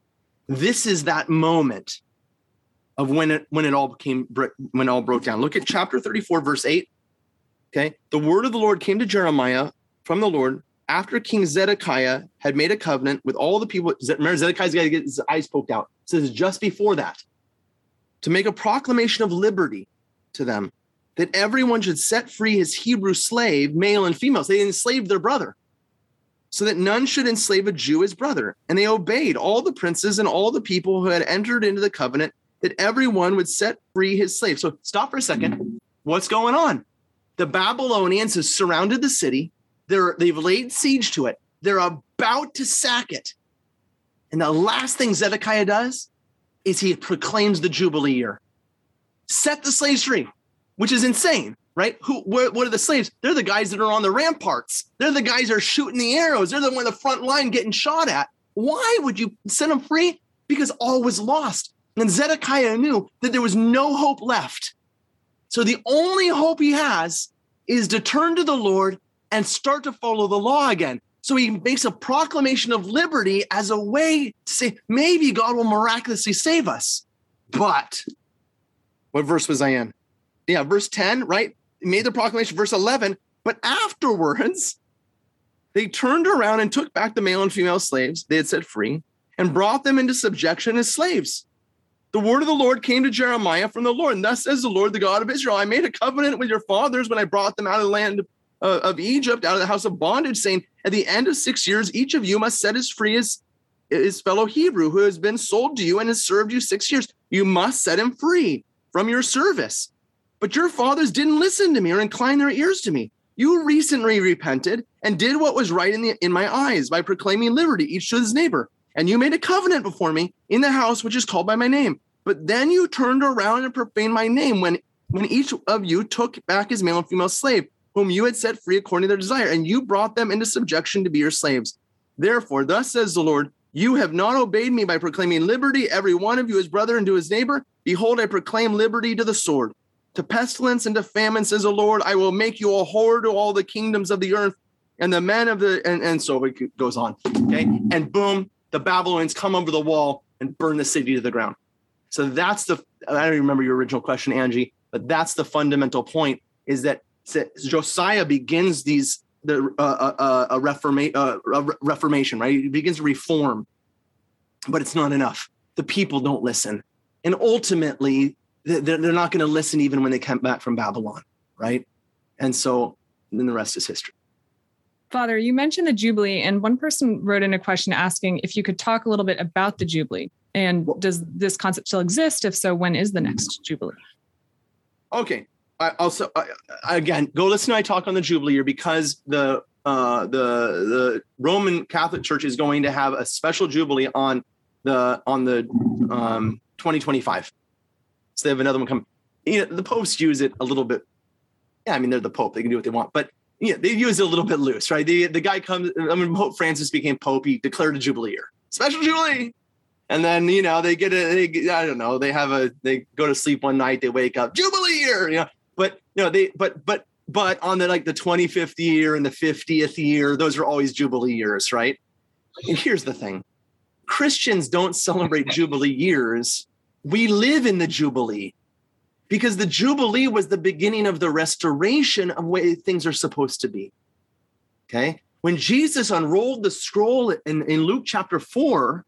This is that moment of when it when it all became when it all broke down. Look at chapter 34 verse 8. Okay. The word of the Lord came to Jeremiah from the Lord after King Zedekiah had made a covenant with all the people, remember Zedekiah's got to get his eyes poked out. It says just before that, to make a proclamation of liberty to them, that everyone should set free his Hebrew slave, male and female. So they enslaved their brother, so that none should enslave a Jew his brother. And they obeyed all the princes and all the people who had entered into the covenant, that everyone would set free his slave. So stop for a second. What's going on? The Babylonians have surrounded the city they're they've laid siege to it. They're about to sack it. And the last thing Zedekiah does is he proclaims the Jubilee year. Set the slaves free, which is insane, right? Who what, are the slaves? They're the guys that are on the ramparts. They're the guys that are shooting the arrows. They're the one in the front line getting shot at. Why would you set them free? Because all was lost. And Zedekiah knew that there was no hope left. So the only hope he has is to turn to the Lord and start to follow the law again. So he makes a proclamation of liberty as a way to say, maybe God will miraculously save us. But what verse was I in? Yeah, verse 10, right? Made the proclamation, verse 11. But afterwards, they turned around and took back the male and female slaves they had set free and brought them into subjection as slaves. The word of the Lord came to Jeremiah from the Lord. And thus says the Lord, the God of Israel, I made a covenant with your fathers when I brought them out of the land of Egypt out of the house of bondage, saying, At the end of six years, each of you must set as free as his fellow Hebrew who has been sold to you and has served you six years. You must set him free from your service. But your fathers didn't listen to me or incline their ears to me. You recently repented and did what was right in the in my eyes by proclaiming liberty each to his neighbor. And you made a covenant before me in the house which is called by my name. But then you turned around and profaned my name when when each of you took back his male and female slave, whom you had set free according to their desire, and you brought them into subjection to be your slaves. Therefore, thus says the Lord, you have not obeyed me by proclaiming liberty, every one of you his brother and to his neighbor. Behold, I proclaim liberty to the sword, to pestilence and to famine, says the Lord. I will make you a whore to all the kingdoms of the earth, and the men of the and, and so it goes on. Okay. And boom, the Babylonians come over the wall and burn the city to the ground. So that's the I don't remember your original question, Angie, but that's the fundamental point is that Josiah begins these the uh, uh, uh a, reforma- uh, a reformation, right? He begins to reform, but it's not enough. The people don't listen, and ultimately, they're, they're not going to listen even when they come back from Babylon, right? And so, then the rest is history.
Father, you mentioned the Jubilee, and one person wrote in a question asking if you could talk a little bit about the Jubilee. And does this concept still exist? If so, when is the next Jubilee?
Okay. I also I, again go listen to I talk on the Jubilee year because the uh, the the Roman Catholic Church is going to have a special Jubilee on the on the um, 2025. So they have another one come. You know, the popes use it a little bit. Yeah, I mean they're the pope; they can do what they want. But yeah, they use it a little bit loose, right? The the guy comes. I mean, Pope Francis became pope. He declared a Jubilee year, special Jubilee and then you know they get a they, I don't know they have a they go to sleep one night they wake up Jubilee year you know but you know they but but but on the like the 25th year and the 50th year those are always Jubilee years right and here's the thing Christians don't celebrate Jubilee years we live in the Jubilee because the Jubilee was the beginning of the restoration of way things are supposed to be okay when Jesus unrolled the scroll in, in Luke chapter 4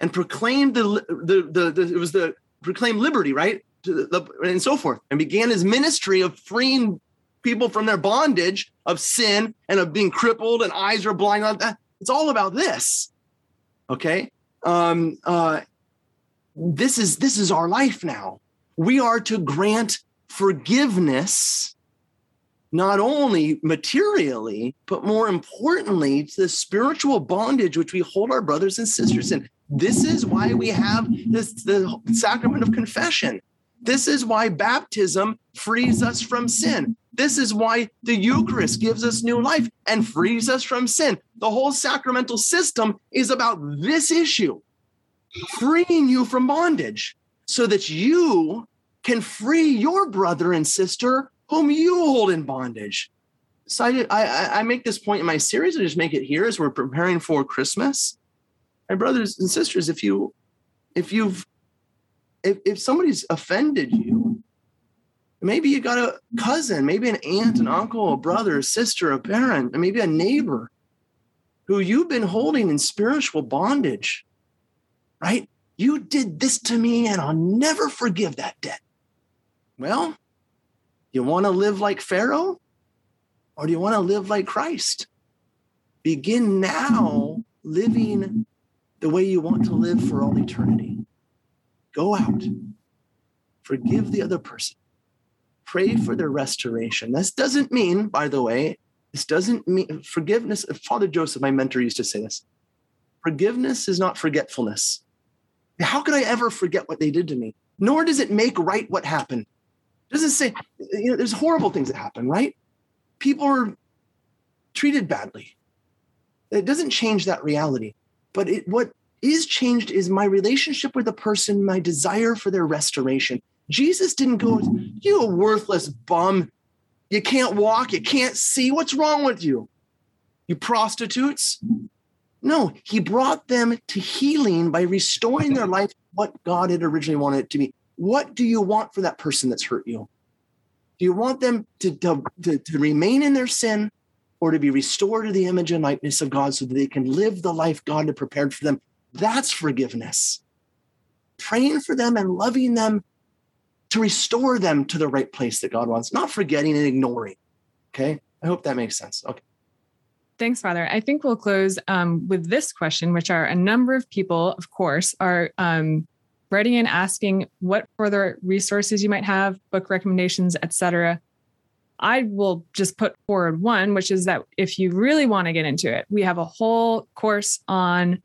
and proclaimed the, the, the, the it was the proclaimed liberty, right? The, and so forth, and began his ministry of freeing people from their bondage of sin and of being crippled and eyes are blind. It's all about this. Okay. Um, uh, this is this is our life now. We are to grant forgiveness not only materially, but more importantly, to the spiritual bondage which we hold our brothers and sisters in. This is why we have this the sacrament of confession. This is why baptism frees us from sin. This is why the Eucharist gives us new life and frees us from sin. The whole sacramental system is about this issue freeing you from bondage so that you can free your brother and sister whom you hold in bondage. So I, I, I make this point in my series. I just make it here as we're preparing for Christmas my brothers and sisters, if you if you've if, if somebody's offended you, maybe you got a cousin, maybe an aunt, an uncle, a brother, a sister, a parent, maybe a neighbor who you've been holding in spiritual bondage, right? You did this to me and I'll never forgive that debt. Well, you want to live like Pharaoh or do you want to live like Christ? Begin now living the way you want to live for all eternity. Go out, forgive the other person, pray for their restoration. This doesn't mean, by the way, this doesn't mean forgiveness. Father Joseph, my mentor, used to say this forgiveness is not forgetfulness. How could I ever forget what they did to me? Nor does it make right what happened. Doesn't say, you know, there's horrible things that happen, right? People are treated badly. It doesn't change that reality. But it, what is changed is my relationship with the person, my desire for their restoration. Jesus didn't go, You a worthless bum. You can't walk, you can't see. What's wrong with you? You prostitutes? No, he brought them to healing by restoring their life what God had originally wanted it to be. What do you want for that person that's hurt you? Do you want them to, to, to, to remain in their sin or to be restored to the image and likeness of God so that they can live the life God had prepared for them. That's forgiveness. Praying for them and loving them to restore them to the right place that God wants, not forgetting and ignoring. Okay. I hope that makes sense. Okay.
Thanks, Father. I think we'll close um, with this question, which are a number of people, of course, are um, writing in asking what further resources you might have, book recommendations, etc I will just put forward one, which is that if you really want to get into it, we have a whole course on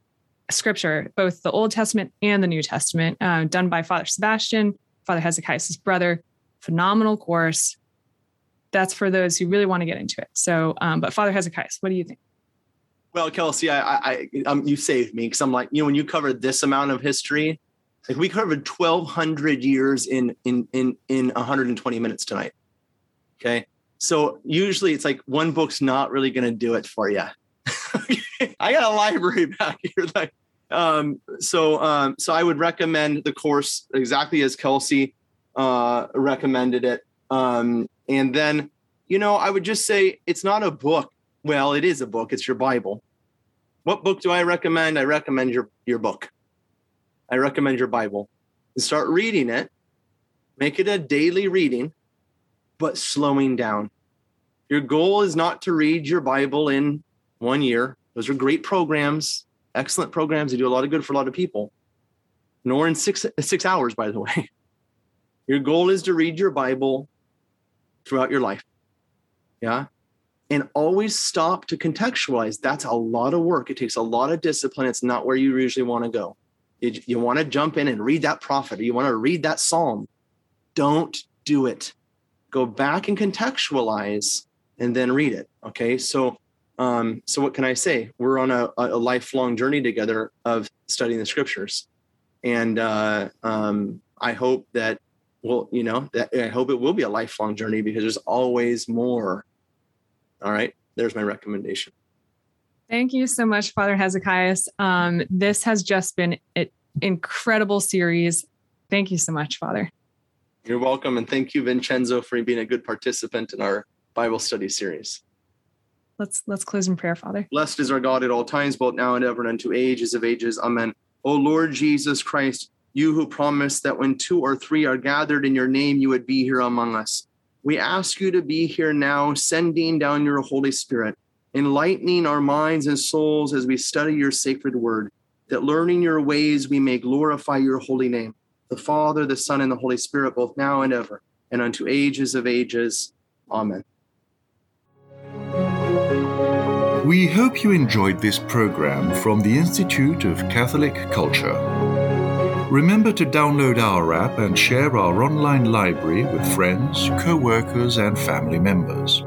scripture, both the Old Testament and the New Testament, uh, done by Father Sebastian, Father Hezekiah's brother. Phenomenal course. That's for those who really want to get into it. So, um, but Father Hezekiah, what do you think?
Well, Kelsey, I, I, um, you saved me because I'm like, you know, when you covered this amount of history, like we covered 1,200 years in in in in 120 minutes tonight. Okay, so usually it's like one book's not really going to do it for you. I got a library back here. Like, um, so um, so I would recommend the course exactly as Kelsey uh, recommended it. Um, and then, you know, I would just say it's not a book well, it is a book. It's your Bible. What book do I recommend? I recommend your your book. I recommend your Bible. And start reading it. Make it a daily reading, but slowing down. Your goal is not to read your Bible in one year. Those are great programs, excellent programs. They do a lot of good for a lot of people. Nor in six six hours, by the way. Your goal is to read your Bible throughout your life. Yeah and always stop to contextualize. That's a lot of work. It takes a lot of discipline. It's not where you usually want to go. You, you want to jump in and read that prophet or you want to read that psalm. Don't do it. Go back and contextualize and then read it. Okay. So, um, so what can I say? We're on a, a lifelong journey together of studying the scriptures. And uh, um, I hope that, well, you know, that I hope it will be a lifelong journey because there's always more all right, there's my recommendation.
Thank you so much, Father Hezekiah. Um, this has just been an incredible series. Thank you so much, Father.
You're welcome. And thank you, Vincenzo, for being a good participant in our Bible study series.
Let's let's close in prayer, Father.
Blessed is our God at all times, both now and ever, and unto ages of ages. Amen. O Lord Jesus Christ, you who promised that when two or three are gathered in your name, you would be here among us. We ask you to be here now, sending down your Holy Spirit, enlightening our minds and souls as we study your sacred word, that learning your ways we may glorify your holy name, the Father, the Son, and the Holy Spirit, both now and ever, and unto ages of ages. Amen.
We hope you enjoyed this program from the Institute of Catholic Culture. Remember to download our app and share our online library with friends, co workers, and family members.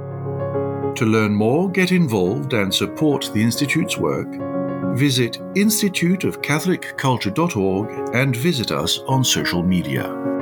To learn more, get involved, and support the Institute's work, visit instituteofcatholicculture.org and visit us on social media.